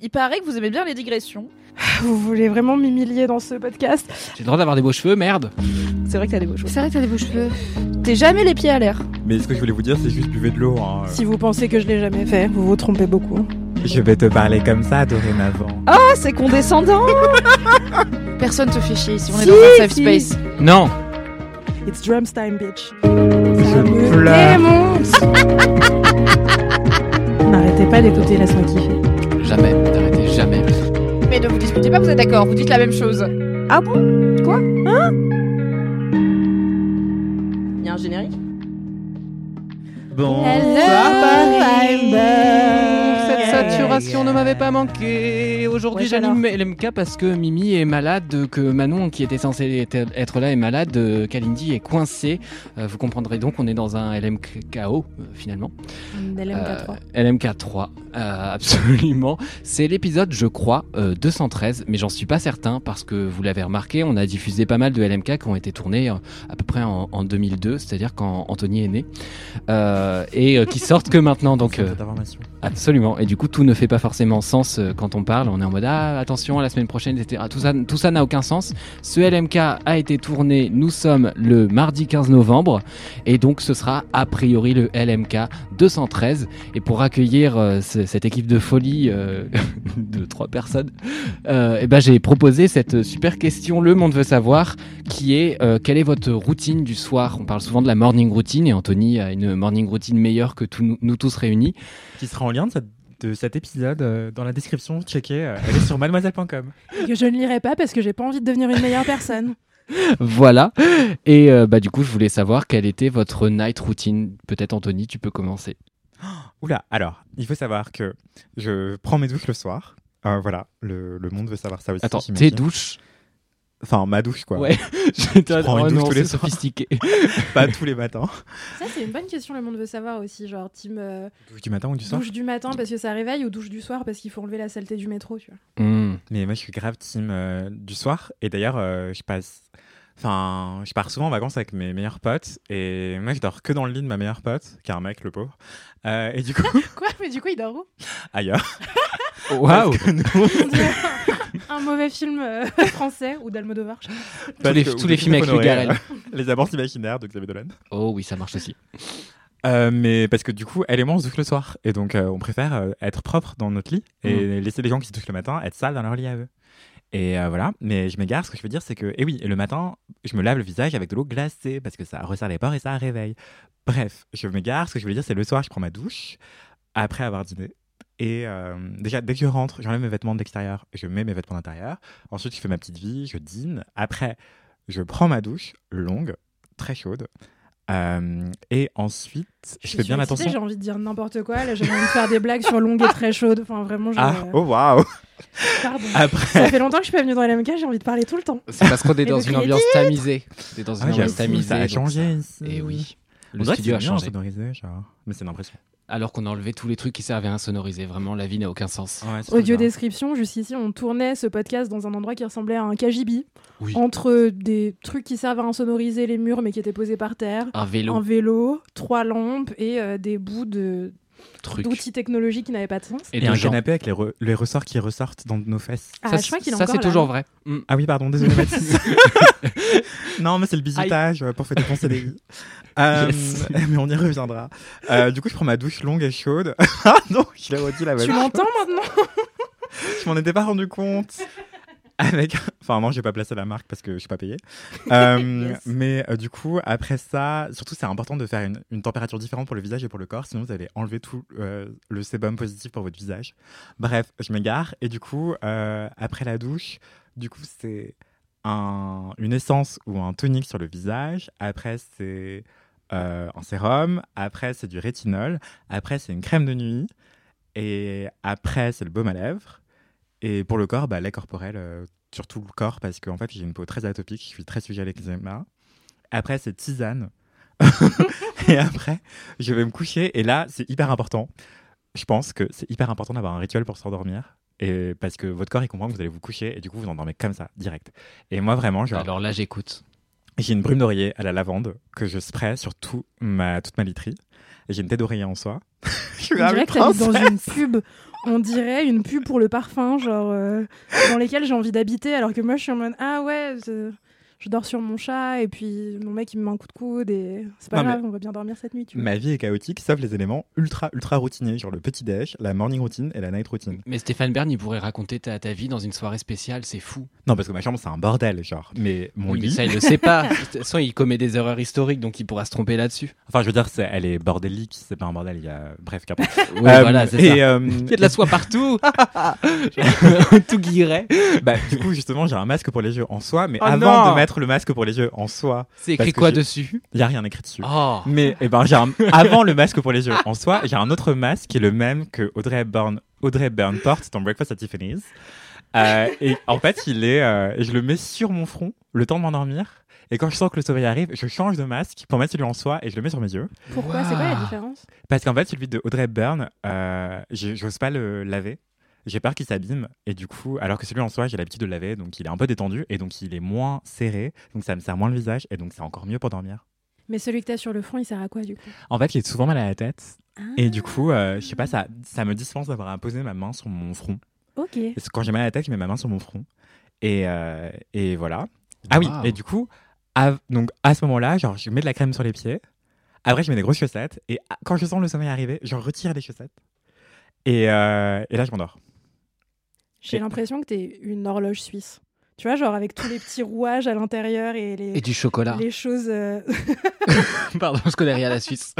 Il paraît que vous aimez bien les digressions. Vous voulez vraiment m'humilier dans ce podcast? J'ai le droit d'avoir des beaux cheveux, merde. C'est vrai que t'as des beaux cheveux. C'est vrai que t'as des beaux cheveux. T'es jamais les pieds à l'air. Mais ce que je voulais vous dire, c'est juste buvez de l'eau. hein. Si vous pensez que je l'ai jamais fait, vous vous trompez beaucoup. Je vais te parler comme ça dorénavant. Ah, c'est condescendant Personne te fait chier ici, on est Si, dans un safe si. space. Non. It's drums time, bitch. Je me pleure. N'arrêtez pas d'écouter, laisse-moi kiffer. Mais ne vous disputez pas, vous êtes d'accord, vous dites la même chose. Ah bon? Quoi? Hein? Il y a un générique? Bon. Cette saturation ne m'avait pas manqué. Aujourd'hui, Ouais, j'anime LMK parce que Mimi est malade, que Manon, qui était censée être- là, est malade, euh, Kalindi est coincée. Euh, vous comprendrez donc, on est dans un LMKO, euh, finalement. LMK3. Euh, LMK3, euh, absolument. C'est l'épisode, je crois, euh, 213, mais j'en suis pas certain parce que vous l'avez remarqué, on a diffusé pas mal de LMK qui ont été tournés euh, à peu près en, en 2002, c'est-à-dire quand Anthony est né, euh, et euh, qui sortent que maintenant. Donc, euh. Absolument. Et du coup, tout ne fait pas forcément sens euh, quand on parle. On est en mode ah attention, la semaine prochaine, etc. Tout ça, tout ça n'a aucun sens. Ce LMK a été tourné. Nous sommes le mardi 15 novembre, et donc ce sera a priori le LMK 213. Et pour accueillir euh, ce- cette équipe de folie euh, de trois personnes, euh, eh ben j'ai proposé cette super question. Le monde veut savoir qui est quelle est votre routine du soir? On parle souvent de la morning routine, et Anthony a une morning routine meilleure que nous tous réunis. Qui sera en lien de, cette- de cet épisode euh, dans la description. Checkez. euh, elle est sur mademoiselle.com. Que je ne lirai pas parce que j'ai pas envie de devenir une meilleure personne. Voilà. Et euh, bah du coup, je voulais savoir quelle était votre night routine. Peut-être Anthony, tu peux commencer. Oula, alors, il faut savoir que je prends mes douches le soir. Euh, voilà, le, le monde veut savoir ça aussi. Attends, tes douches Enfin, ma douche, quoi. Ouais. J'étais prends une oh douche non, tous les soirs. sophistiqué. Pas tous les matins. Ça, c'est une bonne question, le monde veut savoir aussi. Genre, team euh, Douche du matin ou du soir douche du matin parce que ça réveille ou douche du soir parce qu'il faut enlever la saleté du métro, tu vois. Hmm. Mais moi, je suis grave team euh, du soir. Et d'ailleurs, euh, je passe. Enfin, je pars souvent en vacances avec mes meilleurs potes. Et moi, je dors que dans le lit de ma meilleure pote, qui est un mec, le pauvre. Euh, et du coup, Quoi? Mais du coup, il dort où? Ailleurs. Waouh. Parce que nous- On dirait un mauvais film euh, français ou d'Almodovar. Tous les, tous les films avec Garel. euh, Les amours imaginaires de Xavier Dolan. Oh oui, ça marche aussi. Euh, mais parce que du coup, elle et moi, on se douche le soir. Et donc, euh, on préfère euh, être propre dans notre lit et laisser les gens qui se douchent le matin être sales dans leur lit à eux. Et euh, voilà, mais je m'égare, ce que je veux dire, c'est que, et oui, et le matin, je me lave le visage avec de l'eau glacée parce que ça resserre les pores et ça réveille. Bref, je m'égare, ce que je voulais dire, c'est le soir, je prends ma douche après avoir dîné. Et euh, déjà, dès que je rentre, j'enlève mes vêtements de l'extérieur, je mets mes vêtements d'intérieur. Ensuite, je fais ma petite vie, je dîne. Après, je prends ma douche longue, très chaude. Euh, et ensuite, je, fais bien attention. J'ai envie de dire n'importe quoi. Là, j'ai envie de faire des blagues sur longue et très chaude. Enfin, vraiment, je... Ah, oh waouh! pardon. Après, Ça fait longtemps que je suis pas venue dans LMK, j'ai envie de parler tout le temps. C'est parce qu'on est dans une ambiance tamisée. C'est dans une Ah, ambiance tamisée. ça a changé ici. Et oui. on Le studio a changé. genre. Mais c'est l'impression. Alors qu'on a enlevé tous les trucs qui servaient à sonoriser. Vraiment, la vie n'a aucun sens. Ouais, Audio description, juste ici, on tournait ce podcast dans un endroit qui ressemblait à un KGB. Oui. Entre des trucs qui servent à insonoriser les murs mais qui étaient posés par terre. Un vélo, Un vélo, trois lampes et euh, des bouts de. D'outils technologiques qui n'avaient pas de sens. Et Et un gens. canapé avec les, re- les ressorts qui ressortent dans nos fesses. Ah, ça, je crois qu'il ça, c'est toujours vrai. Hmm. Ah oui, pardon, désolé Mathis. non, mais c'est le bisutage euh, pour faire dépenser les vies. Euh, Yes. Mais on y reviendra. Euh, du coup, je prends ma douche longue et chaude. ah non, je l'ai redit la même Tu l'entends maintenant? Je m'en étais pas rendu compte. Avec... Enfin, non, j'ai pas placé la marque parce que je suis pas payé. Euh, Yes. Mais euh, du coup, après ça, surtout, c'est important de faire une, une température différente pour le visage et pour le corps, sinon vous allez enlever tout euh, le sébum positif pour votre visage. Bref, je m'égare. Et du coup, euh, après la douche, du coup, c'est un, une essence ou un tonique sur le visage. Après, c'est en sérum. Après, c'est du rétinol. Après, c'est une crème de nuit. Et après, c'est le baume à lèvres. Et pour le corps, bah, lait corporel euh, sur tout le corps parce qu'en fait, j'ai une peau très atopique. Je suis très sujet à l'eczéma. Après, c'est tisane. et après, je vais me coucher. Et là, c'est hyper important. Je pense que c'est hyper important d'avoir un rituel pour s'endormir. Et parce que votre corps, il comprend que vous allez vous coucher et du coup, vous endormez comme ça, direct. Et moi, vraiment, genre, Alors là, j'écoute. j'ai une brume d'oreiller à la lavande que je spray sur tout ma, toute ma literie. Et j'ai une tête d'oreiller en soie. je suis On dirait que t'habites dans une pub. On dirait une pub pour le parfum, genre euh, dans lesquelles j'ai envie d'habiter, alors que moi je suis en mode ah ouais, je, dors sur mon chat et puis mon mec il me met un coup de coude et c'est pas Non, grave, on va bien dormir cette nuit. Tu vois. Ma vie est chaotique, sauf les éléments ultra, ultra routiniers, genre le petit déj, la morning routine et la night routine. Mais Stéphane Bern, il pourrait raconter ta, ta vie dans une soirée spéciale, c'est fou. Non, parce que ma chambre, c'est un bordel, genre. Mais mon Oui, mais lit. ça, il le sait pas. De toute façon, il commet des erreurs historiques, donc il pourra se tromper là-dessus. Enfin, je veux dire, c'est- elle est bordélique, c'est pas un bordel, il y a. Bref, qu'importe. Oui, Euh, voilà, c'est et, ça. euh, Il y a de la soie partout. Tout guillerait. bah, du coup, justement, j'ai un masque pour les yeux en soie, mais Oh avant non de mettre le masque pour les yeux en soie, C'est écrit quoi dessus? Il y a rien écrit dessus. Oh. Mais eh ben, j'ai un- avant le masque pour les yeux en soi, j'ai un autre masque qui est le même que Audrey Hepburn, Audrey Hepburn porte dans Breakfast at Tiffany's. Euh, et en fait, il est, euh, je le mets sur mon front le temps de m'endormir. Et quand je sens que le sommeil arrive, je change de masque pour mettre celui en soie et je le mets sur mes yeux. Pourquoi? C'est quoi la différence? Parce qu'en fait, celui de Audrey Hepburn, euh, j'ose pas le laver. J'ai peur qu'il s'abîme. Et du coup, alors que celui en soi, j'ai l'habitude de le laver. Donc il est un peu détendu et donc il est moins serré. Donc ça me serre moins le visage et donc c'est encore mieux pour dormir. Mais celui que t'as sur le front, il sert à quoi du coup? En fait, j'ai souvent mal à la tête. Et Ah, du coup, euh, je sais pas, ça, ça me dispense d'avoir à poser ma main sur mon front. Ok. Parce que quand j'ai mal à la tête, je mets ma main sur mon front. Et, euh, et voilà. Ah oui, et du coup, à, donc à ce moment-là, genre, je mets de la crème sur les pieds. Après, je mets des grosses chaussettes. Et à- quand je sens le sommeil arriver, je retire les chaussettes. Et, euh, et là, je m'endors. J'ai Et- l'impression que t'es une horloge suisse. Tu vois, genre avec tous les petits rouages à l'intérieur et les, Et du chocolat. les choses. euh, Pardon, je connais rien à la Suisse.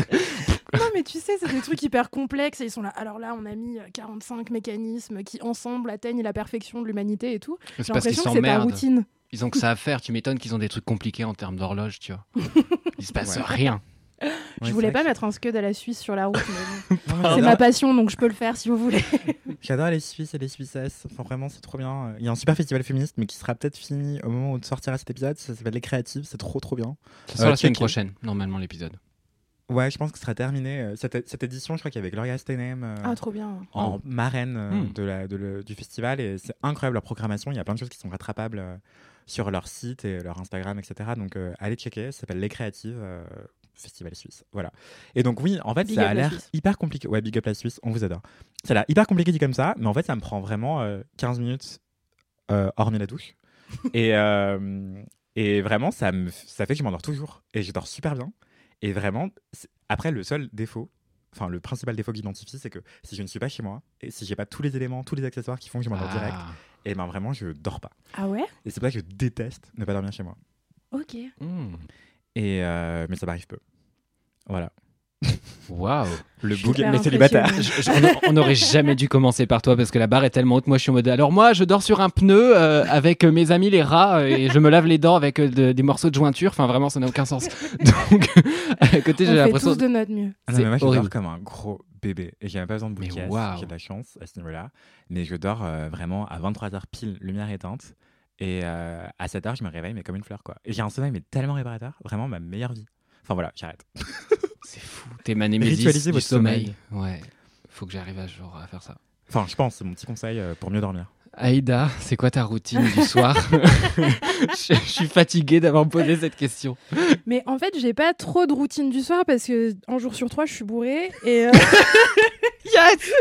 Non, mais tu sais, c'est des trucs hyper complexes et ils sont là. Alors là, on a mis euh, 45 mécanismes qui ensemble atteignent la perfection de l'humanité et tout. C'est J'ai parce qu'ils l'impression que c'est ta routine. Ils ont que ça à faire. Tu m'étonnes qu'ils ont des trucs compliqués en termes d'horloge, tu vois. Il se passe Ouais. rien. je voulais pas mettre un scud à la Suisse sur la route, mais bon. c'est J'adore- ma passion, donc je peux le faire si vous voulez. J'adore les Suisses et les Suissesses. Enfin, vraiment, c'est trop bien. Il y a un super festival féministe, mais qui sera peut-être fini au moment où sortira cet épisode. Ça s'appelle Les Créatives. C'est trop, trop bien. Ça sera Euh, la semaine checker. prochaine, normalement, l'épisode. Ouais, je pense que ce sera terminé. Euh, Cette, cette édition, je crois qu'il y avait Gloria Steinem. euh, Ah, trop bien. en marraine euh, Hmm. de la, de le- du festival et c'est incroyable leur programmation. Il y a plein de choses qui sont rattrapables euh, sur leur site et leur Instagram, etc. Donc euh, allez checker, ça s'appelle Les Créatives euh, Festival Suisse. Voilà. Et donc oui, en fait, Big ça a la l'air hyper compliqué. Ouais, big up la Suisse, on vous adore. Ça a l'air hyper compliqué dit comme ça, mais en fait, ça me prend vraiment euh, 15 minutes euh, hormis la douche. et, euh, et vraiment, ça, me, ça fait que je m'endors toujours et je dors super bien. Et vraiment, après, le seul défaut, enfin le principal défaut que j'identifie, c'est que si je ne suis pas chez moi et si j'ai pas tous les éléments, tous les accessoires qui font que je m'endors direct, Ah. et ben vraiment, je dors pas. Ah ouais? Et c'est pour ça que je déteste ne pas dormir chez moi. Ok. Hmm. Et euh, mais ça m'arrive peu. Voilà. Waouh. Le Je suis boug, hyper mais célibataire. impressionnée. Je- je- on- n'aurait jamais dû commencer par toi parce que la barre est tellement haute. Moi, je suis en mode. Alors, moi, je dors sur un pneu euh, avec mes amis les rats euh, et je me lave les dents avec de- des morceaux de jointure. Enfin, vraiment, ça n'a aucun sens. Donc, à côté, j'ai l'impression. tous de notre mieux. Ah non, C'est mais moi, je horrible. dors comme un gros bébé. Et j'ai même pas besoin de bouquet. waouh. J'ai de la chance à ce niveau-là. Mais je dors euh, vraiment à 23h pile, lumière éteinte. Et euh, à 7h, je me réveille, mais comme une fleur, quoi. Et j'ai un sommeil, mais tellement réparateur. Vraiment ma meilleure vie. Enfin voilà, j'arrête. C'est fou. T'es ma némésis Ritualisez du votre sommeil. Ouais. Faut que j'arrive à, jour à faire ça. Enfin, je pense, c'est mon petit conseil euh, pour mieux dormir. Aïda, c'est quoi ta routine du soir je, je suis fatigué d'avoir posé cette question. Mais en fait, j'ai pas trop de routine du soir parce que un jour sur trois, je suis bourrée. Et, euh, Yes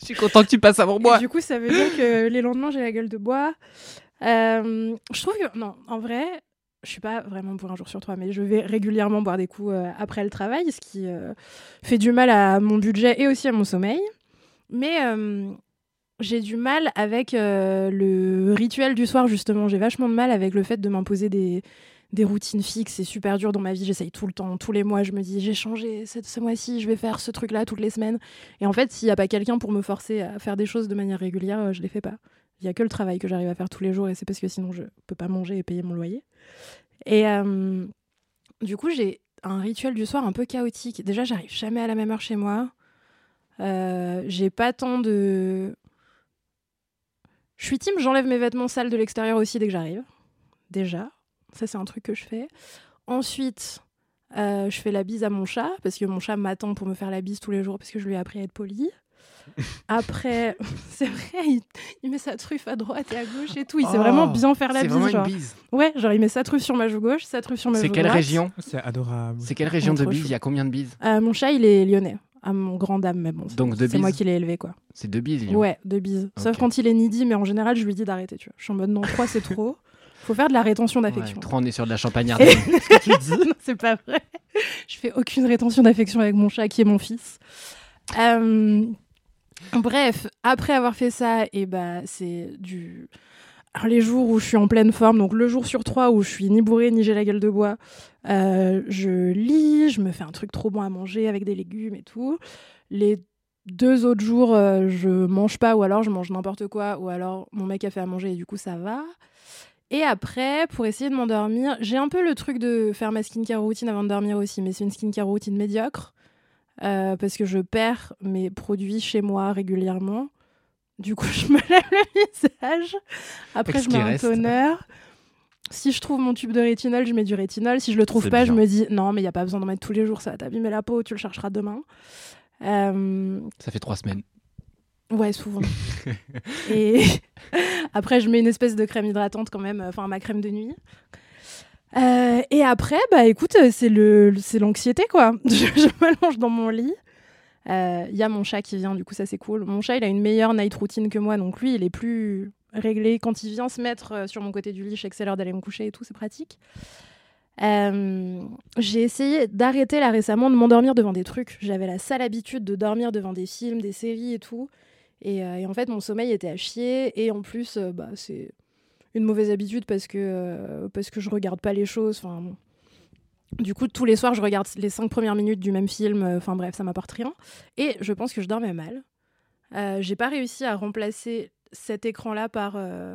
Je suis content que tu passes avant moi. et du coup, ça veut dire que les lendemains, j'ai la gueule de bois. Euh, je trouve que, non, en vrai, je suis pas vraiment bourrée un jour sur trois, mais je vais régulièrement boire des coups euh, après le travail, ce qui euh, fait du mal à mon budget et aussi à mon sommeil. Mais j'ai du mal avec le rituel du soir, justement. J'ai vachement de mal avec le fait de m'imposer des, routines fixes. C'est super dur dans ma vie. J'essaye tout le temps, tous les mois. Je me dis, j'ai changé ce mois-ci, je vais faire ce truc-là toutes les semaines. Et en fait, s'il n'y a pas quelqu'un pour me forcer à faire des choses de manière régulière, je les fais pas. Il y a que le travail que j'arrive à faire tous les jours et c'est parce que sinon je peux pas manger et payer mon loyer. Et euh, du coup, j'ai un rituel du soir un peu chaotique. Déjà, j'arrive jamais à la même heure chez moi. Euh, j'ai pas tant de. Je suis team, j'enlève mes vêtements sales de l'extérieur aussi dès que j'arrive. Déjà. Ça, c'est un truc que je fais. Ensuite, euh, je fais la bise à mon chat, parce que mon chat m'attend pour me faire la bise tous les jours, parce que je lui ai appris à être poli. Après, c'est vrai, il, il met sa truffe à droite et à gauche et tout. Il sait Oh, vraiment bien faire la C'est bise. vraiment une genre. bise. Ouais, genre il met sa truffe sur ma joue gauche, sa truffe sur ma joue C'est droite. quelle région C'est adorable. C'est quelle région de bise? Il y a combien de bises? Euh, Mon chat, il est lyonnais. À mon grand dame, mais bon. c'est- Donc, deux C'est moi qui l'ai élevé, quoi. C'est deux bises. Lyon. Ouais, deux bises. Sauf quand il est needy, mais en général, je lui dis d'arrêter, tu vois. Je suis en mode non, trois, c'est trop. Faut faire de la rétention Ouais, d'affection. Trois, on est sur de la Et- champagnarde. Non, c'est pas vrai. Je fais aucune rétention d'affection avec mon chat qui est mon fils. Euh, Bref, après avoir fait ça, et bah c'est du. Alors, les jours où je suis en pleine forme, donc le jour sur trois où je suis ni bourrée ni j'ai la gueule de bois, euh, je lis, je me fais un truc trop bon à manger avec des légumes et tout. Les deux autres jours, euh, je mange pas ou alors je mange n'importe quoi ou alors mon mec a fait à manger et du coup ça va. Et après, pour essayer de m'endormir, j'ai un peu le truc de faire ma skincare routine avant de dormir aussi, mais c'est une skincare routine médiocre euh, parce que je perds mes produits chez moi régulièrement. Du coup, je me lave le visage. Après, je mets un toner. Si je trouve mon tube de rétinol, je mets du rétinol. Si je le trouve pas, je me dis non, mais il y a pas besoin d'en mettre tous les jours, ça va t'abîmer la peau, tu le chercheras demain. Euh, Ça fait trois semaines. Ouais, souvent. et après, je mets une espèce de crème hydratante quand même, enfin ma crème de nuit. Euh, et après, bah écoute, euh, c'est le, c'est l'anxiété quoi. Je, je m'allonge dans mon lit. Euh, Il y a mon chat qui vient, du coup ça c'est cool. Mon chat, il a une meilleure night routine que moi, donc lui, il est plus réglé. Quand il vient se mettre euh, sur mon côté du lit, je sais que c'est l'heure d'aller me coucher et tout, c'est pratique. Euh, j'ai essayé d'arrêter là récemment de m'endormir devant des trucs. J'avais la sale habitude de dormir devant des films, des séries et tout. Et, euh, et en fait, mon sommeil était à chier. Et en plus, euh, bah, c'est une mauvaise habitude parce que, euh, parce que je regarde pas les choses. Enfin. Du coup, tous les soirs, je regarde les cinq premières minutes du même film. Euh, Enfin bref, ça m'apporte rien. Et je pense que je dormais mal. Euh, J'ai pas réussi à remplacer cet écran-là par euh,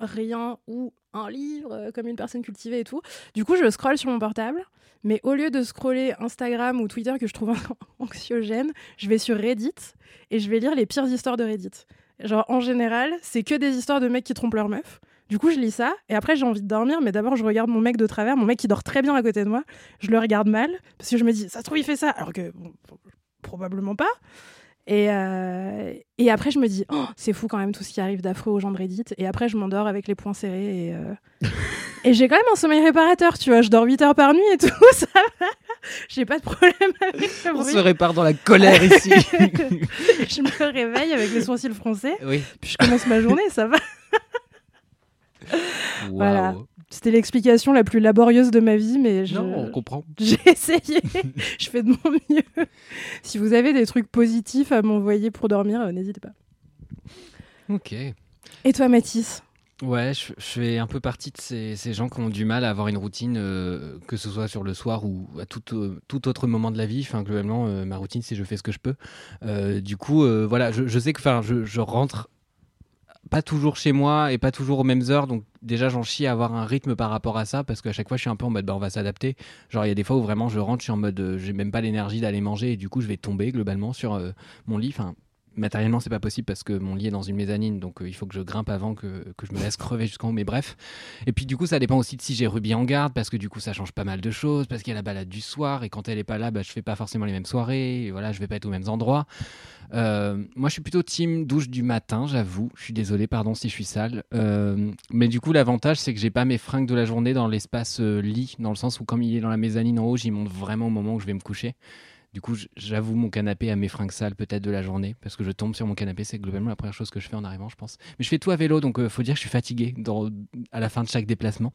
rien ou un livre, euh, comme une personne cultivée et tout. Du coup, je scrolle sur mon portable. Mais au lieu de scroller Instagram ou Twitter que je trouve anxiogène, je vais sur Reddit et je vais lire les pires histoires de Reddit. Genre, en général, c'est que des histoires de mecs qui trompent leur meuf. Du coup, je lis ça et après, j'ai envie de dormir, mais d'abord, je regarde mon mec de travers, mon mec qui dort très bien à côté de moi. Je le regarde mal parce que je me dis, ça se trouve, il fait ça, alors que bon, probablement pas. Et, euh, et après, je me dis, oh, c'est fou quand même tout ce qui arrive d'affreux aux gens de Reddit. Et après, je m'endors avec les poings serrés. Et, euh, et j'ai quand même un sommeil réparateur, tu vois. Je dors 8 heures par nuit et tout, ça va. J'ai pas de problème avec le On se répare dans la colère ici. je me réveille avec les sourcils froncés, oui. puis je commence ma journée, ça va. Voilà. C'était l'explication la plus laborieuse de ma vie, mais je- Non, on comprend. j'ai essayé. je fais de mon mieux. Si vous avez des trucs positifs à m'envoyer pour dormir, euh, n'hésitez pas. Ok. Et toi, Mathis? Ouais, je, je fais un peu partie de ces, ces gens qui ont du mal à avoir une routine, euh, que ce soit sur le soir ou à tout, euh, tout autre moment de la vie. Enfin, globalement, euh, ma routine, c'est je fais ce que je peux. Euh, du coup, euh, voilà, je, je sais que enfin, je, je rentre pas toujours chez moi et pas toujours aux mêmes heures. Donc, déjà, j'en chie à avoir un rythme par rapport à ça parce qu'à chaque fois, je suis un peu en mode bah, on va s'adapter. Genre, il y a des fois où vraiment je rentre, je suis en mode euh, j'ai même pas l'énergie d'aller manger et du coup, je vais tomber globalement sur euh, mon lit. Matériellement c'est pas possible parce que mon lit est dans une mezzanine donc euh, il faut que je grimpe avant que, que je me laisse crever jusqu'en haut mais bref. Et puis du coup ça dépend aussi de si j'ai Ruby en garde parce que du coup ça change pas mal de choses parce qu'il y a la balade du soir et quand elle est pas là bah, je fais pas forcément les mêmes soirées et voilà je vais pas être aux mêmes endroits. Euh, moi je suis plutôt team douche du matin j'avoue. Je suis désolé pardon si je suis sale. Euh, mais du coup l'avantage c'est que j'ai pas mes fringues de la journée dans l'espace lit dans le sens où comme il est dans la mezzanine en haut j'y monte vraiment au moment où je vais me coucher du coup, j'avoue mon canapé à mes fringues sales peut-être de la journée, parce que je tombe sur mon canapé, c'est globalement la première chose que je fais en arrivant, je pense. Mais je fais tout à vélo, donc euh, faut dire que je suis fatigué dans- à la fin de chaque déplacement.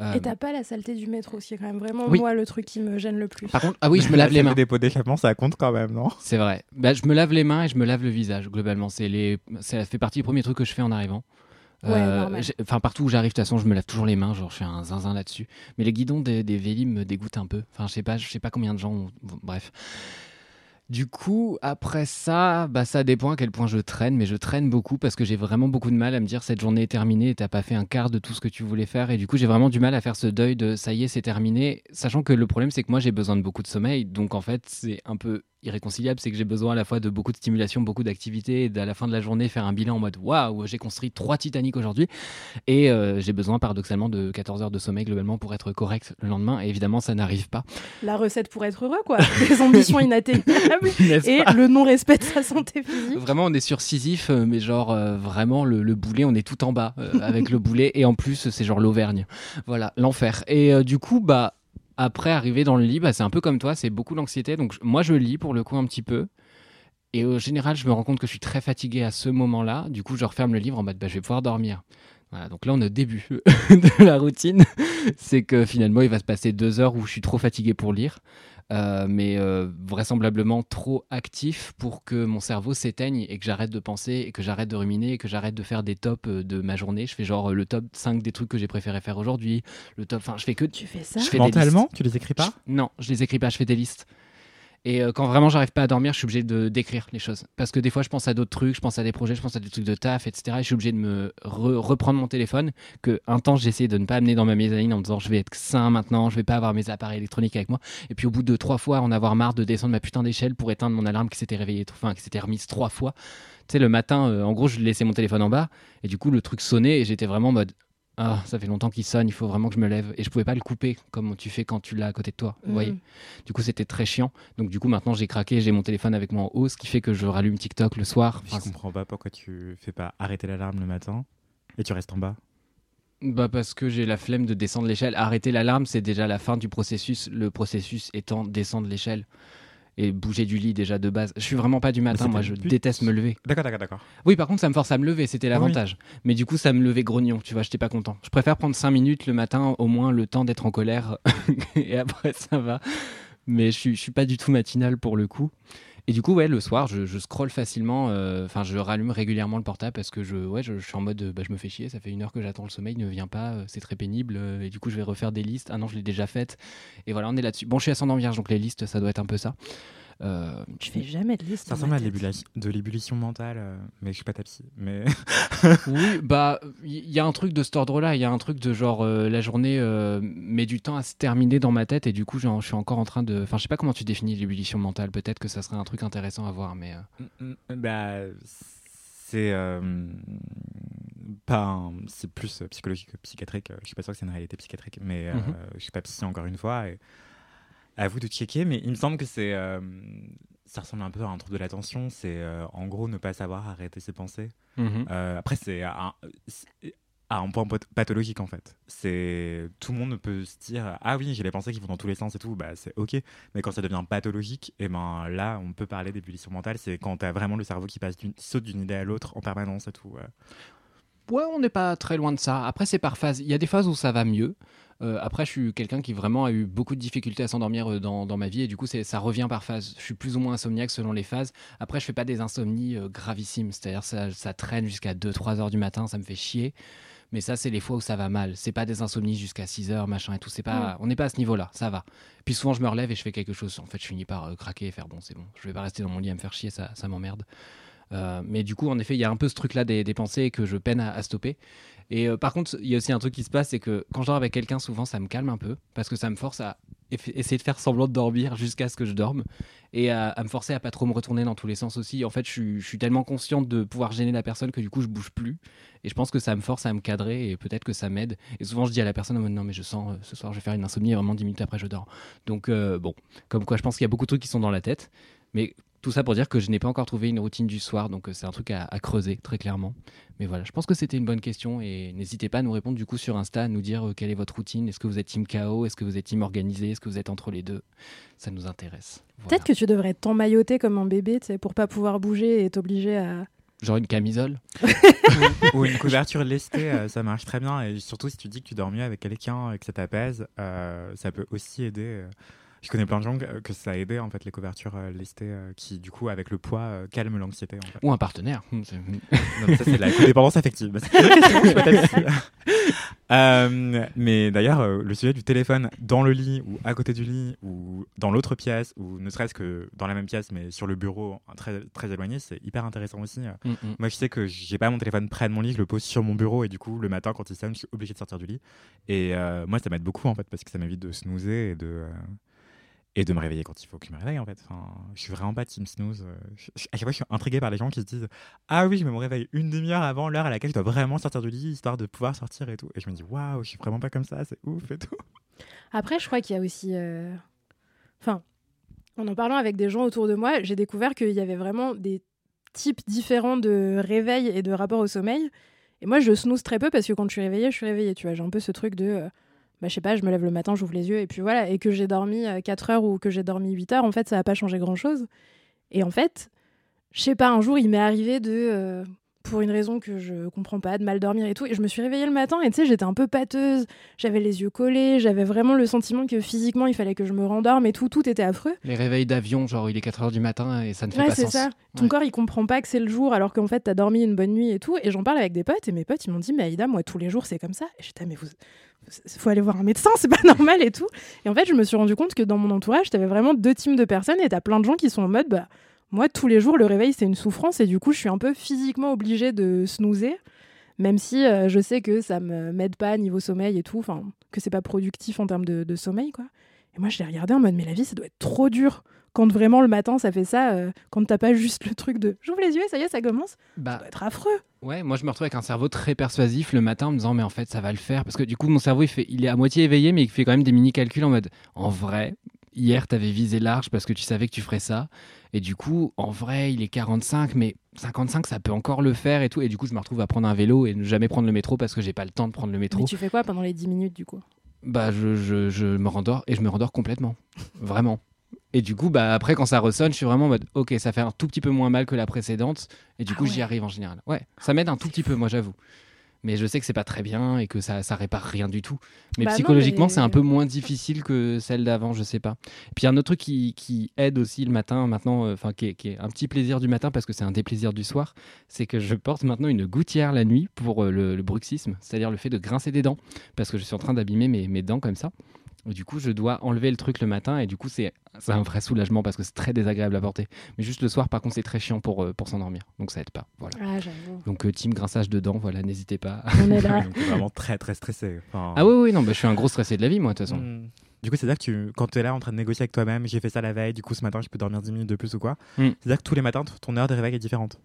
Euh, Et t'as pas la saleté du métro, ce qui est quand même vraiment Oui. moi le truc qui me gêne le plus. Par contre, ah oui, je me lave les mains. Des pots d'échappement, ça compte quand même, non? C'est vrai. Bah, je me lave les mains et je me lave le visage, globalement. C'est les... Ça fait partie des premiers trucs que je fais en arrivant. Euh, Enfin, partout où j'arrive, de toute façon, je me lave toujours les mains. Genre, je fais un zinzin là-dessus. Mais les guidons des, des Vélim me dégoûtent un peu. Enfin, je sais pas, je sais pas combien de gens. ont- Bref. Du coup, après ça, bah, ça dépend à quel point je traîne, mais je traîne beaucoup parce que j'ai vraiment beaucoup de mal à me dire cette journée est terminée et t'as pas fait un quart de tout ce que tu voulais faire. Et du coup, j'ai vraiment du mal à faire ce deuil de ça y est, c'est terminé. Sachant que le problème, c'est que moi, j'ai besoin de beaucoup de sommeil. Donc, en fait, c'est un peu irréconciliable. C'est que j'ai besoin à la fois de beaucoup de stimulation, beaucoup d'activité et à la fin de la journée, faire un bilan en mode waouh, j'ai construit trois Titanic aujourd'hui. Et euh, j'ai besoin paradoxalement de 14 heures de sommeil globalement pour être correct le lendemain. Et évidemment, ça n'arrive pas. La recette pour être heureux, quoi. Des ambitions inatteignables et le non-respect de sa santé physique. Vraiment, on est sur Sisyphe, euh, mais genre euh, vraiment le, le boulet, on est tout en bas euh, avec le boulet, et en plus c'est genre l'Auvergne. Voilà, l'enfer. Et du coup, bah après arriver dans le lit, bah, c'est un peu comme toi, c'est beaucoup l'anxiété. Donc moi je lis pour le coup un petit peu. Et au général, je me rends compte que je suis très fatigué à ce moment-là. Du coup, je referme le livre en mode bah, je vais pouvoir dormir. Voilà, donc là, on au début de la routine. c'est que finalement, il va se passer deux heures où je suis trop fatigué pour lire. Euh, mais euh, vraisemblablement trop actif pour que mon cerveau s'éteigne et que j'arrête de penser et que j'arrête de ruminer et que j'arrête de faire des tops euh, de ma journée. Je fais genre le top 5 des trucs que j'ai préféré faire aujourd'hui, le top, enfin je fais que Tu fais ça je fais Mentalement, tu les écris pas? Je- Non, je les écris pas, je fais des listes. Et euh, quand vraiment j'arrive pas à dormir, je suis obligé de d'écrire les choses. Parce que des fois, je pense à d'autres trucs, je pense à des projets, je pense à des trucs de taf, etc. Et je suis obligé de me re- reprendre mon téléphone. Que un temps, essayé de ne pas amener dans ma mezzanine en me disant je vais être sain maintenant, je vais pas avoir mes appareils électroniques avec moi. Et puis au bout de trois fois, en avoir marre de descendre ma putain d'échelle pour éteindre mon alarme qui s'était réveillée, enfin qui s'était remise trois fois. Tu sais, le matin, euh, en gros, je laissais mon téléphone en bas et du coup, le truc sonnait et j'étais vraiment en mode ah, ça fait longtemps qu'il sonne, il faut vraiment que je me lève. Et je pouvais pas le couper comme tu fais quand tu l'as à côté de toi. Vous Mm. voyez Du coup, c'était très chiant. Donc, du coup, maintenant, j'ai craqué, j'ai mon téléphone avec moi en haut, ce qui fait que je rallume TikTok le soir. Je Enfin, comprends pas pourquoi tu fais pas arrêter l'alarme le matin et tu restes en bas. Bah parce que j'ai la flemme de descendre l'échelle. Arrêter l'alarme, c'est déjà la fin du processus. Le processus étant descendre l'échelle et bouger du lit déjà de base. Je suis vraiment pas du matin, moi je déteste me lever. D'accord, d'accord, d'accord. Oui, par contre, ça me force à me lever, c'était l'avantage. Mais du coup, ça me levait grognon, tu vois, j'étais pas content. Je préfère prendre 5 minutes le matin, au moins le temps d'être en colère, et après ça va. Mais je suis, je suis pas du tout matinal pour le coup. Et du coup, ouais, le soir, je, je scrolle facilement, euh, enfin, je rallume régulièrement le portable parce que je, ouais, je, suis en mode, euh, bah, je me fais chier, ça fait une heure que j'attends le sommeil, ne vient pas, euh, c'est très pénible, et du coup, je vais refaire des listes. Ah non, je l'ai déjà faite. Et voilà, on est là-dessus. Bon, je suis ascendant vierge, donc les listes, ça doit être un peu ça. Euh, Je fais jamais de liste. Ça ressemble à de l'ébullition- mentale, euh, mais je suis pas ta psy. Mais Oui, bah, il y a un truc de cet ordre-là. Il y a un truc de genre, euh, la journée euh, met du temps à se terminer dans ma tête et du coup, je suis encore en train de. Enfin, je sais pas comment tu définis l'ébullition mentale. Peut-être que ça serait un truc intéressant à voir, mais. euh, bah, c'est euh, pas c'est plus psychologique que psychiatrique. Je suis pas sûr que c'est une réalité psychiatrique, mais euh, Mhm. je suis pas psy encore une fois. Et à vous de checker, mais il me semble que c'est euh, ça ressemble un peu à un trouble de l'attention. C'est euh, en gros ne pas savoir arrêter ses pensées. Euh, après, c'est à, un- c'est à un point path- pathologique en fait. C'est tout le monde peut se dire ah oui j'ai les pensées qui vont dans tous les sens et tout bah c'est ok. Mais quand ça devient pathologique, et ben là on peut parler d'ébullition mentale. C'est quand t'as vraiment le cerveau qui passe saute d'une idée à l'autre en permanence et tout. ouais. Ouais, on n'est pas très loin de ça. Après, c'est par phase. Il y a des phases où ça va mieux. Euh, après, je suis quelqu'un qui vraiment a eu beaucoup de difficultés à s'endormir euh, dans, dans ma vie et du coup, ça revient par phase. Je suis plus ou moins insomniaque selon les phases. Après, je fais pas des insomnies euh, gravissimes, c'est-à-dire ça, ça traîne jusqu'à 2-3 heures du matin, ça me fait chier. Mais ça, c'est les fois où ça va mal. C'est pas des insomnies jusqu'à 6 heures, machin et tout. C'est pas, on n'est pas à ce niveau-là, ça va. Puis souvent, je me relève et je fais quelque chose. En fait, je finis par euh, craquer et faire bon, c'est bon. Je vais pas rester dans mon lit à me faire chier, ça, ça m'emmerde. Euh, mais du coup, en effet, il y a un peu ce truc-là des, des pensées que je peine à, à stopper. Et euh, par contre, il y a aussi un truc qui se passe, c'est que quand je dors avec quelqu'un, souvent, ça me calme un peu, parce que ça me force à essayer de faire semblant de dormir jusqu'à ce que je dorme, et à, me forcer à pas trop me retourner dans tous les sens aussi. En fait, je suis, tellement consciente de pouvoir gêner la personne que du coup, je bouge plus. Et je pense que ça me force à me cadrer, et peut-être que ça m'aide. Et souvent, je dis à la personne, mode, non, mais je sens, euh, ce soir, je vais faire une insomnie, et vraiment 10 minutes après, je dors. Donc, euh, bon, comme quoi, je pense qu'il y a beaucoup de trucs qui sont dans la tête. Mais tout ça pour dire que je n'ai pas encore trouvé une routine du soir, donc euh, c'est un truc à, à creuser très clairement. Mais voilà, je pense que c'était une bonne question et n'hésitez pas à nous répondre du coup sur Insta, à nous dire euh, quelle est votre routine. Est-ce que vous êtes team KO Est-ce que vous êtes team organisé? Est-ce que vous êtes entre les deux? Ça nous intéresse. Voilà. Peut-être que tu devrais t'emmailloter comme un bébé, tu sais, pour pas pouvoir bouger et t'obliger à. Genre une camisole? Ou une couverture lestée, euh, ça marche très bien. Et surtout si tu dis que tu dors mieux avec quelqu'un et que ça t'apaise, euh, ça peut aussi aider. Euh. je connais plein de gens que, que ça a aidé en fait les couvertures euh, lestées euh, qui du coup avec le poids euh, calment l'anxiété. En fait. Ou un partenaire. C'est- Non, ça, c'est la codépendance affective. Euh, mais d'ailleurs, euh, le sujet du téléphone dans le lit ou à côté du lit ou dans l'autre pièce ou ne serait-ce que dans la même pièce mais sur le bureau très, très éloigné, c'est hyper intéressant aussi. euh. Hum, hum. Moi, je sais que j'ai pas mon téléphone près de mon lit, je le pose sur mon bureau et du coup, le matin, quand il sonne, je suis obligé de sortir du lit. Et euh, moi, ça m'aide beaucoup en fait parce que ça m'évite de snoozer et de. Et de me réveiller quand il faut que je me réveille en fait. Enfin, je suis vraiment pas team snooze. euh, à chaque fois, je suis intrigué par les gens qui se disent Ah oui, je me réveille une demi-heure avant l'heure à laquelle je dois vraiment sortir du lit histoire de pouvoir sortir et tout. Et je me dis Waouh, je suis vraiment pas comme ça, c'est ouf et tout. Après, je crois qu'il y a aussi. euh, Enfin, en en parlant avec des gens autour de moi, j'ai découvert qu'il y avait vraiment des types différents de réveil et de rapport au sommeil. Et moi, je snooze très peu parce que quand je suis réveillée, je suis réveillée. Tu vois, j'ai un peu ce truc de. euh, bah, je sais pas, je me lève le matin, j'ouvre les yeux et puis voilà. Et que j'ai dormi euh, 4 heures ou que j'ai dormi 8 heures, en fait, ça n'a pas changé grand chose. Et en fait, je sais pas, un jour, il m'est arrivé de. euh, pour une raison que je comprends pas, de mal dormir et tout. Et je me suis réveillée le matin et tu sais, j'étais un peu pâteuse. J'avais les yeux collés, j'avais vraiment le sentiment que physiquement il fallait que je me rendorme et tout, tout était affreux. Les réveils d'avion, genre il est 4h du matin et ça ne fait Ouais, pas c'est sens. ça. Ton Ouais. corps il comprend pas que c'est le jour alors qu'en fait t'as dormi une bonne nuit et tout. Et j'en parle avec des potes et mes potes ils m'ont dit, mais Aïda, moi tous les jours c'est comme ça. Et j'étais, ah, mais vous. Faut aller voir un médecin, c'est pas normal et tout. Et en fait, je me suis rendu compte que dans mon entourage, t'avais vraiment deux teams de personnes et t'as plein de gens qui sont en mode, bah, moi, tous les jours, le réveil, c'est une souffrance et du coup, je suis un peu physiquement obligée de snoozer, même si euh, je sais que ça me m'aide pas niveau sommeil et tout, enfin, que c'est pas productif en termes de, de sommeil, quoi. Et moi, je l'ai regardé en mode, mais la vie, ça doit être trop dur quand vraiment le matin, ça fait ça, euh, quand t'as pas juste le truc de j'ouvre les yeux, ça y est, ça commence, ça Bah, doit être affreux. Ouais, moi je me retrouve avec un cerveau très persuasif le matin en me disant mais en fait ça va le faire parce que du coup mon cerveau il, fait, il est à moitié éveillé mais il fait quand même des mini calculs en mode en vrai hier t'avais visé large parce que tu savais que tu ferais ça et du coup en vrai il est 45 mais 55 ça peut encore le faire et tout et du coup je me retrouve à prendre un vélo et ne jamais prendre le métro parce que j'ai pas le temps de prendre le métro. Mais tu fais quoi pendant les 10 minutes, du coup? Bah je, je, je me rendors et je me rendors complètement vraiment. Et du coup, bah, après, quand ça ressonne, je suis vraiment en mode, ok, ça fait un tout petit peu moins mal que la précédente. Et du Ah coup, ouais. j'y arrive en général. Ouais, ça m'aide un tout petit peu, moi, j'avoue. Mais je sais que c'est pas très bien et que ça, ça répare rien du tout. Mais Bah psychologiquement, mais- c'est un peu moins difficile que celle d'avant, je sais pas. Et puis, il y a un autre truc qui, qui aide aussi le matin, maintenant, euh, enfin, qui, est- qui est un petit plaisir du matin parce que c'est un déplaisir du soir, c'est que je porte maintenant une gouttière la nuit pour euh, le, le bruxisme, c'est-à-dire le fait de grincer des dents parce que je suis en train d'abîmer mes, mes dents comme ça. Du coup, je dois enlever le truc le matin et du coup, c'est c'est un vrai soulagement parce que c'est très désagréable à porter. Mais juste le soir, par contre, c'est très chiant pour, euh, pour s'endormir. Donc ça aide pas. Voilà. Ah. Donc, euh, team grinçage de dents, voilà, n'hésitez pas. On est là. Donc, vraiment très très stressé. Enfin, ah oui, oui, non, bah, je suis un gros stressé de la vie, moi, de toute façon. Hmm. Du coup, c'est-à-dire que tu, quand tu es là en train de négocier avec toi-même, j'ai fait ça la veille, du coup ce matin je peux dormir 10 minutes de plus ou quoi. Hmm. C'est-à-dire que tous les matins, ton heure de réveil est différente.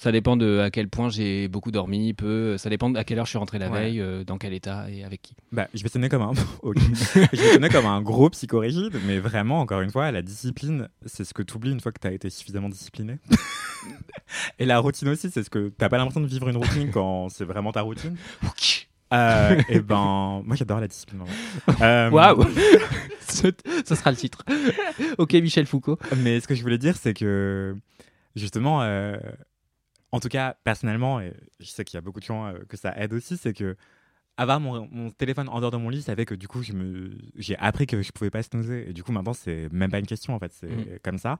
Ça dépend de à quel point j'ai beaucoup dormi, peu. Ça dépend de à quelle heure je suis rentré la Ouais. veille, euh, dans quel état et avec qui. Bah, je vais sonner comme un, je vais sonner comme un gros psychorigide, mais vraiment, encore une fois, la discipline, c'est ce que tu oublies une fois que tu as été suffisamment discipliné. Et la routine aussi, c'est ce que t'as pas l'impression de vivre une routine quand c'est vraiment ta routine. Euh, et ben, moi j'adore la discipline. Euh, Waouh Ce Ce sera le titre. ok, Michel Foucault. Mais ce que je voulais dire, c'est que justement, euh, en tout cas, personnellement, et je sais qu'il y a beaucoup de gens euh, que ça aide aussi, c'est que avoir mon, mon téléphone en dehors de mon lit, ça fait que du coup, je me, j'ai appris que je pouvais pas snoozer. Et du coup, maintenant, c'est même pas une question, en fait, c'est Mm. comme ça.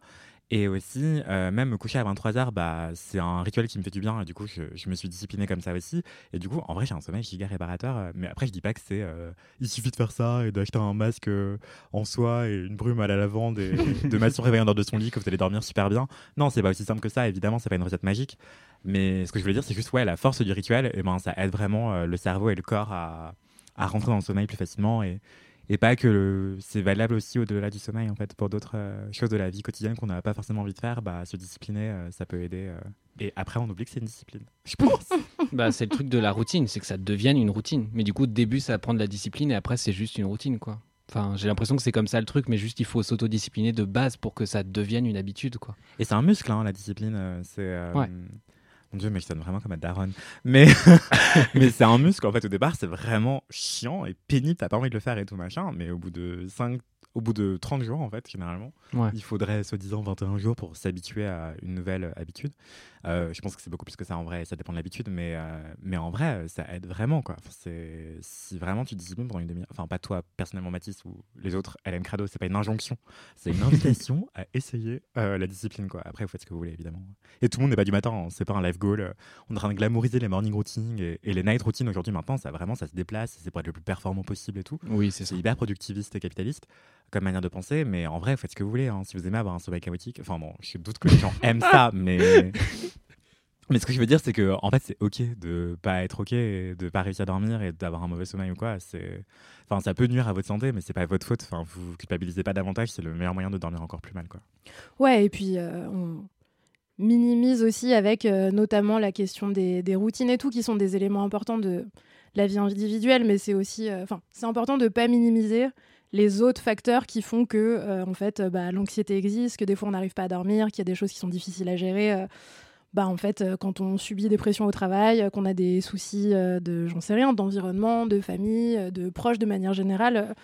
Et aussi, euh, même me coucher à 23h, bah, c'est un rituel qui me fait du bien. Et du coup, je, je me suis discipliné comme ça aussi. Et du coup, en vrai, j'ai un sommeil giga réparateur. Mais après, je dis pas que c'est. euh, il suffit de faire ça et d'acheter un masque euh, en soie et une brume à la lavande et de mettre son réveil en dehors de son lit que vous allez dormir super bien. Non, c'est pas aussi simple que ça. Évidemment, c'est pas une recette magique. Mais ce que je voulais dire, c'est juste, ouais, la force du rituel, et ben, ça aide vraiment euh, le cerveau et le corps à, à rentrer dans le sommeil plus facilement. Et, et pas que le- c'est valable aussi au-delà du sommeil, en fait, pour d'autres euh, choses de la vie quotidienne qu'on n'a pas forcément envie de faire, bah, se discipliner, euh, ça peut aider. euh. Et après, on oublie que c'est une discipline. Je pense. Bah, c'est le truc de la routine, c'est que ça devienne une routine. Mais du coup, au début, ça prend de la discipline et après, c'est juste une routine, quoi. Enfin, j'ai l'impression que c'est comme ça le truc, mais juste il faut s'autodiscipliner de base pour que ça devienne une habitude, quoi. Et c'est un muscle, hein, la discipline. c'est. Ouais. Mon dieu, mais je sonne vraiment comme un daronne. Mais, mais c'est un muscle, en fait, au départ, c'est vraiment chiant et pénible. T'as pas envie de le faire et tout machin. Mais au bout de 5, au bout de 30 jours, en fait, généralement. Ouais. Il faudrait, soi-disant, 21 jours pour s'habituer à une nouvelle habitude. Euh, je pense que c'est beaucoup plus que ça en vrai, ça dépend de l'habitude, mais, euh, mais en vrai, ça aide vraiment. Quoi. Enfin, si vraiment tu disciplines pendant une demi-heure, enfin, pas toi personnellement, Mathis, ou les autres, LM Crado, c'est pas une injonction, c'est une invitation à essayer euh, la discipline. Quoi. Après, vous faites ce que vous voulez, évidemment. Et tout le monde n'est pas du matin, hein, c'est pas un life goal. On est en train de glamouriser les morning routines et, et les night routines aujourd'hui, maintenant, ça vraiment, ça se déplace, c'est pour être le plus performant possible et tout. Oui, c'est hyper productiviste et capitaliste comme manière de penser, mais en vrai, faites ce que vous voulez. hein. Si vous aimez avoir un sommeil chaotique, enfin bon, je doute que les gens aiment ça, mais mais ce que je veux dire, c'est que en fait, c'est ok de pas être ok, et de pas réussir à dormir et d'avoir un mauvais sommeil ou quoi. C'est, enfin, ça peut nuire à votre santé, mais c'est pas votre faute. Enfin, vous culpabilisez pas davantage. C'est le meilleur moyen de dormir encore plus mal, quoi. Ouais, et puis euh, on minimise aussi avec euh, notamment la question des, des routines et tout, qui sont des éléments importants de la vie individuelle, mais c'est aussi, euh, enfin, c'est important de pas minimiser les autres facteurs qui font que, en fait, bah, l'anxiété existe, que des fois on n'arrive pas à dormir, qu'il y a des choses qui sont difficiles à gérer. Bah, en fait, euh, quand on subit des pressions au travail, euh, qu'on a des soucis euh, de, j'en sais rien, d'environnement, de famille, de proches de manière générale,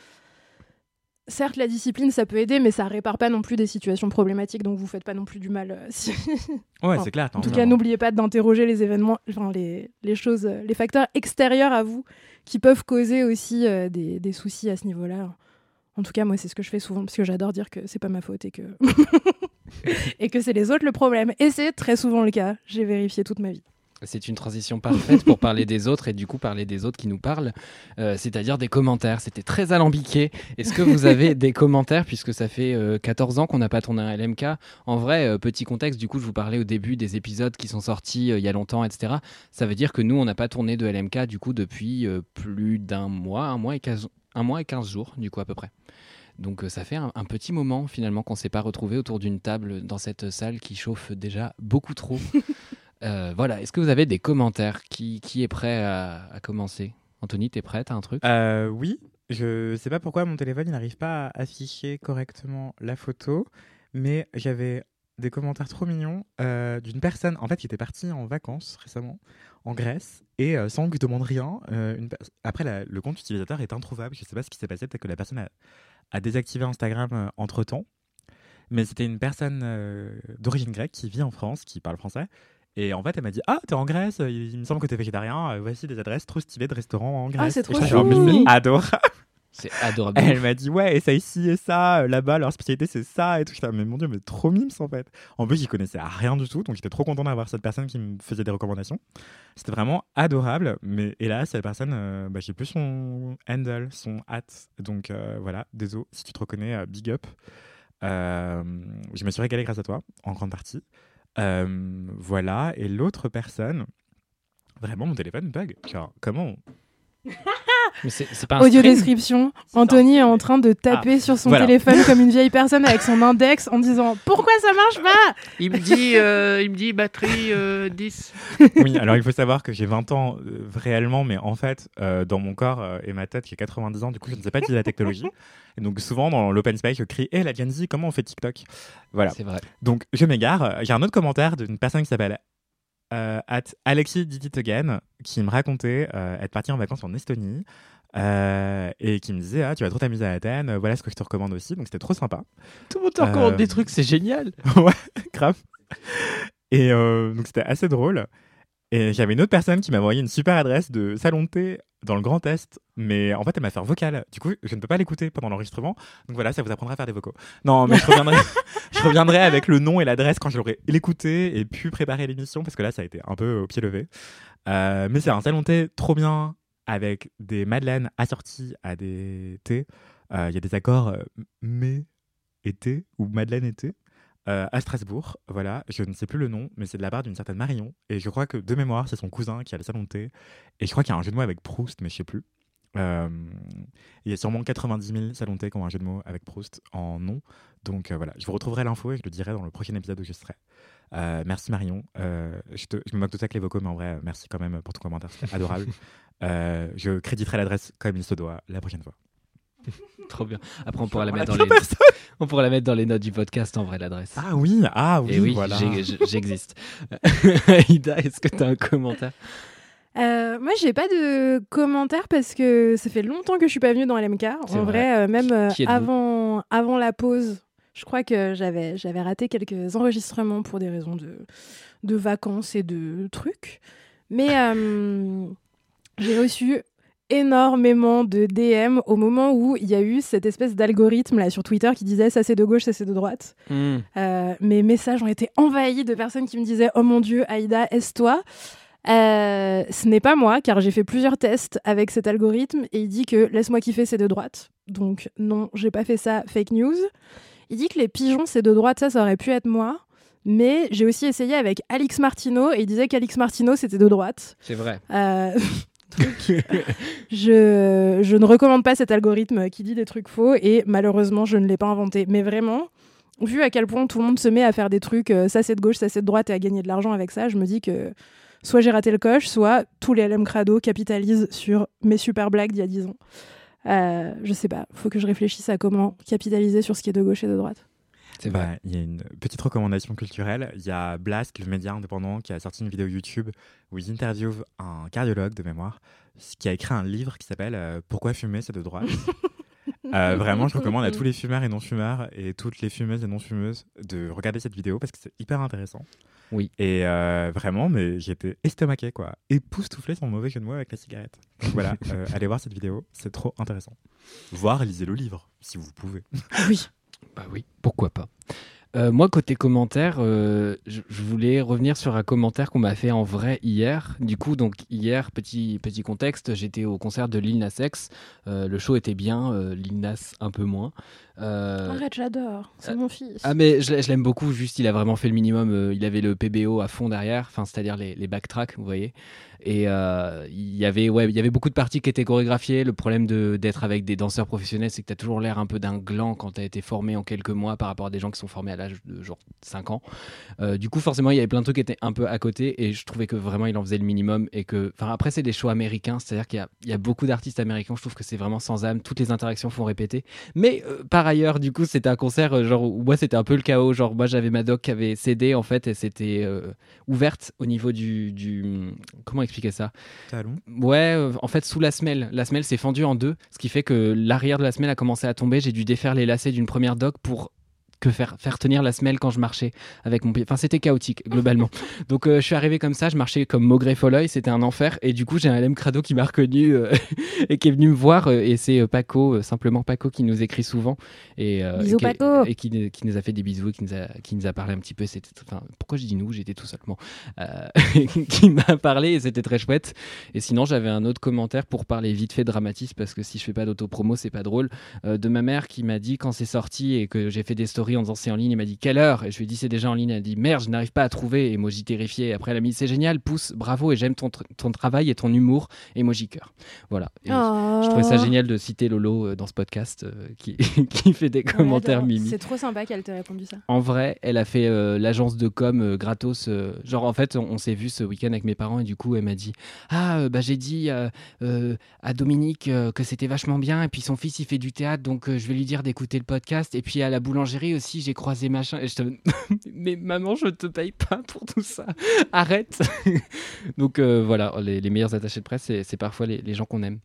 certes, la discipline, ça peut aider, mais ça répare pas non plus des situations problématiques, donc vous faites pas non plus du mal. euh, si- Ouais, Enfin, c'est clair. En tout cas, n'oubliez pas d'interroger les événements, enfin, les, les choses, les facteurs extérieurs à vous qui peuvent causer aussi euh, des, des soucis à ce niveau-là. En tout cas, moi, c'est ce que je fais souvent parce que j'adore dire que c'est pas ma faute et que et que c'est les autres le problème. Et c'est très souvent le cas. J'ai vérifié toute ma vie. C'est une transition parfaite pour parler des autres et du coup parler des autres qui nous parlent, euh, c'est-à-dire des commentaires. C'était très alambiqué. Est-ce que vous avez des commentaires puisque ça fait euh, 14 ans qu'on n'a pas tourné un LMK En vrai, euh, petit contexte, du coup, je vous parlais au début des épisodes qui sont sortis euh, il y a longtemps, etc. Ça veut dire que nous, on n'a pas tourné de LMK du coup depuis euh, plus d'un mois, un mois et 15, un mois et 15 jours, du coup à peu près. Donc euh, ça fait un, un petit moment finalement qu'on s'est pas retrouvé autour d'une table dans cette salle qui chauffe déjà beaucoup trop. Euh, voilà, est-ce que vous avez des commentaires qui, qui est prêt à, à commencer? Anthony, t'es prête à un truc? Euh, oui, je sais pas pourquoi mon téléphone il n'arrive pas à afficher correctement la photo, mais j'avais des commentaires trop mignons euh, d'une personne en fait qui était partie en vacances récemment en Grèce et euh, sans que je demande rien. euh, une Après la- le compte utilisateur est introuvable, je sais pas ce qui s'est passé, peut-être que la personne a, a désactivé Instagram entre temps, mais c'était une personne euh, d'origine grecque qui vit en France, qui parle français. Et en fait, elle m'a dit Ah, t'es en Grèce, il, il me semble que t'es végétarien, euh, voici des adresses trop stylées de restaurants en Grèce. Ah, c'est trop chou. adorable. C'est adorable. Elle m'a dit ouais, et ça ici et ça, là-bas, leur spécialité c'est ça et tout. J'étais, mais mon dieu, mais trop mimes en fait. En plus, j'y connaissais rien du tout, donc j'étais trop content d'avoir cette personne qui me faisait des recommandations. C'était vraiment adorable, mais hélas, cette personne, euh, bah, j'ai plus son handle, son hat. Donc euh, voilà, désolé, si tu te reconnais, euh, big up. Je me suis régalé grâce à toi, en grande partie. Voilà, et l'autre personne, vraiment mon téléphone bug. Genre, comment Mais c'est c'est pas un Audio description. Anthony est en train de taper sur son Voilà. téléphone comme une vieille personne avec son index en disant Pourquoi ça marche pas? Il me dit, euh, il me dit batterie euh, 10. Oui, alors il faut savoir que j'ai 20 ans euh, réellement, mais en fait, euh, dans mon corps euh, et ma tête qui a 90 ans, du coup, je ne sais pas utiliser la technologie. Et donc, souvent, dans l'open space, je crie Hé, la Gen Z, comment on fait TikTok? Voilà. C'est vrai. Donc, je m'égare. J'ai un autre commentaire d'une personne qui s'appelle euh, at Alexis Did It Again, qui me racontait euh, être parti en vacances en Estonie. euh, et qui me disait ah tu vas trop t'amuser à Athènes voilà ce que je te recommande aussi donc c'était trop sympa Tout le monde te recommande Euh, des trucs, c'est génial. ouais, grave. Et donc c'était assez drôle. Et j'avais une autre personne qui m'a envoyé une super adresse de salon de thé dans le Grand Est, mais en fait elle m'a fait un vocal. Du coup, je ne peux pas l'écouter pendant l'enregistrement. Donc voilà, ça vous apprendra à faire des vocaux. Non, mais je reviendrai, je reviendrai avec le nom et l'adresse quand je l'aurai écouté et pu préparer l'émission, parce que là ça a été un peu au pied levé. Euh, mais c'est un salon de thé trop bien, avec des madeleines assorties à des thés. Euh, Il y a des accords euh, mais et thé ou madeleine et thé euh, à Strasbourg. Voilà, je ne sais plus le nom, mais c'est de la part d'une certaine Marion. Et je crois que de mémoire, c'est son cousin qui a le salon de thé. Et je crois qu'il y a un jeu de mots avec Proust, mais je sais plus. Euh, il y a sûrement 90 000 salons de thé qui ont un jeu de mots avec Proust en nom. Donc euh, voilà, je vous retrouverai l'info et je le dirai dans le prochain épisode où je serai. Merci Marion. Je, te- je me moque de ça avec les vocaux, mais en vrai, merci quand même pour ton commentaire, c'était adorable. Je créditerai l'adresse comme il se doit la prochaine fois. Trop bien. Après, on pourra la mettre dans les, personne. on pourra la mettre dans les notes du podcast en vrai l'adresse. Ah oui, ah oui, Et oui, voilà. j'ai- j'existe. Ida, est-ce que tu as un commentaire? Euh, moi, j'ai pas de commentaires parce que ça fait longtemps que je suis pas venue dans LMK. C'est En vrai. vrai, euh, même euh, avant, avant la pause, je crois que j'avais, j'avais raté quelques enregistrements pour des raisons de, de vacances et de trucs. Mais euh, j'ai reçu énormément de DM au moment où il y a eu cette espèce d'algorithme là sur Twitter qui disait ça c'est de gauche, ça c'est de droite. Hmm. Euh, mes messages ont été envahis de personnes qui me disaient Oh mon Dieu, Aïda, est-ce toi? Euh, Ce n'est pas moi, car j'ai fait plusieurs tests avec cet algorithme et il dit que laisse-moi kiffer, c'est de droite. Donc, non, j'ai pas fait ça, fake news. Il dit que les pigeons, c'est de droite, ça, ça aurait pu être moi. Mais j'ai aussi essayé avec Alix Martino et il disait qu'Alix Martino, c'était de droite. C'est vrai. Euh, je ne recommande pas cet algorithme qui dit des trucs faux et malheureusement, je ne l'ai pas inventé. Mais vraiment, vu à quel point tout le monde se met à faire des trucs, euh, ça c'est de gauche, ça c'est de droite et à gagner de l'argent avec ça, je me dis que soit j'ai raté le coche, soit tous les LM Crado capitalisent sur mes super blagues d'il y a 10 ans. Euh, je sais pas, faut que je réfléchisse à comment capitaliser sur ce qui est de gauche et de droite. C'est Bah, vrai. Il y a une petite recommandation culturelle. Il y a Blast, le média indépendant, qui a sorti une vidéo YouTube où il interviewe un cardiologue de mémoire qui a écrit un livre qui s'appelle euh, Pourquoi fumer, c'est de droite. Euh, vraiment, je recommande à tous les fumeurs et non-fumeurs et toutes les fumeuses et non-fumeuses de regarder cette vidéo parce que c'est hyper intéressant. Oui. Et euh, vraiment, mais j'étais estomaqué, quoi. Époustouflé son mauvais jeu de mots avec la cigarette. Donc voilà, euh, allez voir cette vidéo, c'est trop intéressant. Voir, lisez le livre, si vous pouvez. Oui. Bah oui, pourquoi pas. Euh, moi, côté commentaire, euh, je, voulais revenir sur un commentaire qu'on m'a fait en vrai hier. Du coup, donc hier, petit, petit contexte, j'étais au concert de Lil Nas. Euh, le show était bien, euh, Lil Nas un peu moins. Euh, Arrête, j'adore, c'est euh, mon fils. ah mais je, l'a- je l'aime beaucoup, juste il a vraiment fait le minimum, euh, il avait le PBO à fond derrière, enfin c'est-à-dire les, les backtracks, vous voyez. Et euh, il y avait ouais, il y avait beaucoup de parties qui étaient chorégraphiées. Le problème de d'être avec des danseurs professionnels, c'est que tu as toujours l'air un peu d'un gland quand tu as été formé en quelques mois par rapport à des gens qui sont formés à l'âge de genre 5 ans. Du coup, forcément, il y avait plein de trucs qui étaient un peu à côté et je trouvais que vraiment il en faisait le minimum et que enfin après c'est des shows américains, c'est-à-dire qu'il y y a beaucoup d'artistes américains, je trouve que c'est vraiment sans âme, toutes les interactions font répéter. Mais euh, par ailleurs, du coup, c'était un concert euh, genre où moi c'était un peu le chaos. Genre moi j'avais ma doc qui avait cédé en fait et c'était euh, ouverte au niveau du, du comment expliquer ça? Talon. Ouais, euh, en fait sous la semelle, la semelle s'est fendue en deux, ce qui fait que l'arrière de la semelle a commencé à tomber. J'ai dû défaire les lacets d'une première doc pour que faire, faire tenir la semelle quand je marchais avec mon pied. Enfin, c'était chaotique, globalement. Donc, euh, je suis arrivé comme ça, je marchais comme Maugré Folloy, c'était un enfer. Et du coup, j'ai un LM Crado qui m'a reconnu euh, et qui est venu me voir. euh, et c'est Paco, simplement Paco, qui nous écrit souvent. Et, Bisous, et qui, Paco. Et qui, qui nous a fait des bisous et qui nous a, qui nous a parlé un petit peu. C'était, enfin, pourquoi je dis nous? J'étais tout simplement. Euh, qui m'a parlé et c'était très chouette. Et sinon, j'avais un autre commentaire pour parler vite fait dramatisme parce que si je fais pas d'autopromo, c'est pas drôle. De ma mère qui m'a dit quand c'est sorti et que j'ai fait des stories en disant c'est en ligne, elle m'a dit quelle heure? Et je lui ai dit c'est déjà en ligne. Elle a dit merde, je n'arrive pas à trouver. Emoji terrifié. Et après, elle a mis c'est génial, pouce, bravo et j'aime ton, ton travail et ton humour. Emoji cœur. Voilà. Et Je trouvais ça Oh. génial de citer Lolo euh, dans ce podcast euh, qui, qui fait des commentaires mimi. C'est trop sympa qu'elle t'ait répondu ça. En vrai, elle a fait euh, l'agence de com euh, gratos. genre, en fait, on, on s'est vu ce week-end avec mes parents et du coup, elle m'a dit Ah, bah, j'ai dit à Dominique que c'était vachement bien. Et puis, son fils, il fait du théâtre, donc je vais lui dire d'écouter le podcast. Et puis, à la boulangerie aussi, j'ai croisé machin. Et je te... Mais maman, je te paye pas pour tout ça. Arrête. donc, euh, voilà, les, meilleurs attachés de presse, c'est parfois les gens qu'on aime.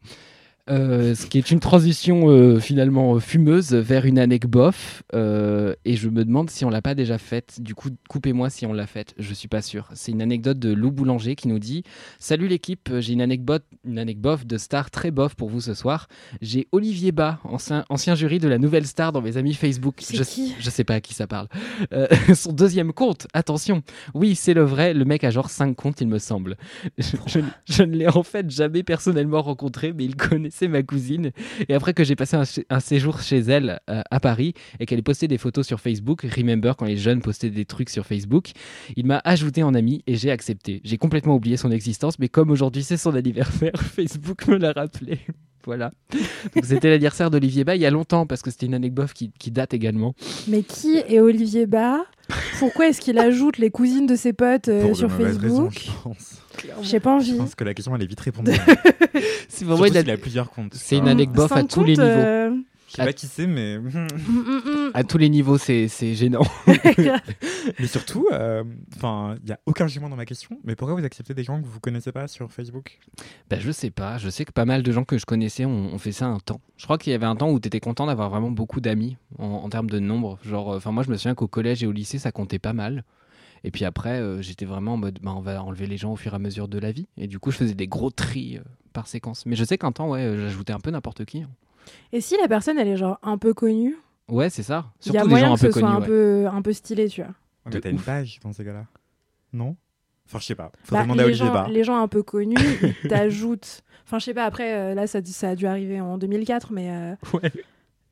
Euh, ce qui est une transition euh, finalement fumeuse vers une anecdote bof. euh, et je me demande si on l'a pas déjà faite. Du coup, coupez-moi si on l'a faite. Je suis pas sûr. C'est une anecdote de Lou Boulanger qui nous dit Salut l'équipe, j'ai une anecdote, une anecdote bof de star très bof pour vous ce soir. J'ai Olivier Bas, ancien, ancien jury de la Nouvelle Star dans mes amis Facebook. Je, qui? je sais pas à qui ça parle. Son deuxième compte, attention. Oui, c'est le vrai. Le mec a genre 5 comptes, il me semble. Je, je- je ne l'ai en fait jamais personnellement rencontré, mais il connaissait ma cousine. Et après que j'ai passé un séjour chez elle euh, à Paris et qu'elle ait posté des photos sur Facebook, remember quand les jeunes postaient des trucs sur Facebook, il m'a ajouté en ami et j'ai accepté. J'ai complètement oublié son existence, mais comme aujourd'hui c'est son anniversaire, Facebook me l'a rappelé. Voilà. Donc c'était l'anniversaire d'Olivier Bas il y a longtemps parce que c'était une anecdote qui, qui date également. Mais qui est Olivier Bas? Pourquoi est-ce qu'il ajoute les cousines de ses potes euh, sur Facebook? je pense. J'ai pas Je envie. pense que la question elle est vite répondue. C'est a plusieurs comptes. c'est une anecdote à tous les niveaux. euh, Je sais pas qui c'est, mais. Mm, mm, mm. À tous les niveaux, c'est c'est gênant. mais surtout, euh, enfin, il y a aucun jugement dans ma question. Mais pourquoi vous acceptez des gens que vous connaissez pas sur Facebook? Bah, je sais pas. Je sais que pas mal de gens que je connaissais ont, ont fait ça un temps. Je crois qu'il y avait un temps où tu étais content d'avoir vraiment beaucoup d'amis en, en termes de nombre. Genre, enfin, moi, je me souviens qu'au collège et au lycée, ça comptait pas mal. Et puis après, euh, j'étais vraiment en mode, bah, on va enlever les gens au fur et à mesure de la vie. Et du coup, je faisais des gros tris euh, par séquence. Mais je sais qu'un temps, ouais, euh, j'ajoutais un peu n'importe qui. hein. Et si la personne, elle est genre un peu connue, Ouais, c'est ça. il y a moyen que ce soit un, ouais. peu, un peu stylé, tu vois. Mais t'as une page dans ces cas-là Non? Enfin, je sais pas. Faudrait Bah, demander à les, Olivier gens, les gens un peu connus, ils t'ajoutent. Enfin, je sais pas, après, euh, là, ça, ça a dû arriver en 2004, mais euh, Ouais.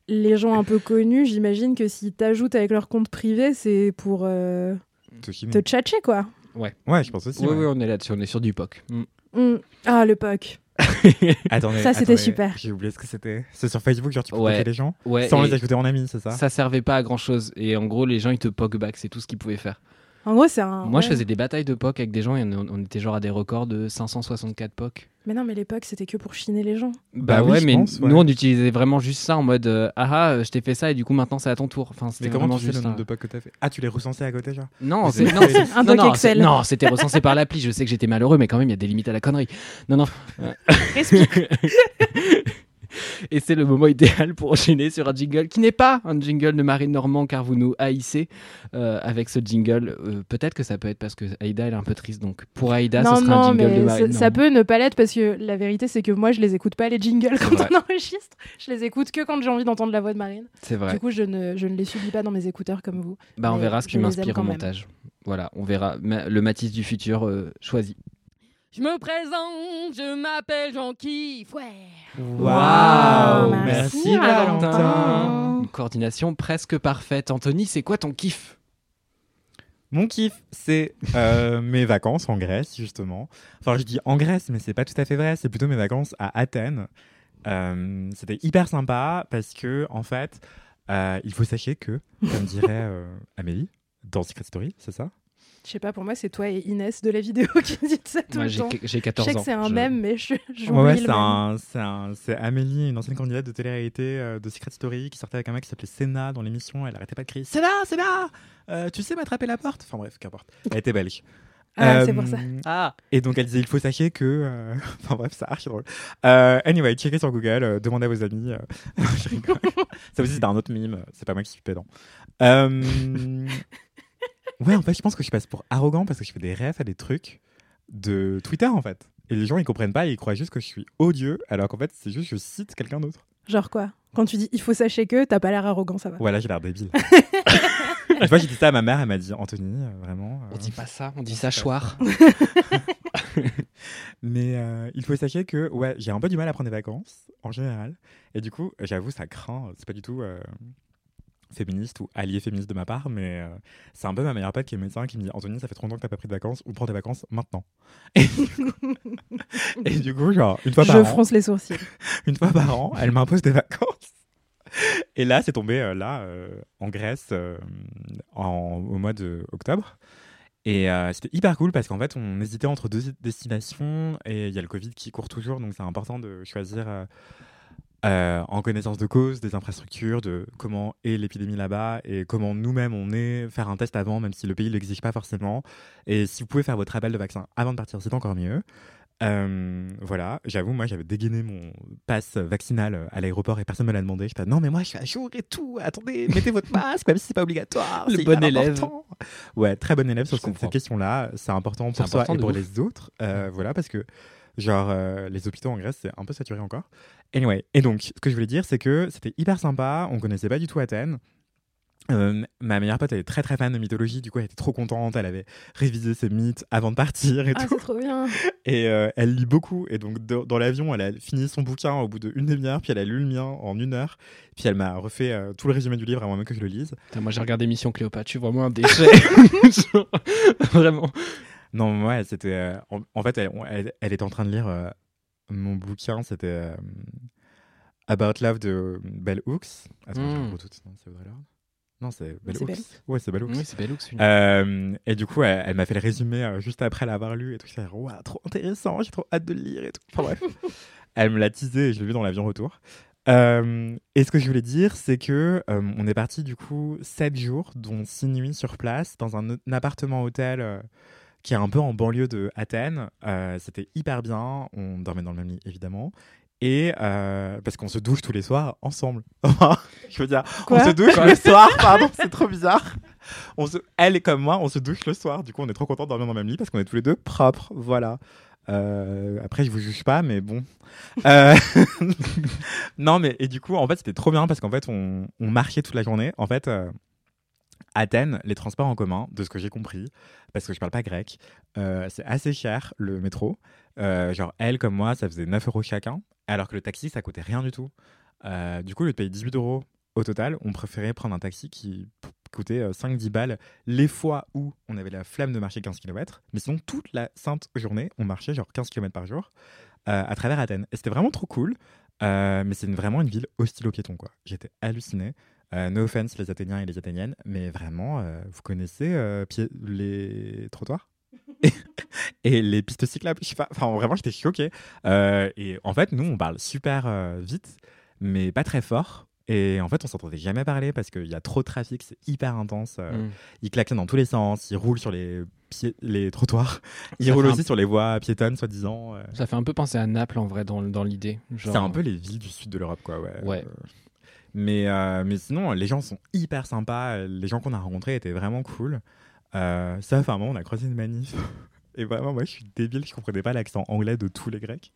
les gens un peu connus, j'imagine que s'ils t'ajoutent avec leur compte privé, c'est pour euh, Te tchatcher, quoi. Ouais, je pense aussi. Oui, ouais. oui, on est là-dessus. On est sur du POC. Mm. Mm. Ah, le POC. Attendez, Ça, c'était super. J'ai oublié ce que c'était. C'est sur Facebook, genre tu peux Ouais. les gens Ouais, sans les ajouter en amis, c'est ça ça servait pas à grand chose. Et en gros, les gens, ils te POC back. C'est tout ce qu'ils pouvaient faire. En gros, c'est un. Moi, je ouais. faisais des batailles de POC avec des gens et on, on était genre à des records de 564 POC. Mais non, mais les POC, c'était que pour chiner les gens. Bah oui, je mais pense, ouais. nous, on utilisait vraiment juste ça en mode euh, ah ah, je t'ai fait ça et du coup, maintenant, c'est à ton tour. Enfin, c'était Mais comment tu sais juste le nombre de pocs que t'as fait? Ah, tu les recensais à côté, genre? Non, c'est c'est- non, c'est- Un non, doc non, Excel. Non, c'était recensé par l'appli. Je sais que j'étais malheureux, mais quand même, il y a des limites à la connerie. Non, non. Respire. Et c'est le moment idéal pour enchaîner sur un jingle qui n'est pas un jingle de Marine Normand car vous nous haïssez euh, avec ce jingle. Euh, Peut-être que ça peut être parce que Aïda elle est un peu triste. Donc pour Aïda, non, ce sera un jingle de Marine ça, ça Normand. peut ne pas l'être parce que la vérité, c'est que moi, je les écoute pas, les jingles, quand on enregistre. Je les écoute que quand j'ai envie d'entendre la voix de Marine. C'est vrai. Du coup, je ne, je ne les subis pas dans mes écouteurs comme vous. Bah, on verra ce qui m'inspire au même. montage. Voilà, on verra. Le Matisse du futur euh, choisi. Je me présente, je m'appelle Jean-Kiff. Ouais. Waouh, Merci, merci, Valentin. Valentin. Une coordination presque parfaite. Anthony, c'est quoi ton kiff? Mon kiff, c'est euh, mes vacances en Grèce, justement. Enfin, je dis en Grèce, mais c'est pas tout à fait vrai. C'est plutôt mes vacances à Athènes. Euh, C'était hyper sympa parce que, en fait, euh, il faut sachez que, comme dirait euh, Amélie, dans Secret Story, c'est ça? Je sais pas, pour moi, c'est toi et Inès de la vidéo qui dites ça tout Moi, le j'ai temps. j'ai Je 14 sais ans. que c'est un Je- mème, mais je, j'oublie Ouais, ouais, le c'est mème. un- c'est un- c'est Amélie, une ancienne candidate de télé-réalité euh, de Secret Story qui sortait avec un mec qui s'appelait Senna dans l'émission. Elle arrêtait pas de crier Senna, Senna Euh, Tu sais m'attraper la porte? Enfin bref, qu'importe. Elle était belge. Ah, Euh, c'est pour ça. Ah Et donc elle disait il faut sachez que. euh, Enfin bref, c'est archi drôle. Euh, anyway, checkez sur Google, euh, demandez à vos amis. euh, je rigole. ça aussi, c'était un autre mime, c'est pas moi qui suis pédant. Ouais, en fait, je pense que je passe pour arrogant parce que je fais des refs à des trucs de Twitter en fait. Et les gens ils comprennent pas, ils croient juste que je suis odieux, alors qu'en fait, c'est juste que je cite quelqu'un d'autre. Genre quoi? Quand tu dis il faut sachez que, t'as pas l'air arrogant, ça va. Voilà, j'ai l'air débile. Une fois, j'ai dit ça à ma mère, elle m'a dit Anthony, euh, vraiment. euh, On dit pas ça, on dit ça ça se choir. Mais euh, il faut sachez que ouais, j'ai un peu du mal à prendre des vacances en général. Et du coup, j'avoue, ça craint. C'est pas du tout euh, féministe ou allié féministe de ma part, mais euh, c'est un peu ma meilleure pote qui est médecin qui me dit Anthony, ça fait trop longtemps que t'as pas pris de vacances ou prends tes vacances maintenant. Et du coup, et du coup, genre, une fois par Je an, fronce les sourcils. une fois par an, elle m'impose des vacances. Et là, c'est tombé euh, là, euh, en Grèce, en- au mois d'octobre. Et euh, c'était hyper cool parce qu'en fait, on hésitait entre deux destinations et il y a le Covid qui court toujours, donc c'est important de choisir euh, euh, en connaissance de cause des infrastructures, de comment est l'épidémie là-bas et comment nous-mêmes on est, faire un test avant, même si le pays ne l'exige pas forcément. Et si vous pouvez faire votre rappel de vaccin avant de partir, c'est encore mieux. Euh, voilà, j'avoue, moi j'avais dégainé mon passe vaccinal à l'aéroport et personne me l'a demandé. J'étais non, mais moi je suis à jour et tout. Attendez, mettez votre masque, même si c'est pas obligatoire. Le bon élève. important. Ouais, très bon élève sur Je cette, comprends. cette question-là. C'est important pour soi important et pour ouf. les autres. Euh, voilà, parce que genre euh, les hôpitaux en Grèce c'est un peu saturé encore. Anyway, et donc ce que je voulais dire c'est que c'était hyper sympa. On connaissait pas du tout Athènes. Euh, ma meilleure pote elle est très très fan de mythologie, du coup elle était trop contente, elle avait révisé ses mythes avant de partir et Ah, tout. c'est trop bien. Et euh, elle lit beaucoup. Et donc, de- dans l'avion, elle a fini son bouquin au bout d'une demi-heure, puis elle a lu le mien en une heure. Puis elle m'a refait euh, tout le résumé du livre avant même que je le lise. Putain, moi j'ai regardé Mission Cléopâtre, je suis vraiment un déchet. Vraiment. Non, ouais, c'était. euh, en, en fait, elle, elle, elle était en train de lire euh, mon bouquin, c'était euh, About Love de Bell Hooks. Attends, je Mm. reprends tout, sinon c'est Audrey Lorde Non, c'est Bell Hooks. Bell Ouais, c'est Bell Hooks. Oui, c'est Bellux. celui-là. Euh, et du coup, elle, elle m'a fait le résumé euh, juste après l'avoir lu et tout. J'étais là, Ouah, trop intéressant, j'ai trop hâte de le lire et tout. Enfin bref, elle me l'a teasé et je l'ai vu dans l'avion retour. Euh, et ce que je voulais dire, c'est que euh, on est parti du coup 7 jours, dont 6 nuits sur place, dans un, un appartement-hôtel euh, qui est un peu en banlieue de Athènes. Euh, C'était hyper bien. On dormait dans le même lit, évidemment. Et euh, parce qu'on se douche tous les soirs ensemble. je veux dire, Quoi on se douche le soir, pardon, c'est trop bizarre. On se, elle et comme moi, on se douche le soir. Du coup, on est trop contents de dormir dans le même lit parce qu'on est tous les deux propres. Voilà. Euh, après, je vous juge pas, mais bon. Euh, non, mais et du coup, en fait, c'était trop bien parce qu'en fait, on, on marchait toute la journée. En fait, euh, Athènes, les transports en commun, de ce que j'ai compris, parce que je parle pas grec, euh, c'est assez cher le métro. Euh, genre, elle comme moi, ça faisait 9 euros chacun, alors que le taxi, ça coûtait rien du tout. Euh, du coup, au lieu de payer 18 euros au total, on préférait prendre un taxi qui coûtait euh, 5-10 balles les fois où on avait la flemme de marcher 15 km. Mais sinon, toute la sainte journée, on marchait genre 15 km par jour à travers Athènes. Et c'était vraiment trop cool. Mais c'est vraiment une ville hostile aux piétons, quoi. J'étais halluciné. Euh, no offense les Athéniens et les Athéniennes, mais vraiment, euh, vous connaissez euh, pied- les trottoirs? Et, les pistes cyclables? Je sais pas, enfin vraiment, j'étais choqué. Euh, et en fait, nous, on parle super vite, mais pas très fort. Et en fait, on s'entendait jamais parler parce qu'il y a trop de trafic, c'est hyper intense. euh, Mm. Ils claquent dans tous les sens, ils roulent sur les, les trottoirs, ils Ça roulent aussi sur les voies piétonnes, soi-disant. Ça fait un peu penser à Naples en vrai dans, dans l'idée. Genre- C'est un peu les villes du sud de l'Europe, quoi. Ouais. Ouais. Mais, euh, mais sinon, les gens sont hyper sympas. Les gens qu'on a rencontrés étaient vraiment cool. Euh, sauf à un moment, on a croisé une manif. Et vraiment, moi, je suis débile. Je comprenais pas l'accent anglais de tous les Grecs.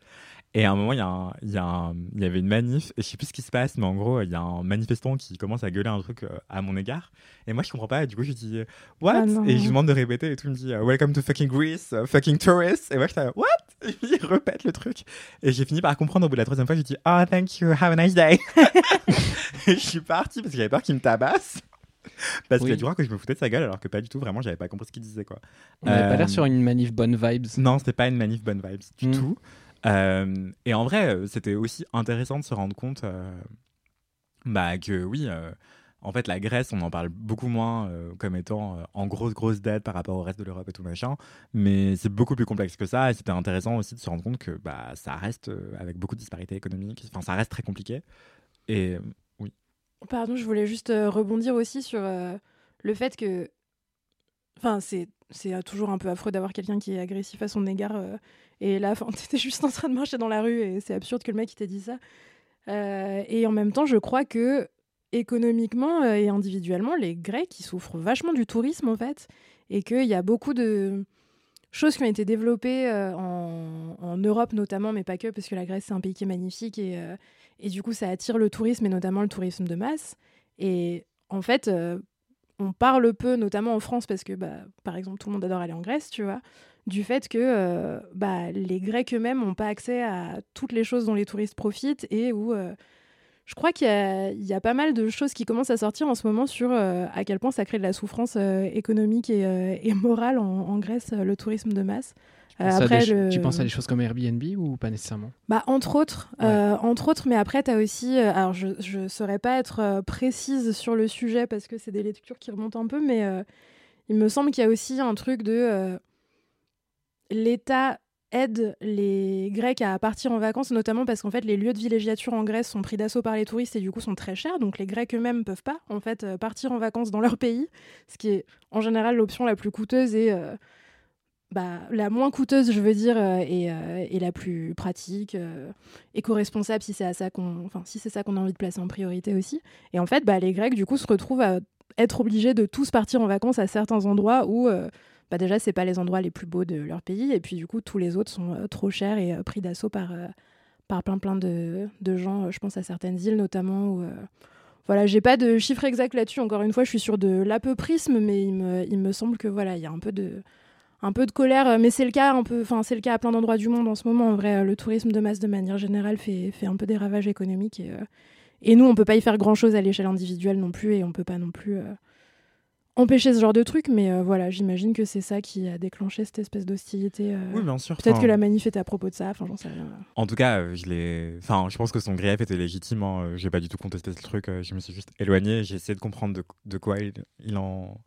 Et à un moment, il y, a un- il y, a un- il y avait une manif. Et je sais plus ce qui se passe, mais en gros, il y a un manifestant qui commence à gueuler un truc euh, à mon égard. Et moi, je comprends pas. Et du coup, je dis What Ah non. Et je lui demande de répéter. Et tout il me dit Welcome to fucking Greece, uh, fucking tourists. Et moi, je dis What? Et puis, il répète le truc. Et j'ai fini par comprendre au bout de la troisième fois. Je dis Oh, thank you, have a nice day. et je suis parti parce que j'avais peur qu'il me tabasse. Parce Oui. qu'il a dû croire que je me foutais de sa gueule alors que pas du tout, vraiment, j'avais pas compris ce qu'il disait quoi. On avait pas Euh, l'air sur une manif bonne vibes. Non, c'était pas une manif bonne vibes du Mm. tout. Euh, et en vrai, euh, c'était aussi intéressant de se rendre compte euh, bah, que oui, euh, en fait, la Grèce, on en parle beaucoup moins euh, comme étant euh, en grosse, grosse dette par rapport au reste de l'Europe et tout machin. Mais c'est beaucoup plus complexe que ça. Et c'était intéressant aussi de se rendre compte que bah, ça reste euh, avec beaucoup de disparités économiques. Enfin, ça reste très compliqué. Et Pardon, je voulais juste rebondir aussi sur le fait que. Enfin, c'est. Toujours un peu affreux d'avoir quelqu'un qui est agressif à son égard. et là, t'étais juste en train de marcher dans la rue et c'est absurde que le mec t'ait dit ça. Et en même temps, je crois que économiquement euh, et individuellement, les Grecs ils souffrent vachement du tourisme en fait, et qu'il y a beaucoup de choses qui ont été développées euh, en, Europe notamment, mais pas que, parce que la Grèce c'est un pays qui est magnifique et, euh, et du coup ça attire le tourisme et notamment le tourisme de masse. Et en fait, on parle peu, notamment en France, parce que bah, par exemple tout le monde adore aller en Grèce, tu vois, du fait que bah, les Grecs eux-mêmes n'ont pas accès à toutes les choses dont les touristes profitent et où je crois qu'il y, a- il y a pas mal de choses qui commencent à sortir en ce moment sur euh, à quel point ça crée de la souffrance euh, économique et, euh, et morale en, en Grèce, le tourisme de masse. Après, le- Tu penses à des choses comme Airbnb ou pas nécessairement? Bah, entre autres, entre autres, mais après, tu as aussi. alors, je ne saurais pas être précise sur le sujet parce que c'est des lectures qui remontent un peu, mais il me semble qu'il y a aussi un truc de. L'État aide les Grecs à partir en vacances, notamment parce qu'en fait, les lieux de villégiature en Grèce sont pris d'assaut par les touristes et du coup sont très chers. Donc, les Grecs eux-mêmes peuvent pas, en fait, euh, partir en vacances dans leur pays, ce qui est en général l'option la plus coûteuse et. euh, bah, la moins coûteuse, je veux dire, euh, et, et la plus pratique, éco-responsable si c'est ça qu'on, si c'est ça qu'on a envie de placer en priorité aussi. Et en fait, bah, les Grecs du coup se retrouvent à être obligés de tous partir en vacances à certains endroits où, bah, déjà c'est pas les endroits les plus beaux de leur pays, et puis du coup tous les autres sont euh, trop chers et euh, pris d'assaut par euh, par plein plein de, gens. je pense à certaines îles notamment où voilà, j'ai pas de chiffres exacts là-dessus. Encore une fois, je suis sur de l'à peu prisme, mais il me, semble que voilà, il y a un peu de un peu de colère, mais c'est le cas un peu, enfin c'est le cas à plein d'endroits du monde en ce moment. En vrai, le tourisme de masse de manière générale fait, un peu des ravages économiques et, et nous on peut pas y faire grand chose à l'échelle individuelle non plus et on peut pas non plus empêcher ce genre de truc. Mais euh, voilà, j'imagine que c'est ça qui a déclenché cette espèce d'hostilité. euh, oui, bien sûr. Peut-être que la manif était à propos de ça. Enfin, j'en sais rien. En tout cas, euh, je l'ai. Enfin, je pense que son grief était légitime. Hein. J'ai pas du tout contesté ce truc. Je me suis juste éloigné. J'ai essayé de comprendre de, de quoi il, il en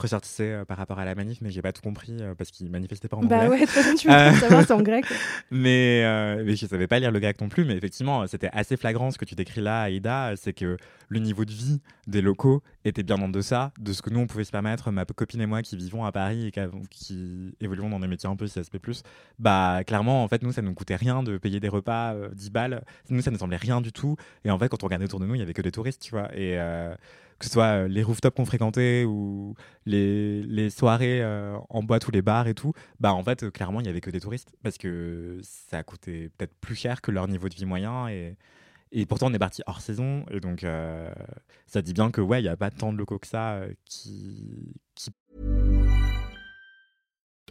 ressortissait euh, par rapport à la manif, mais j'ai pas tout compris euh, parce qu'il manifestait pas en Bah anglais. ouais, de toute façon, tu veux savoir, c'est en grec. mais, euh, mais je savais pas lire le grec non plus, mais effectivement, c'était assez flagrant ce que tu décris là, Aïda, c'est que le niveau de vie des locaux était bien en deçà de ce que nous on pouvait se permettre, ma copine et moi qui vivons à Paris et qui, évoluons dans des métiers un peu CSP+, bah clairement en fait nous ça nous coûtait rien de payer des repas euh, 10 balles, nous ça ne semblait rien du tout, et en fait quand on regardait autour de nous il y avait que des touristes, tu vois, et euh, que ce soit euh, les rooftops qu'on fréquentait ou les, les soirées euh, en boîte ou les bars et tout, bah en fait clairement il y avait que des touristes parce que ça coûtait peut-être plus cher que leur niveau de vie moyen et, et pourtant on est parti hors saison et donc euh, ça dit bien que ouais il n'y a pas tant de locaux que ça qui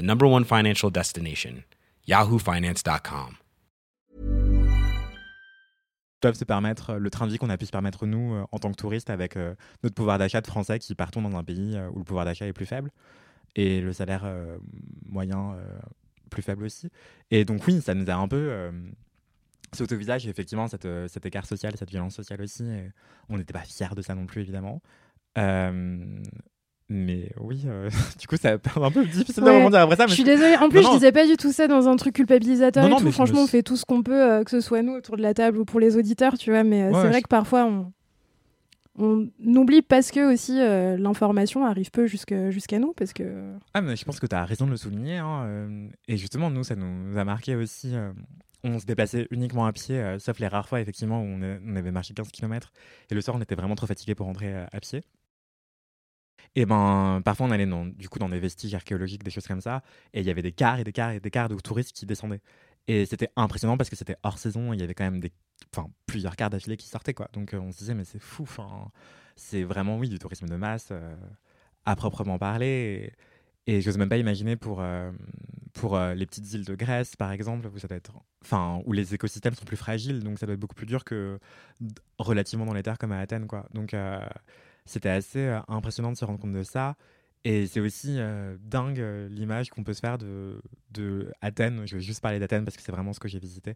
the number one financial destination, yahoofinance.com. peuvent se permettre euh, le train de vie qu'on a pu se permettre nous euh, en tant que touristes avec euh, notre pouvoir d'achat de français qui partons dans un pays où le pouvoir d'achat est plus faible et le salaire moyen plus faible aussi. Et donc oui, ça nous a un peu au visage effectivement cette, cet écart social, cette violence sociale aussi. On n'était pas fiers de ça non plus évidemment. Mais oui, euh, du coup, c'est un peu difficile de Ouais. rebondir après ça. Je suis désolée. En plus, Non, non. je disais pas du tout ça dans un truc culpabilisateur Non, et tout. Franchement, me on fait tout ce qu'on peut, euh, que ce soit nous autour de la table ou pour les auditeurs, tu vois. Mais euh, Ouais, c'est ouais, vrai je- que parfois, on, on oublie parce que aussi l'information arrive peu jusqu'à nous. Parce que. Ah, mais je pense que tu as raison de le souligner. hein, et justement, nous, ça nous a marqué aussi. on se déplaçait uniquement à pied, sauf les rares fois, effectivement, où on, on avait marché 15 km. Et le soir, on était vraiment trop fatigué pour rentrer à pied. Et ben, parfois, on allait dans, du coup dans des vestiges archéologiques, des choses comme ça. Et il y avait des cars et des cars et des cars de touristes qui descendaient. Et c'était impressionnant parce que c'était hors saison. Il y avait quand même des, enfin, plusieurs cars d'affilée qui sortaient. Quoi. Donc, euh, on se disait, mais c'est fou. C'est vraiment, oui, du tourisme de masse, euh, à proprement parler. Et, et j'ose même pas imaginer pour, euh, pour les petites îles de Grèce, par exemple, où, ça doit être, enfin, où les écosystèmes sont plus fragiles. Donc, ça doit être beaucoup plus dur que relativement dans les terres comme à Athènes. Quoi. Donc, c'était assez euh, impressionnant de se rendre compte de ça. Et c'est aussi euh, dingue euh, l'image qu'on peut se faire de, de Athènes. Je vais juste parler d'Athènes parce que c'est vraiment ce que j'ai visité.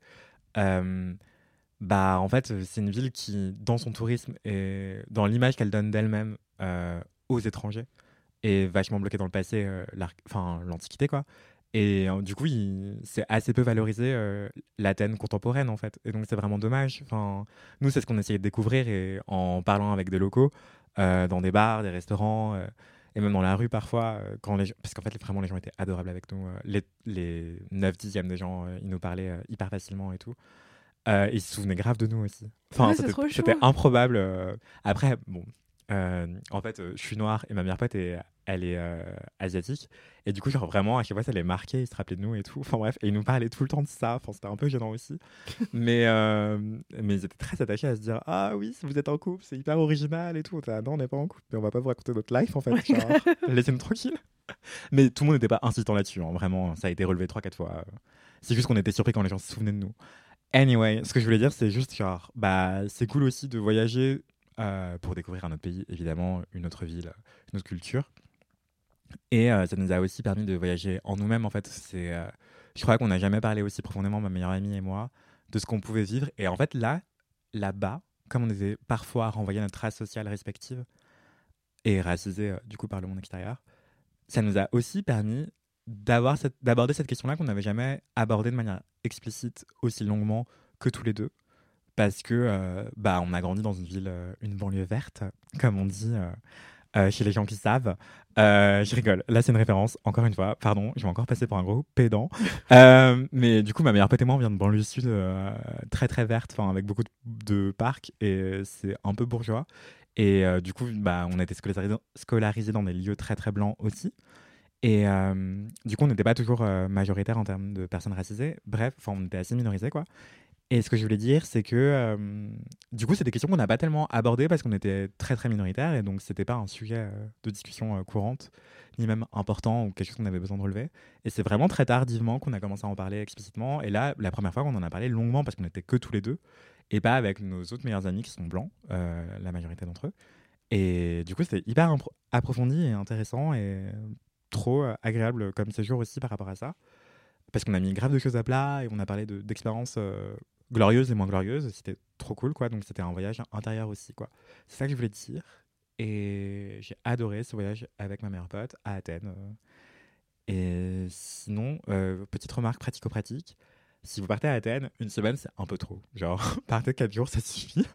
Bah, en fait, c'est une ville qui, dans son tourisme et dans l'image qu'elle donne d'elle-même aux étrangers, est vachement bloquée dans le passé, l'Antiquité, quoi. Et du coup, c'est assez peu valorisé l'Athènes contemporaine, en fait. Et donc, c'est vraiment dommage. Nous, c'est ce qu'on essayait de découvrir et en parlant avec des locaux, dans des bars, des restaurants, euh, et même dans la rue parfois, euh, quand les gens- parce qu'en fait, vraiment, les gens étaient adorables avec nous. euh, les, les 9 dixièmes des gens, euh, ils nous parlaient euh, hyper facilement et tout. Euh, ils se souvenaient grave de nous aussi. Enfin, Ouais, c'était improbable. euh. Après, bon, euh, en fait, euh, je suis noire et ma meilleure pote, est, elle est euh, asiatique. Et du coup, genre vraiment, à chaque fois, ça les marquait, ils se rappelaient de nous et tout. Enfin bref, et ils nous parlaient tout le temps de ça. Enfin, c'était un peu gênant aussi. mais, euh, mais ils étaient très attachés à se dire Ah oui, vous êtes en couple, c'est hyper original et tout. Ah non, on n'est pas en couple, mais on va pas vous raconter notre life en fait. Laissez-nous tranquille. Mais tout le monde n'était pas insistant là-dessus. hein, Vraiment, ça a été relevé 3-4 fois. C'est juste qu'on était surpris quand les gens se souvenaient de nous. Anyway, ce que je voulais dire, c'est juste genre, bah, c'est cool aussi de voyager euh, pour découvrir un autre pays, évidemment, une autre ville, une autre culture. Et euh, ça nous a aussi permis de voyager en nous-mêmes, en fait. C'est, euh, je crois qu'on n'a jamais parlé aussi profondément, ma meilleure amie et moi, de ce qu'on pouvait vivre. Et en fait, là, là-bas, comme on était parfois renvoyés à notre race sociale respective et racisés, euh, du coup, par le monde extérieur, ça nous a aussi permis d'avoir d'aborder cette question-là qu'on n'avait jamais abordée de manière explicite aussi longuement que tous les deux. Parce que bah, on a grandi dans une ville, une banlieue verte, comme on dit euh, chez les gens qui savent. Euh, je rigole. Là, c'est une référence, encore une fois. Pardon, je vais encore passer pour un gros pédant. Euh, mais du coup, ma meilleure pote et moi, on vient de banlieue sud, euh, très très verte, avec beaucoup de, de parcs, et c'est un peu bourgeois. Et du coup, bah, on a été scolarisés scolarisés dans des lieux très très blancs aussi. Et euh, du coup, on n'était pas toujours euh, majoritaire en termes de personnes racisées. Bref, on était assez minorisés, quoi. Et ce que je voulais dire, c'est que euh, du coup, c'est des questions qu'on n'a pas tellement abordées parce qu'on était très très minoritaire et donc c'était pas un sujet euh, de discussion euh, courante, ni même important ou quelque chose qu'on avait besoin de relever. Et c'est vraiment très tardivement qu'on a commencé à en parler explicitement. Et là, la première fois qu'on en a parlé longuement parce qu'on était que tous les deux et pas avec nos autres meilleurs amis qui sont blancs, la majorité d'entre eux. Et du coup, c'était hyper approfondi et intéressant et trop agréable comme séjour aussi par rapport à ça. Parce qu'on a mis grave de choses à plat et on a parlé de- d'expériences glorieuses et moins glorieuses. C'était trop cool, quoi. Donc c'était un voyage intérieur aussi, quoi. C'est ça que je voulais dire. Et j'ai adoré ce voyage avec ma meilleure pote à Athènes. euh. Et sinon, euh, petite remarque pratico-pratique. Si vous partez à Athènes, une semaine, c'est un peu trop. Genre, partez 4 jours, ça suffit.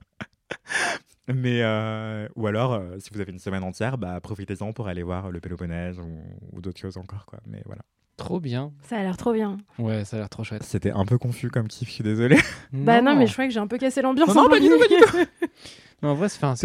Mais, euh, ou alors, si vous avez une semaine entière, bah, profitez-en pour aller voir le Péloponnèse ou, ou d'autres choses encore, quoi. Mais voilà. Trop bien. Ça a l'air trop bien. Ouais, ça a l'air trop chouette. C'était un peu confus comme kiff, je suis désolé. Bah non, mais je crois que j'ai un peu cassé l'ambiance. Non, non, en pas du tout. Non, en vrai, c'est, pas.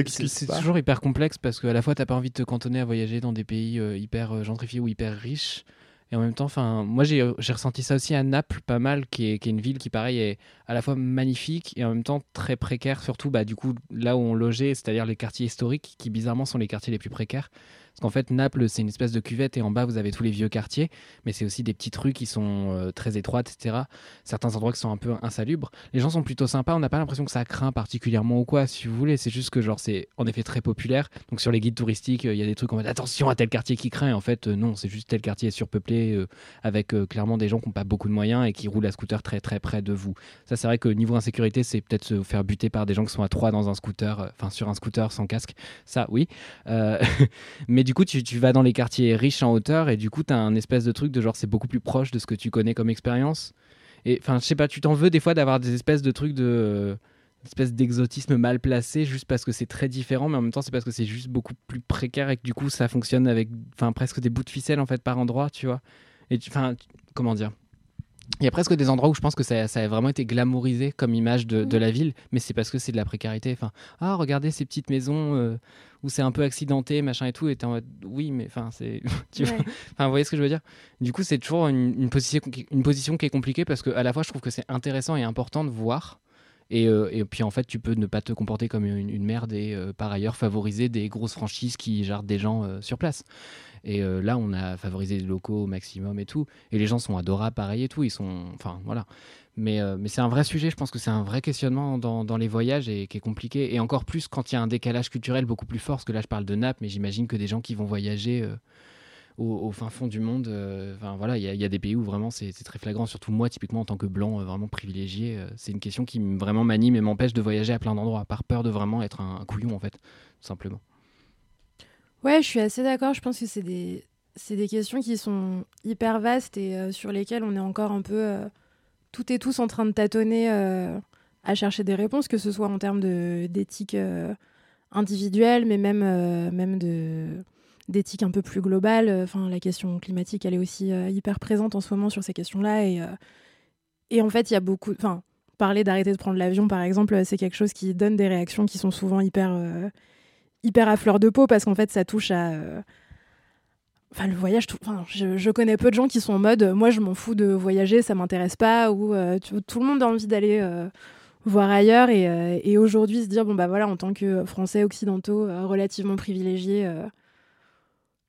toujours hyper complexe parce qu'à la fois, t'as pas envie de te cantonner à voyager dans des pays euh, hyper euh, gentrifiés ou hyper riches. Et en même temps, enfin, moi, j'ai, j'ai ressenti ça aussi à Naples, pas mal, qui est, qui est une ville qui, pareil, est à la fois magnifique et en même temps très précaire, surtout, bah, du coup, là où on logeait, c'est-à-dire les quartiers historiques, qui bizarrement sont les quartiers les plus précaires. Parce qu'en fait, Naples, c'est une espèce de cuvette et en bas, vous avez tous les vieux quartiers, mais c'est aussi des petites rues qui sont euh, très étroites, etc. Certains endroits qui sont un peu insalubres. Les gens sont plutôt sympas, on n'a pas l'impression que ça craint particulièrement ou quoi, si vous voulez. C'est juste que, genre, c'est en effet très populaire. Donc, sur les guides touristiques, euh, il y a des trucs en mode attention à tel quartier qui craint. En fait, euh, non, c'est juste tel quartier est surpeuplé avec clairement des gens qui n'ont pas beaucoup de moyens et qui roulent à scooter très très près de vous. Ça, c'est vrai que niveau insécurité, c'est peut-être se faire buter par des gens qui sont à trois dans un scooter, enfin sur un scooter sans casque. Ça, oui. Euh, du coup, tu, vas dans les quartiers riches en hauteur et du coup, tu as un espèce de truc de genre, c'est beaucoup plus proche de ce que tu connais comme expérience. Et enfin, je sais pas, tu t'en veux des fois d'avoir des espèces de trucs de. d'exotisme mal placé juste parce que c'est très différent mais en même temps c'est parce que c'est juste beaucoup plus précaire et que du coup ça fonctionne avec presque des bouts de ficelle en fait par endroit tu vois et enfin comment dire? Il y a presque des endroits où je pense que ça, ça a vraiment été glamourisé comme image de, de la ville, mais c'est parce que c'est de la précarité. Enfin, ah, regardez ces petites maisons euh, où c'est un peu accidenté, machin et tout. Et t'es en mode, oui, mais enfin, c'est. tu vois Ouais. Enfin, vous voyez ce que je veux dire? Du coup, c'est toujours une, une position, qui- une position qui est compliquée parce que à la fois, je trouve que c'est intéressant et important de voir. Et, euh, et puis en fait, tu peux ne pas te comporter comme une, merde et euh, par ailleurs favoriser des grosses franchises qui gardent des gens euh, sur place. Et là, on a favorisé les locaux au maximum et tout. Et les gens sont adorables pareil et tout. Ils sont. Enfin, voilà. Mais, mais c'est un vrai sujet. Je pense que c'est un vrai questionnement dans, dans les voyages et qui est compliqué. Et encore plus quand il y a un décalage culturel beaucoup plus fort. Parce que là, je parle de Naples, mais j'imagine que des gens qui vont voyager. Au, fin fond du monde, euh, enfin voilà, il y, a- des pays où vraiment c'est très flagrant. Surtout moi, typiquement en tant que blanc, euh, vraiment privilégié, euh, c'est une question qui vraiment m'anime et m'empêche de voyager à plein d'endroits, par peur de vraiment être un, couillon en fait, tout simplement. Ouais, je suis assez d'accord. Je pense que c'est des, des questions qui sont hyper vastes et sur lesquelles on est encore un peu toutes et tous en train de tâtonner à chercher des réponses, que ce soit en termes d'éthique individuelle, mais même, même de d'éthique un peu plus globale. Enfin, la question climatique, elle est aussi euh, hyper présente en ce moment sur ces questions-là. Et, euh, et en fait, il y a beaucoup. Enfin, parler d'arrêter de prendre l'avion, par exemple, c'est quelque chose qui donne des réactions qui sont souvent hyper, euh, hyper à fleur de peau parce qu'en fait, ça touche à. euh, Enfin, le voyage, tout... enfin, je, connais peu de gens qui sont en mode euh, moi je m'en fous de voyager, ça m'intéresse pas, ou euh, tout le monde a envie d'aller euh, voir ailleurs et, euh, aujourd'hui se dire bon bah voilà, en tant que Français occidentaux euh, relativement privilégiés, euh,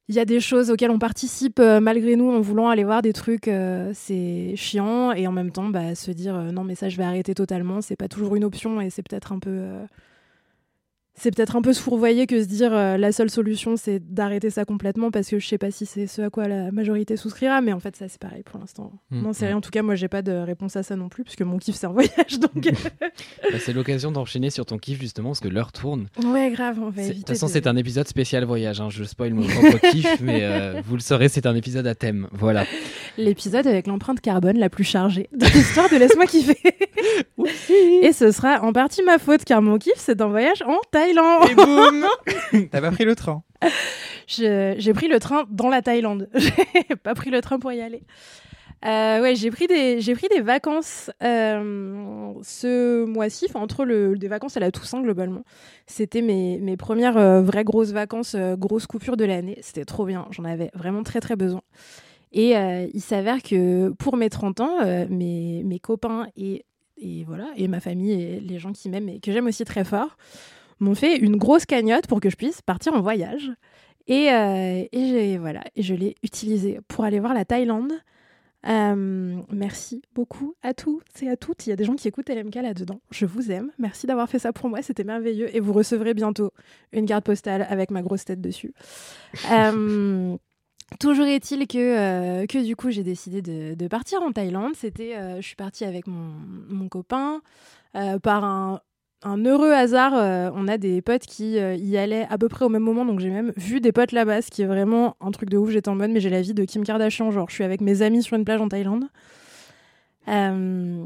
il y a des choses auxquelles on participe euh, malgré nous en voulant aller voir des trucs, euh, c'est chiant et en même temps bah, se dire euh, non mais ça je vais arrêter totalement, c'est pas toujours une option et c'est peut-être un peu c'est peut-être un peu se fourvoyer que se dire euh, la seule solution c'est d'arrêter ça complètement parce que je sais pas si c'est ce à quoi la majorité souscrira mais en fait ça c'est pareil pour l'instant. Mm, non c'est mm. rien en tout cas moi j'ai pas de réponse à ça non plus puisque mon kiff c'est un voyage donc Bah, c'est l'occasion d'enchaîner sur ton kiff justement parce que l'heure tourne. ouais grave on va C'est- De éviter toute façon, de- c'est un épisode spécial voyage. hein. Je spoil mon propre kiff, mais euh, vous le saurez, c'est un épisode à thème. Voilà. l'épisode avec l'empreinte carbone la plus chargée de l'histoire de Laisse-moi kiffer. Et ce sera en partie ma faute car mon kiff c'est un voyage en Thaïlande. Et boum T'as pas pris le train J'ai pris le train dans la Thaïlande. J'ai pas pris le train pour y aller. Euh, ouais, j'ai pris des j'ai pris des vacances euh, ce mois-ci, enfin, entre le, des vacances à la Toussaint globalement. C'était mes, mes premières euh, vraies grosses vacances, euh, grosses coupures de l'année. C'était trop bien, j'en avais vraiment très très besoin. Et euh, il s'avère que pour mes 30 ans, euh, mes, mes copains et et voilà, et ma famille et les gens qui m'aiment et que j'aime aussi très fort m'ont fait une grosse cagnotte pour que je puisse partir en voyage. Et, euh, et j'ai- voilà, et je l'ai utilisée pour aller voir la Thaïlande. Euh, merci beaucoup à tous et à toutes. Il y a des gens qui écoutent LMK là-dedans. Je vous aime. Merci d'avoir fait ça pour moi. C'était merveilleux. Et vous recevrez bientôt une carte postale avec ma grosse tête dessus. Euh, Toujours est-il que, euh, que du coup, j'ai décidé de, de partir en Thaïlande. C'était, je suis partie avec mon, mon copain. Par un, un heureux hasard, euh, on a des potes qui euh, y allaient à peu près au même moment. Donc, j'ai même vu des potes là-bas, ce qui est vraiment un truc de ouf. J'étais en mode, mais j'ai la vie de Kim Kardashian. Genre, je suis avec mes amis sur une plage en Thaïlande. Euh,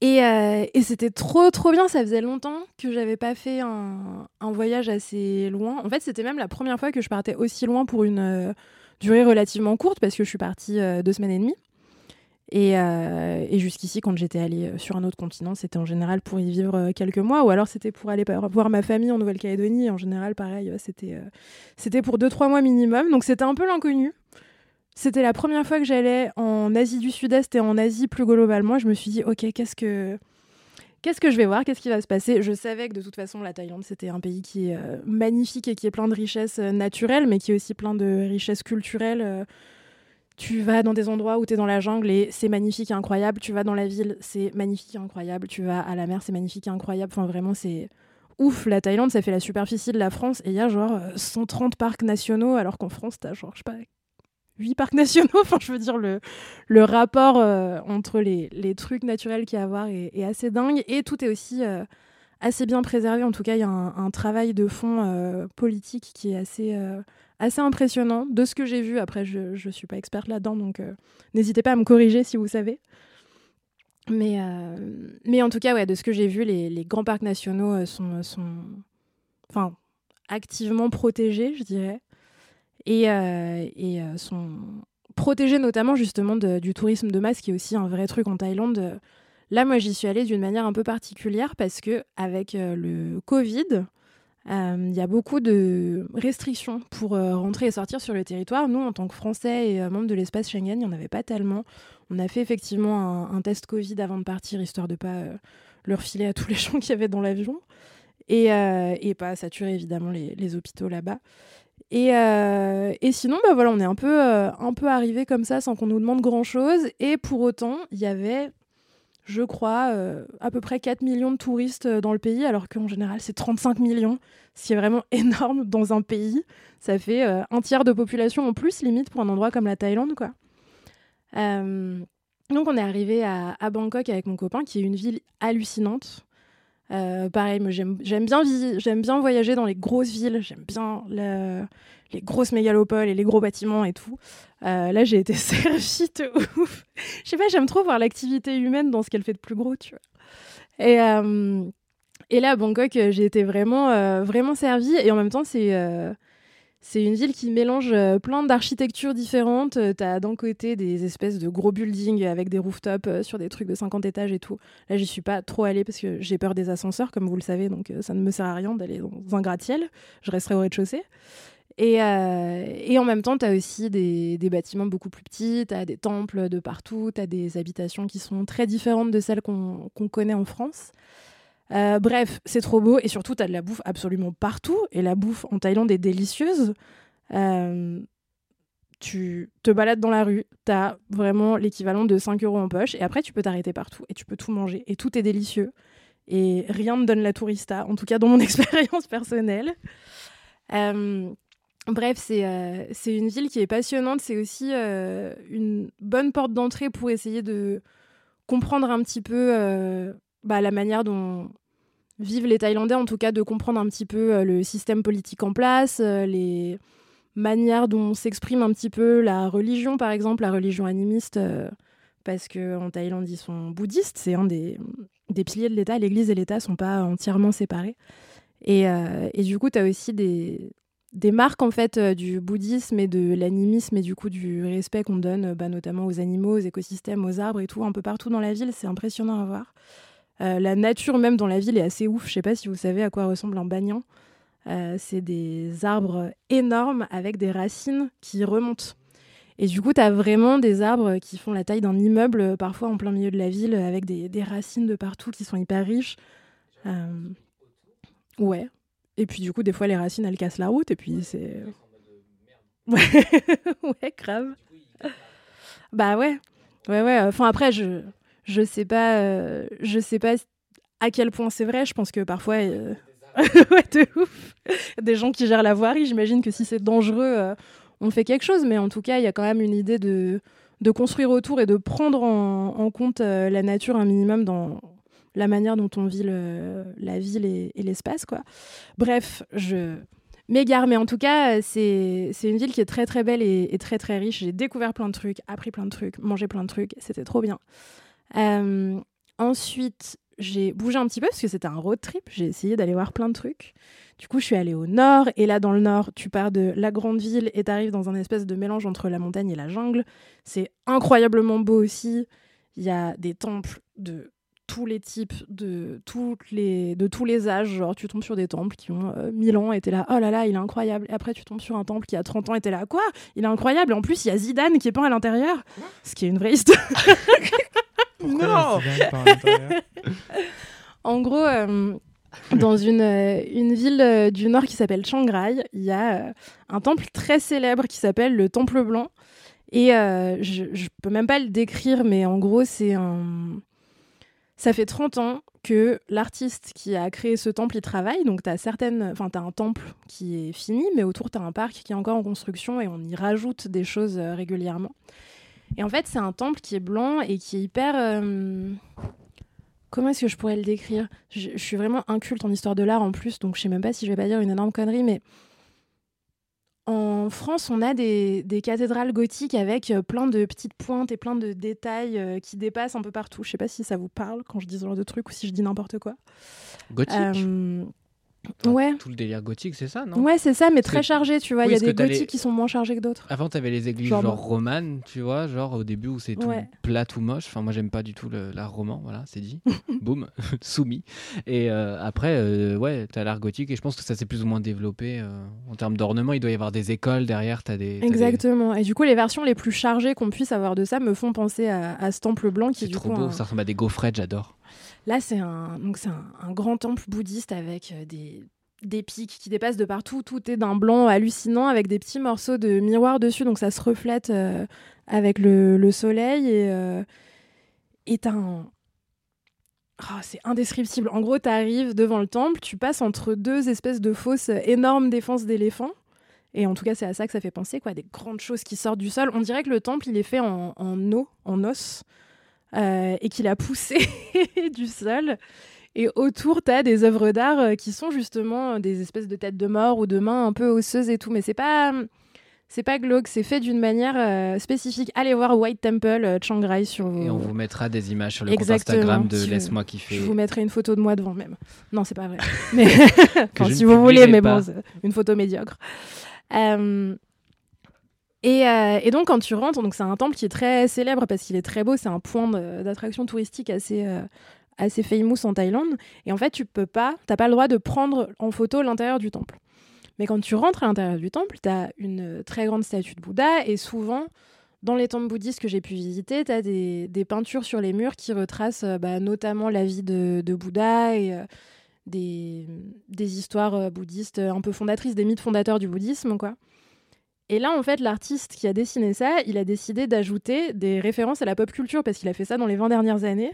et, c'était trop trop bien, ça faisait longtemps que j'avais pas fait un, un voyage assez loin. En fait, c'était même la première fois que je partais aussi loin pour une durée relativement courte parce que je suis partie deux semaines et demie. Et, euh, et jusqu'ici, quand j'étais allée euh, sur un autre continent, c'était en général pour y vivre euh, quelques mois ou alors c'était pour aller voir ma famille en Nouvelle-Calédonie. En général, pareil, c'était pour deux trois mois minimum. Donc c'était un peu l'inconnu. C'était la première fois que j'allais en Asie du Sud-Est et en Asie plus globalement. Je me suis dit, ok, qu'est-ce que qu'est-ce que je vais voir? Qu'est-ce qui va se passer? Je savais que de toute façon, la Thaïlande, c'était un pays qui est magnifique et qui est plein de richesses naturelles, mais qui est aussi plein de richesses culturelles. Tu vas dans des endroits où tu es dans la jungle et c'est magnifique et incroyable. Tu vas dans la ville, c'est magnifique et incroyable. Tu vas à la mer, c'est magnifique et incroyable. Enfin, vraiment, c'est ouf. La Thaïlande, ça fait la superficie de la France et il y a genre euh, 130 parcs nationaux, alors qu'en France, t'as genre, je sais pas, 8 parcs nationaux. Enfin, je veux dire, le, rapport euh, entre les, trucs naturels qu'il y a à voir est, assez dingue. Et tout est aussi euh, assez bien préservé. En tout cas, il y a un, travail de fond euh, politique qui est assez, euh, assez impressionnant. De ce que j'ai vu, après, je ne suis pas experte là-dedans, donc euh, n'hésitez pas à me corriger si vous savez. Mais, euh, en tout cas, de ce que j'ai vu, les, grands parcs nationaux euh, sont, activement protégés, je dirais et, sont protégés notamment justement du tourisme de masse qui est aussi un vrai truc en Thaïlande. Là, moi, j'y suis allée d'une manière un peu particulière parce que avec le Covid, il y a beaucoup de restrictions pour euh, rentrer et sortir sur le territoire. Nous, en tant que Français et euh, membres de l'espace Schengen, il n'y en avait pas tellement. On a fait effectivement un, test Covid avant de partir, histoire de pas euh, le refiler à tous les gens qui avaient dans l'avion. Et, euh, pas saturer évidemment les, hôpitaux là-bas. Et, euh, et sinon, bah voilà, on est un peu, euh, un peu arrivé comme ça sans qu'on nous demande grand-chose. Et pour autant, il y avait, je crois, euh, à peu près 4 millions de touristes euh, dans le pays, alors qu'en général, c'est 35 millions, ce qui est vraiment énorme dans un pays. Ça fait euh, un tiers de population en plus, limite, pour un endroit comme la Thaïlande, quoi. Donc, on est arrivé à Bangkok avec mon copain, qui est une ville hallucinante. Euh, pareil, j'aime bien, j'aime bien voyager dans les grosses villes, j'aime bien le- les grosses mégalopoles et les gros bâtiments et tout. Euh, là, j'ai été servie de ouf. Je sais pas, j'aime trop voir l'activité humaine dans ce qu'elle fait de plus gros, tu vois. Et, euh, et là, à Bangkok, euh, j'ai été vraiment, vraiment servie. Et en même temps, c'est c'est une ville qui mélange euh, plein d'architectures différentes. Euh, T'as d'un côté des espèces de gros buildings avec des rooftops euh, sur des trucs de 50 étages et tout. Là, j'y suis pas trop allée parce que j'ai peur des ascenseurs, comme vous le savez, donc ça ne me sert à rien d'aller dans un gratte-ciel. Je resterai au rez-de-chaussée. Et, en même temps, tu as aussi des, bâtiments beaucoup plus petits, tu as des temples de partout, tu as des habitations qui sont très différentes de celles qu'on connaît en France. Euh, bref, c'est trop beau et surtout, tu as de la bouffe absolument partout. Et la bouffe en Thaïlande est délicieuse. Euh, tu te balades dans la rue, tu as vraiment l'équivalent de 5 euros en poche et après, tu peux t'arrêter partout et tu peux tout manger et tout est délicieux. Et rien ne donne la tourista, en tout cas dans mon expérience personnelle. Euh, Bref, c'est une ville qui est passionnante. C'est aussi une bonne porte d'entrée pour essayer de comprendre un petit peu bah, la manière dont vivent les Thaïlandais, en tout cas de comprendre un petit peu euh, le système politique en place, euh, les manières dont s'exprime un petit peu la religion, par exemple, la religion animiste, euh, parce qu'en Thaïlande, ils sont bouddhistes. C'est un des, des piliers de l'État. L'Église et l'État sont pas entièrement séparés. Et, du coup, tu as aussi des des marques en fait du bouddhisme et de l'animisme et du coup du respect qu'on donne bah, notamment aux animaux, aux écosystèmes, aux arbres et tout un peu partout dans la ville, c'est impressionnant à voir. Euh, la nature même dans la ville est assez ouf. Je sais pas si vous savez à quoi ressemble un banyan. Euh, c'est des arbres énormes avec des racines qui remontent. Et du coup, tu as vraiment des arbres qui font la taille d'un immeuble, parfois en plein milieu de la ville, avec des, des racines de partout qui sont hyper riches. Euh, Ouais. Et puis, du coup, des fois, les racines, elles cassent la route. Et puis, c'est. Ouais, ouais, grave. Bah ouais. Ouais, ouais. Enfin, après, je, je sais pas. euh, je sais pas à quel point c'est vrai. Je pense que parfois. euh, ouais, de ouf. Des gens qui gèrent la voirie, j'imagine que si c'est dangereux, euh, on fait quelque chose. Mais en tout cas, il y a quand même une idée de, de construire autour et de prendre en, en compte la nature un minimum dans la manière dont on vit le- la ville et, et l'espace. quoi. Bref, je m'égare. Mais en tout cas, c'est c'est une ville qui est très très belle et, et très très riche. J'ai découvert plein de trucs, appris plein de trucs, mangé plein de trucs. C'était trop bien. Ensuite, j'ai bougé un petit peu parce que c'était un road trip. J'ai essayé d'aller voir plein de trucs. Du coup, je suis allée au nord. Et là, dans le nord, tu pars de la grande ville et tu arrives dans un espèce de mélange entre la montagne et la jungle. C'est incroyablement beau aussi. Il y a des temples de tous les types, de, toutes les, de tous les âges. Genre, tu tombes sur des temples qui ont euh, 1000 ans et t'es là, oh là là, il est incroyable. Et après, tu tombes sur un temple qui a 30 ans et t'es là, quoi? Il est incroyable. Et en plus, il y a Zidane qui est peint à l'intérieur. Ce qui est une vraie histoire. Pourquoi l'intérieur En gros, euh, dans une, euh, une ville euh, du nord qui s'appelle Chiang Rai, il y a un temple très célèbre qui s'appelle le Temple Blanc. Et je, je peux même pas le décrire, mais en gros, c'est un. Ça fait 30 ans que l'artiste qui a créé ce temple y travaille. Donc, tu as certaines. Enfin, as un temple qui est fini, mais autour, tu as un parc qui est encore en construction et on y rajoute des choses régulièrement. Et en fait, c'est un temple qui est blanc et qui est hyper. euh, Comment est-ce que je pourrais le décrire? Je, je suis vraiment inculte en histoire de l'art en plus, donc je sais même pas si je vais pas dire une énorme connerie, mais en France, on a des, des cathédrales gothiques avec euh, plein de petites pointes et plein de détails euh, qui dépassent un peu partout. Je sais pas si ça vous parle quand je dis ce genre de truc ou si je dis n'importe quoi. Gothique? Euh, ouais. Tout le délire gothique, c'est ça, non? Ouais, c'est ça, mais très chargé, tu vois. Oui, Il y a des les- gothiques qui sont moins chargés que d'autres. Avant, t'avais les églises Genre genre, romanes, tu vois, genre au début où c'est tout Ouais. plat, tout moche. Enfin, moi, j'aime pas du tout le- l'art roman, voilà, c'est dit. Boum, soumis. Et euh, après, euh, ouais, t'as l'art gothique et je pense que ça s'est plus ou moins développé euh, en termes d'ornement. Il doit y avoir des écoles derrière, t'as des. t'as des- Exactement. Et du coup, les versions les plus chargées qu'on puisse avoir de ça me font penser à, à ce temple blanc qui C'est est du trop coup beau, un- ça ressemble à des gaufrettes, j'adore. Là, c'est un, un, grand temple bouddhiste avec euh, des, des pics qui dépassent de partout. Tout est d'un blanc hallucinant avec des petits morceaux de miroir dessus, donc ça se reflète euh, avec le, le soleil. Et euh, un. Ah, c'est indescriptible. En gros, tu arrives devant le temple, tu passes entre deux espèces de fausses énormes défenses d'éléphants. Et en tout cas, c'est à ça que ça fait penser, quoi. Des grandes choses qui sortent du sol. On dirait que le temple, il est fait en, en eau, en os, et qu'il a poussé du sol. Et autour, tu as des œuvres d'art euh, qui sont justement euh, des espèces de têtes de mort ou de mains un peu osseuses et tout. Mais c'est pas, c'est pas glauque, c'est fait d'une manière euh, spécifique. Allez voir White Temple euh, Chiang Rai sur vos... Et on vous mettra des images sur le Exactement, compte Instagram de si Laisse-moi kiffer. Je vous mettrai une photo de moi devant même. Non, c'est pas vrai. Mais Enfin, si vous voulez, mais bon, une photo médiocre. Euh, Et, euh, et donc, quand tu rentres, donc c'est un temple qui est très célèbre parce qu'il est très beau. C'est un point d'attraction touristique assez, euh, assez famous en Thaïlande. Et en fait, tu peux pas, t'as pas le droit de prendre en photo l'intérieur du temple. Mais quand tu rentres à l'intérieur du temple, tu as une très grande statue de Bouddha et souvent, dans les temples bouddhistes que j'ai pu visiter, tu as des, peintures sur les murs qui retracent euh, bah, notamment la vie de, Bouddha et euh, des, des histoires bouddhistes un peu fondatrices, des mythes fondateurs du bouddhisme, quoi. Et là, en fait, l'artiste qui a dessiné ça, il a décidé d'ajouter des références à la pop culture parce qu'il a fait ça dans les 20 dernières années.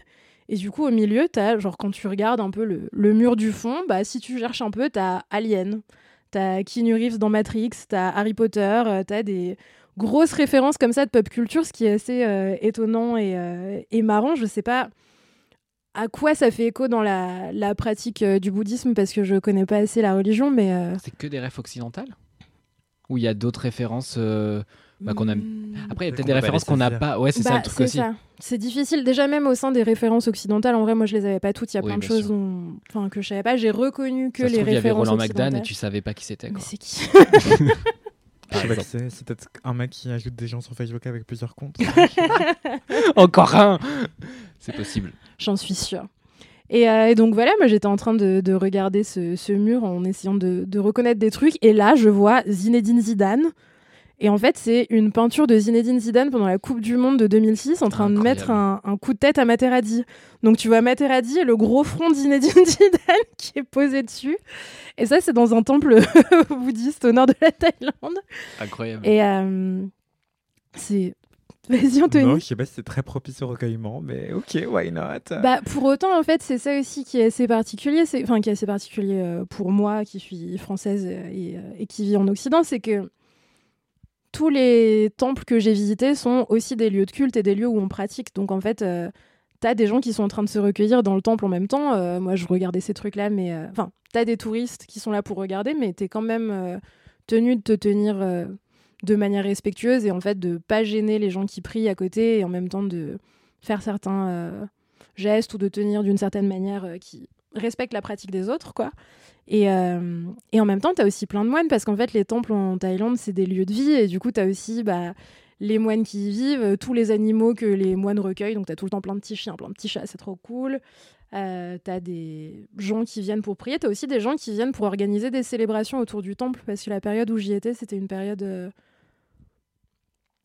Et du coup, au milieu, t'as, genre, quand tu regardes un peu le, mur du fond, bah, si tu cherches un peu, t'as Alien, t'as Keanu Reeves dans Matrix, t'as Harry Potter, euh, t'as des grosses références comme ça de pop culture, ce qui est assez euh, étonnant et, euh, et marrant. Je sais pas à quoi ça fait écho dans la, pratique du bouddhisme parce que je connais pas assez la religion, mais C'est que des refs occidentales? Ou il y a d'autres références euh, bah, qu'on a. Après, il y a peut-être des références qu'on n'a pas. Ouais, c'est ça Bah, le truc c'est aussi. ça. C'est difficile. Déjà, même au sein des références occidentales, en vrai, moi, je les avais pas toutes. Il y a Oui, plein de choses dont- enfin, que je savais pas. J'ai reconnu que Ça se les trouve, il y avait références Roland McDan et tu savais pas qui c'était. Mais c'est qui Je sais pas qui c'est. C'est peut-être un mec qui ajoute des gens sur Facebook avec plusieurs comptes. Encore un C'est possible. J'en suis sûre. Et, euh, et donc voilà, moi j'étais en train de, de regarder ce, ce mur en essayant de, de reconnaître des trucs. Et là, je vois Zinedine Zidane. Et en fait, c'est une peinture de Zinedine Zidane pendant la Coupe du Monde de 2006 en train de mettre un, un coup de tête à Materazzi. Donc tu vois Materazzi et le gros front de Zinedine Zidane qui est posé dessus. Et ça, c'est dans un temple bouddhiste au nord de la Thaïlande. Incroyable. Et euh, c'est. Vas-y, Anthony. Non, je sais pas si c'est très propice au recueillement, mais ok, why not? Bah, pour autant, en fait, c'est ça aussi qui est assez particulier, enfin qui est assez particulier euh, pour moi, qui suis française euh, et, et qui vis en Occident, c'est que tous les temples que j'ai visités sont aussi des lieux de culte et des lieux où on pratique. Donc en fait, euh, t'as des gens qui sont en train de se recueillir dans le temple en même temps. Euh, moi, je regardais ces trucs-là, mais enfin, t'as des touristes qui sont là pour regarder, mais t'es quand même tenu de te tenir de manière respectueuse et en fait de pas gêner les gens qui prient à côté et en même temps de faire certains euh, gestes ou de tenir d'une certaine manière euh, qui respecte la pratique des autres, quoi. Et, euh, et en même temps, tu as aussi plein de moines, parce qu'en fait, les temples en Thaïlande, c'est des lieux de vie, et du coup, tu as aussi bah, les moines qui y vivent, tous les animaux que les moines recueillent, donc tu as tout le temps plein de petits chiens, plein de petits chats, c'est trop cool. Euh, tu as des gens qui viennent pour prier, tu as aussi des gens qui viennent pour organiser des célébrations autour du temple, parce que la période où j'y étais, c'était une période...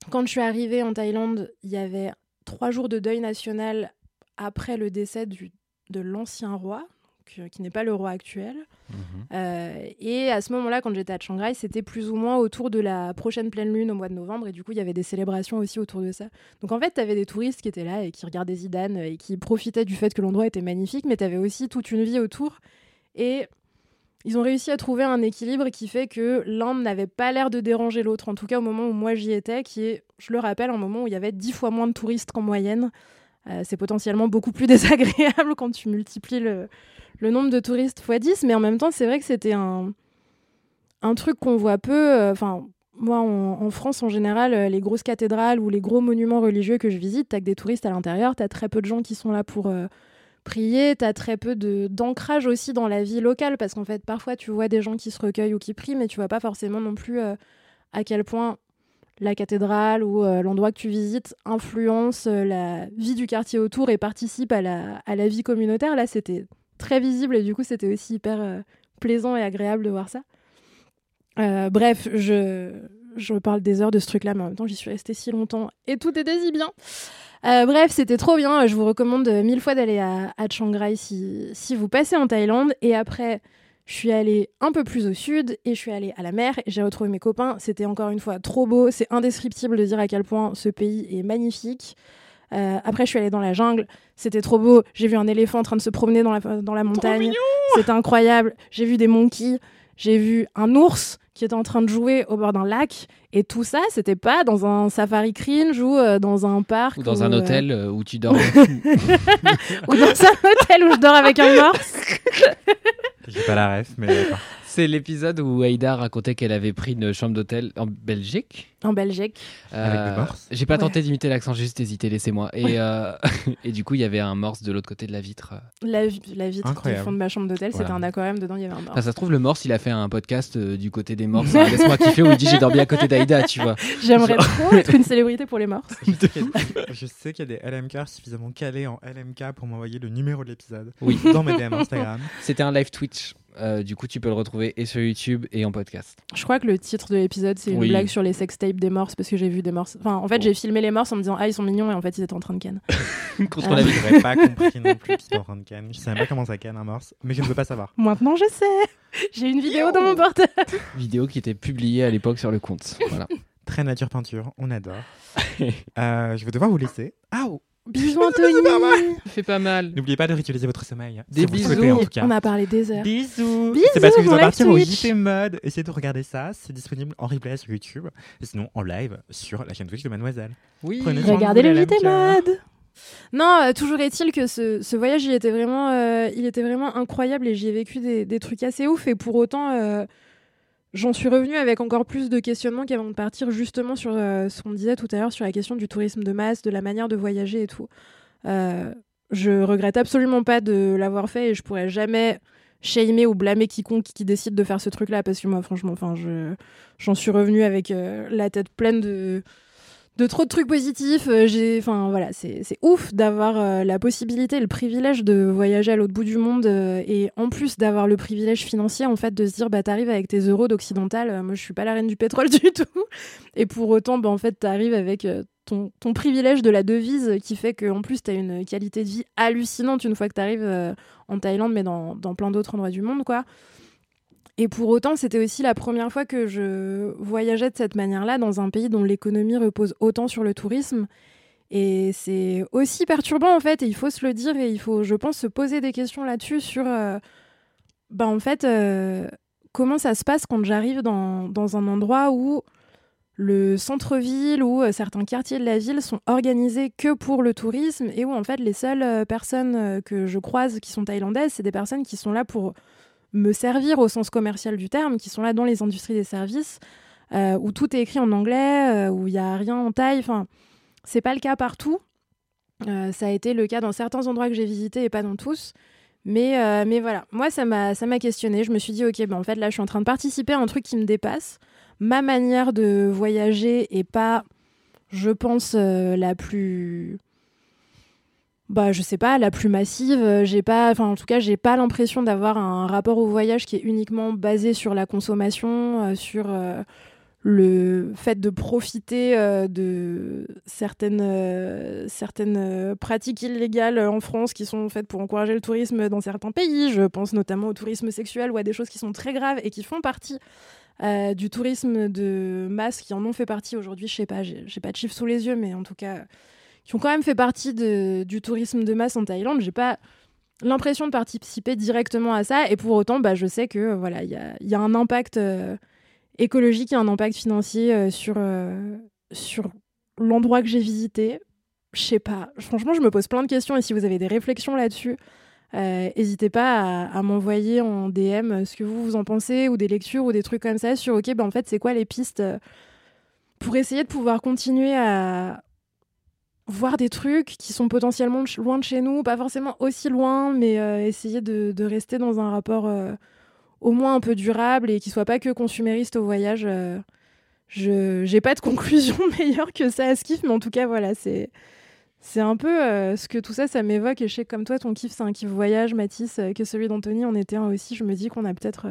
Quand je suis arrivée en Thaïlande, il y avait trois jours de deuil national après le décès du, de l'ancien roi, que- qui n'est pas le roi actuel. Euh, et à ce moment-là, quand j'étais à Chiang Rai, c'était plus ou moins autour de la prochaine pleine lune au mois de novembre. Et du coup, il y avait des célébrations aussi autour de ça. Donc en fait, tu avais des touristes qui étaient là et qui regardaient Zidane et qui profitaient du fait que l'endroit était magnifique, mais tu avais aussi toute une vie autour. Et ils ont réussi à trouver un équilibre qui fait que l'un n'avait pas l'air de déranger l'autre, en tout cas au moment où moi j'y étais, qui est, je le rappelle, un moment où il y avait dix fois moins de touristes qu'en moyenne. Euh, c'est potentiellement beaucoup plus désagréable quand tu multiplies le, nombre de touristes x 10, mais en même temps, c'est vrai que c'était un, un truc qu'on voit peu. euh, Enfin, moi, en, en France, en général, euh, les grosses cathédrales ou les gros monuments religieux que je visite, t'as que des touristes à l'intérieur, t'as très peu de gens qui sont là pour prier, t'as très peu d'ancrage aussi dans la vie locale, parce qu'en fait, parfois, tu vois des gens qui se recueillent ou qui prient, mais tu vois pas forcément non plus euh, à quel point la cathédrale ou euh, l'endroit que tu visites influence euh, la vie du quartier autour et participe à la, à la vie communautaire. Là, c'était très visible et du coup, c'était aussi hyper plaisant et agréable de voir ça. Bref, je, je parle des heures de ce truc-là, mais en même temps, j'y suis restée si longtemps et tout était si bien. Euh, bref, c'était trop bien. Je vous recommande mille fois d'aller à, à Chiang Rai si, si vous passez en Thaïlande. Et après, je suis allée un peu plus au sud et je suis allée à la mer. et J'ai retrouvé mes copains. C'était encore une fois trop beau. C'est indescriptible de dire à quel point ce pays est magnifique. Euh, après, je suis allée dans la jungle. C'était trop beau. J'ai vu un éléphant en train de se promener dans la, dans la montagne. C'était incroyable. J'ai vu des monkeys. J'ai vu un ours qui était en train de jouer au bord d'un lac. Et tout ça, c'était pas dans un safari cringe ou euh, dans un parc. Ou dans un euh, hôtel euh, où tu dors. ou dans un hôtel où je dors avec un morse. J'ai pas la ref, mais. C'est l'épisode où Aïda racontait qu'elle avait pris une chambre d'hôtel en Belgique. En Belgique. Avec des morses J'ai pas Ouais. tenté d'imiter l'accent, j'ai juste hésité, laissez-moi. Et, euh, et du coup, il y avait un morse de l'autre côté de la vitre. La, la vitre du fond de ma chambre d'hôtel, c'était un aquarium. Dedans, il y avait un morse. Enfin, ça se trouve, le morse, il a fait un podcast euh, du côté des morses. hein, Laisse-moi kiffer, où il dit j'ai dormi à côté d'Aïda, tu vois. J'aimerais Genre- trop être une célébrité pour les morses. Je sais qu'il y a- je sais qu'il y a des LMK suffisamment calés en LMK pour m'envoyer le numéro de l'épisode Oui. dans mes DM Instagram. C'était un live Twitch. Euh, du coup, tu peux le retrouver et sur YouTube et en podcast. Je crois que le titre de l'épisode, c'est une Oui. blague sur les sextapes des morses parce que j'ai vu des morses. Enfin, en fait, Oh. j'ai filmé les morses en me disant Ah, ils sont mignons, et en fait, ils étaient en train de ken. Contre Ah. la n'aurais pas compris non plus qu'ils en train de canne. Je sais même pas comment ça canne un morse, mais je ne veux pas savoir. Maintenant, je sais. J'ai une vidéo dans mon portable. Vidéo qui était publiée à l'époque sur le compte. Voilà. Très nature peinture, on adore. Euh, je vais devoir vous laisser. Ah, oh, Bisous, Anthony. Ça fait pas mal. N'oubliez pas de réutiliser votre sommeil. Des si vous le souhaitez, bisous. en tout cas. On a parlé des heures. Bisous. Bisous, C'est parce que je dois partir au. JT Mode. Essayez de regarder ça. C'est disponible en replay sur YouTube. Et sinon en live sur la chaîne Twitch de Mademoiselle. Oui. Prenez Regardez le JT. Mode. Non, euh, toujours est-il que ce, ce voyage, il était vraiment, euh, il était vraiment incroyable et j'y ai vécu des, des trucs assez ouf. Et pour autant, euh, j'en suis revenue avec encore plus de questionnements qu'avant de partir, justement sur euh, ce qu'on disait tout à l'heure sur la question du tourisme de masse, de la manière de voyager et tout. Euh, je regrette absolument pas de l'avoir fait et je pourrais jamais shamer ou blâmer quiconque qui décide de faire ce truc-là parce que moi, franchement, j'en suis revenue avec euh, la tête pleine de de trop de trucs positifs. Euh, j'ai, enfin voilà, c'est ouf d'avoir euh, la possibilité, le privilège de voyager à l'autre bout du monde euh, et en plus d'avoir le privilège financier en fait de se dire bah t'arrives avec tes euros d'occidental. moi je suis pas la reine du pétrole du tout. Et pour autant bah en fait t'arrives avec ton, privilège de la devise qui fait qu'en plus t'as une qualité de vie hallucinante une fois que t'arrives en Thaïlande mais dans, dans plein d'autres endroits du monde quoi. Et pour autant, c'était aussi la première fois que je voyageais de cette manière-là dans un pays dont l'économie repose autant sur le tourisme. Et c'est aussi perturbant en fait, et il faut se le dire, et il faut, je pense, se poser des questions là-dessus sur, euh, bah, en fait, euh, comment ça se passe quand j'arrive dans, dans un endroit où le centre-ville ou euh, certains quartiers de la ville sont organisés que pour le tourisme et où en fait les seules personnes que je croise qui sont thaïlandaises, c'est des personnes qui sont là pour me servir au sens commercial du terme, qui sont là dans les industries des services, euh, où tout est écrit en anglais, euh, où il n'y a rien en thaï. Enfin, c'est pas le cas partout. Euh, ça a été le cas dans certains endroits que j'ai visités et pas dans tous. Mais, mais voilà, moi, ça m'a questionné. Je me suis dit, OK, ben, en fait, là, je suis en train de participer à un truc qui me dépasse. Ma manière de voyager est pas, je pense, la plus bah je sais pas la plus massive euh, j'ai pas enfin en tout cas j'ai pas l'impression d'avoir un rapport au voyage qui est uniquement basé sur la consommation euh, sur euh, le fait de profiter de certaines certaines pratiques illégales en France qui sont faites pour encourager le tourisme dans certains pays. Je pense notamment au tourisme sexuel ou à des choses qui sont très graves et qui font partie du tourisme de masse qui en ont fait partie aujourd'hui. Je sais pas j'ai pas de chiffres sous les yeux mais en tout cas qui ont quand même fait partie du tourisme de masse en Thaïlande. J'ai pas l'impression de participer directement à ça, et pour autant, bah, je sais que voilà, il y a, il y a un impact euh, écologique un impact financier euh, sur euh, sur l'endroit que j'ai visité. Je sais pas. Franchement, je me pose plein de questions, et si vous avez des réflexions là-dessus. N'hésitez pas à, à m'envoyer en DM ce que vous, vous en pensez, ou des lectures, ou des trucs comme ça sur, ok, ben en fait, c'est quoi les pistes pour essayer de pouvoir continuer à, voir des trucs qui sont potentiellement loin de chez nous, pas forcément aussi loin, mais euh, essayer de, rester dans un rapport euh, au moins un peu durable et qui soit pas que consumériste au voyage. euh, je j'ai pas de conclusion meilleure que ça à ce kiff, mais en tout cas voilà, c'est un peu ce que tout ça, ça m'évoque. Et je sais que comme toi, ton kiff, c'est un kiff voyage, Mathis, que celui d'Anthony en était un aussi. Je me dis qu'on a peut-être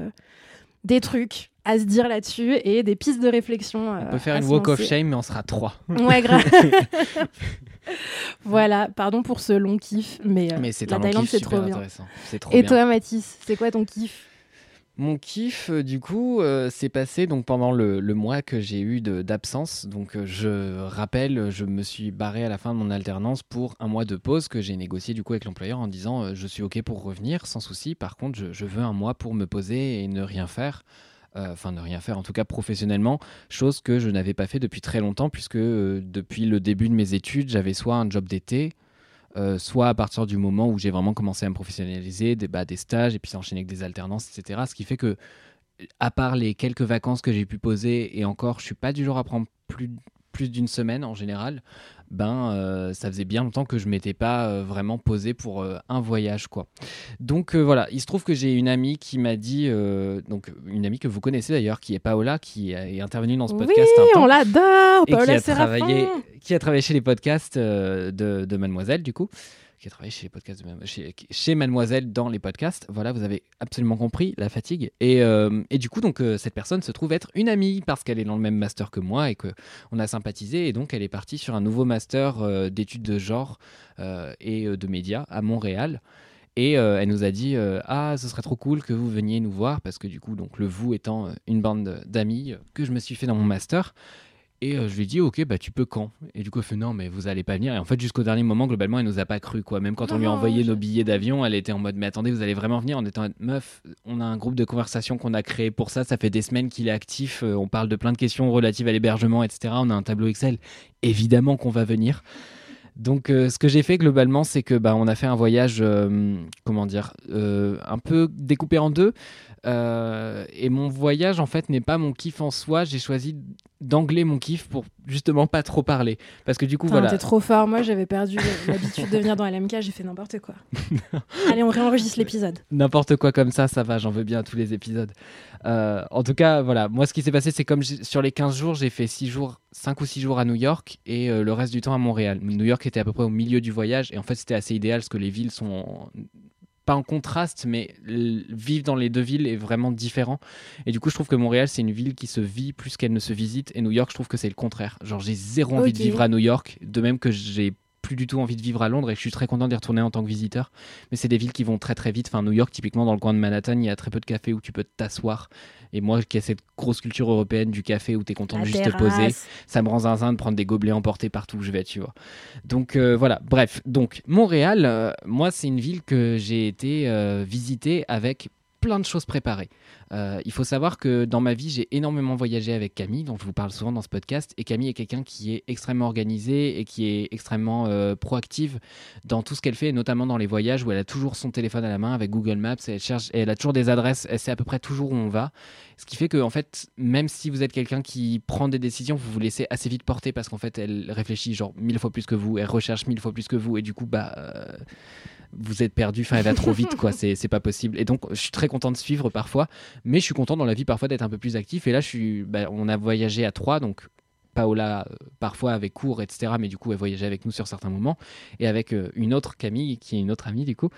des trucs à se dire là-dessus et des pistes de réflexion. On peut faire une walk of shame, mais on sera trois. Ouais, grave. voilà, pardon pour ce long kiff, mais, euh, Mais c'est la Thaïlande, c'est trop bien. trop Et bien. toi, Mathis, c'est quoi ton kiff? Mon kiff, euh, du coup, euh, s'est passé donc pendant le, le mois que j'ai eu d'absence. Donc, euh, je rappelle, je me suis barré à la fin de mon alternance pour un mois de pause que j'ai négocié du coup avec l'employeur en disant euh, je suis ok pour revenir sans souci. Par contre, je, je veux un mois pour me poser et ne rien faire. Euh, Enfin, ne rien faire, en tout cas professionnellement, chose que je n'avais pas fait depuis très longtemps, puisque euh, depuis le début de mes études, j'avais soit un job d'été, euh, soit à partir du moment où j'ai vraiment commencé à me professionnaliser, des, bah, stages et puis enchaîner avec des alternances, etc. Ce qui fait que, à part les quelques vacances que j'ai pu poser, et encore, je suis pas du genre à prendre plus, plus d'une semaine en général, ben euh, ça faisait bien longtemps que je m'étais pas euh, vraiment posé pour euh, un voyage quoi. Donc voilà, il se trouve que j'ai une amie qui m'a dit, donc une amie que vous connaissez d'ailleurs, qui est Paola, qui est intervenue dans ce Oui, podcast un temps on l'adore, qui a, Séraphin. travaillé, qui a travaillé chez les podcasts de, de Mademoiselle, du coup. Qui a travaillé chez Mademoiselle dans les podcasts. Voilà, vous avez absolument compris la fatigue. Et, euh, du coup, donc, euh, cette personne se trouve être une amie parce qu'elle est dans le même master que moi et qu'on a sympathisé. Et donc, elle est partie sur un nouveau master euh, d'études de genre et de médias à Montréal. Et elle nous a dit ah ce serait trop cool que vous veniez nous voir parce que du coup donc le vous étant une bande d'amis que je me suis fait dans mon master et euh, je lui ai dit ok bah tu peux quand? Et du coup elle fait non mais vous allez pas venir. Et en fait jusqu'au dernier moment globalement elle nous a pas cru quoi. Même quand on lui a Oh, envoyé nos billets d'avion elle était en mode mais attendez vous allez vraiment venir? En étant meuf on a un groupe de conversation qu'on a créé pour ça. Ça fait des semaines qu'il est actif euh, on parle de plein de questions relatives à l'hébergement etc on a un tableau Excel. Évidemment qu'on va venir donc, euh, ce que j'ai fait globalement, c'est que bah, on a fait un voyage, euh, comment dire, euh, un peu découpé en deux. Et mon voyage, en fait, n'est pas mon kiff en soi. J'ai choisi d'angler mon kiff pour justement pas trop parler. Parce que du coup, voilà. T'es trop fort. Moi, j'avais perdu l'habitude de venir dans LMK. J'ai fait n'importe quoi. Allez, on réenregistre l'épisode. N'importe quoi comme ça, ça va, j'en veux bien à tous les épisodes. Euh, en tout cas, voilà, moi ce qui s'est passé, c'est comme sur les 15 jours, j'ai fait 6 jours, 5 ou 6 jours à New York et euh, le reste du temps à Montréal. New York était à peu près au milieu du voyage et en fait c'était assez idéal parce que les villes sont pas en contraste, mais vivre dans les deux villes est vraiment différent. Et du coup, je trouve que Montréal, c'est une ville qui se vit plus qu'elle ne se visite. Et New York, je trouve que c'est le contraire. Genre, j'ai zéro envie de vivre à New York, de même que j'ai plus du tout envie de vivre à Londres et je suis très content d'y retourner en tant que visiteur. Mais c'est des villes qui vont très très vite. Enfin, New York, typiquement dans le coin de Manhattan, il y a très peu de cafés où tu peux t'asseoir. Et moi, qui ai cette grosse culture européenne du café où tu es content La de juste te poser, ça me rend zinzin de prendre des gobelets emportés partout où je vais, tu vois. Donc euh, voilà, bref. Donc Montréal, euh, moi, c'est une ville que j'ai été euh, visiter avec plein de choses préparées. Euh, il faut savoir que dans ma vie, j'ai énormément voyagé avec Camille, dont je vous parle souvent dans ce podcast. Et Camille est quelqu'un qui est extrêmement organisé et qui est extrêmement euh, proactive dans tout ce qu'elle fait, notamment dans les voyages où elle a toujours son téléphone à la main avec Google Maps. Elle cherche, elle a toujours des adresses. Elle sait à peu près toujours où on va. Ce qui fait que, en fait, même si vous êtes quelqu'un qui prend des décisions, vous vous laissez assez vite porter parce qu'en fait, elle réfléchit genre mille fois plus que vous, elle recherche mille fois plus que vous, et du coup, bah. euh, vous êtes perdu, enfin elle va trop vite quoi, c'est pas possible. Et donc je suis très content de suivre parfois, mais je suis content dans la vie parfois d'être un peu plus actif. Et là je suis, bah, on a voyagé à trois, donc Paola euh, parfois avec cours, etc. Mais du coup elle voyageait avec nous sur certains moments et avec euh, une autre Camille qui est une autre amie du coup.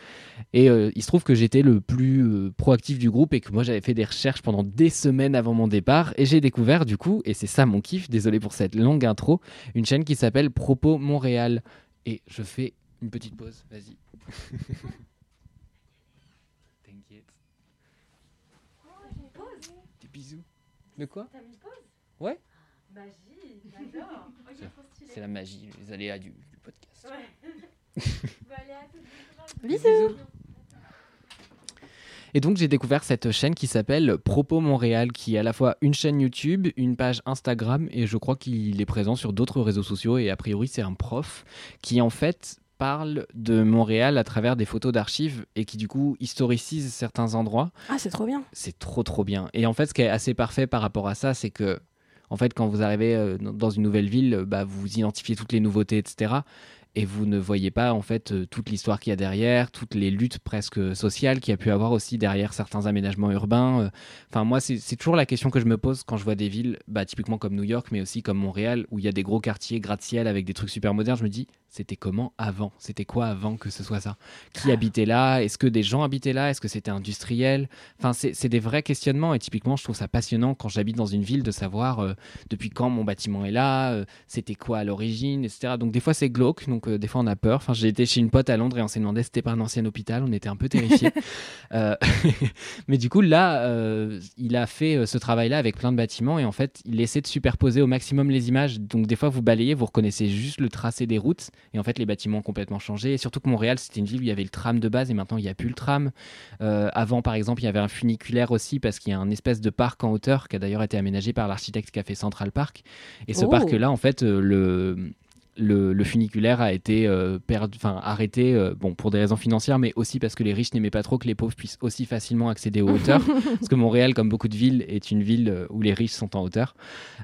Et euh, il se trouve que j'étais le plus proactif du groupe et que moi j'avais fait des recherches pendant des semaines avant mon départ et j'ai découvert du coup, et c'est ça mon kiff, désolé pour cette longue intro, une chaîne qui s'appelle Propos Montréal. Et je fais une petite pause, vas-y. T'inquiète. Des bisous. De quoi? Ouais. C'est la magie, les aléas du, du podcast. Bisous. Et donc j'ai découvert cette chaîne qui s'appelle Propos Montréal, qui est à la fois une chaîne YouTube, une page Instagram, et je crois qu'il est présent sur d'autres réseaux sociaux, et a priori c'est un prof qui en fait parle de Montréal à travers des photos d'archives et qui du coup historicise certains endroits. Ah, c'est trop bien. C'est trop trop bien. Et en fait ce qui est assez parfait par rapport à ça, c'est que en fait quand vous arrivez euh, dans une nouvelle ville, bah, vous identifiez toutes les nouveautés, etc et vous ne voyez pas en fait euh, toute l'histoire qu'il y a derrière, toutes les luttes presque sociales qu'il y a pu avoir aussi derrière certains aménagements urbains. euh. Enfin moi c'est toujours la question que je me pose quand je vois des villes, bah, typiquement comme New York, mais aussi comme Montréal, où il y a des gros quartiers gratte-ciel avec des trucs super modernes. Je me dis c'était comment avant? C'était quoi avant que ce soit ça? Qui habitait là? Est-ce que des gens habitaient là? Est-ce que c'était industriel? Enfin c'est c'est des vrais questionnements et typiquement je trouve ça passionnant quand j'habite dans une ville de savoir euh, depuis quand mon bâtiment est là, euh, c'était quoi à l'origine, etc. Donc des fois c'est glauque, donc euh, des fois on a peur. Enfin j'ai été chez une pote à Londres et on s'est demandé si c'était pas un ancien hôpital, on était un peu terrifiés. Euh, mais du coup là, euh, il a fait ce travail-là avec plein de bâtiments et en fait il essaie de superposer au maximum les images. Donc des fois vous balayez, vous reconnaissez juste le tracé des routes et en fait les bâtiments ont complètement changé. Et surtout que Montréal c'était une ville où il y avait le tram de base et maintenant il n'y a plus le tram. Euh, avant, par exemple, il y avait un funiculaire aussi parce qu'il y a un espèce de parc en hauteur qui a d'ailleurs été aménagé par l'architecte qui a fait Central Park. Et ce Oh. parc-là, en fait, euh, le, le, le funiculaire a été euh, perdu, arrêté euh, bon, pour des raisons financières, mais aussi parce que les riches n'aimaient pas trop que les pauvres puissent aussi facilement accéder aux hauteurs. parce que Montréal, comme beaucoup de villes, est une ville euh, où les riches sont en hauteur.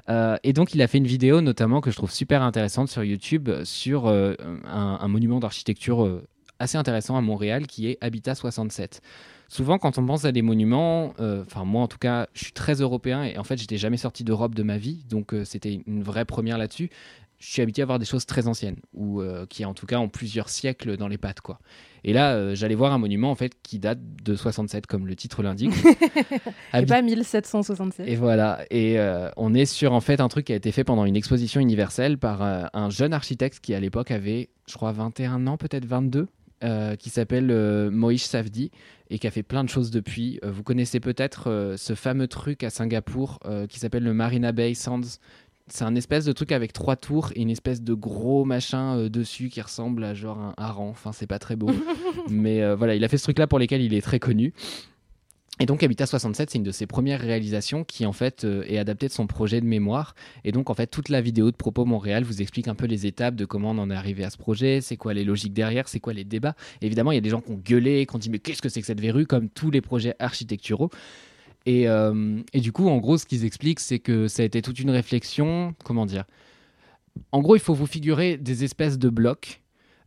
Euh, et donc, il a fait une vidéo, notamment, que je trouve super intéressante sur YouTube, sur un, un monument d'architecture assez intéressant à Montréal qui est Habitat 67. Souvent, quand on pense à des monuments, euh, enfin moi en tout cas, je suis très européen et en fait, j'étais jamais sorti d'Europe de ma vie, donc euh, c'était une vraie première là-dessus. Je suis habitué à voir des choses très anciennes ou euh, qui en tout cas ont plusieurs siècles dans les pattes quoi. Et là, euh, j'allais voir un monument en fait qui date de 67 comme le titre l'indique. Et pas 1767. et voilà, et euh, on est sur en fait un truc qui a été fait pendant une exposition universelle par un jeune architecte qui à l'époque avait, je crois, 21 ans, peut-être 22, euh, qui s'appelle Moïse Safdi et qui a fait plein de choses depuis. Vous connaissez peut-être ce fameux truc à Singapour qui s'appelle le Marina Bay Sands. C'est un espèce de truc avec trois tours et une espèce de gros machin euh, dessus qui ressemble à genre un hareng. Enfin, c'est pas très beau. Mais euh, voilà, il a fait ce truc-là pour lesquels il est très connu. Et donc Habitat 67, c'est une de ses premières réalisations qui en fait euh, est adaptée de son projet de mémoire. Et donc en fait toute la vidéo de Propos Montréal vous explique un peu les étapes de comment on en est arrivé à ce projet, c'est quoi les logiques derrière, c'est quoi les débats. Évidemment il y a des gens qui ont gueulé, qui ont dit mais qu'est-ce que c'est que cette verrue, comme tous les projets architecturaux. Et, euh, et du coup, en gros, ce qu'ils expliquent, c'est que ça a été toute une réflexion. Comment dire En gros, il faut vous figurer des espèces de blocs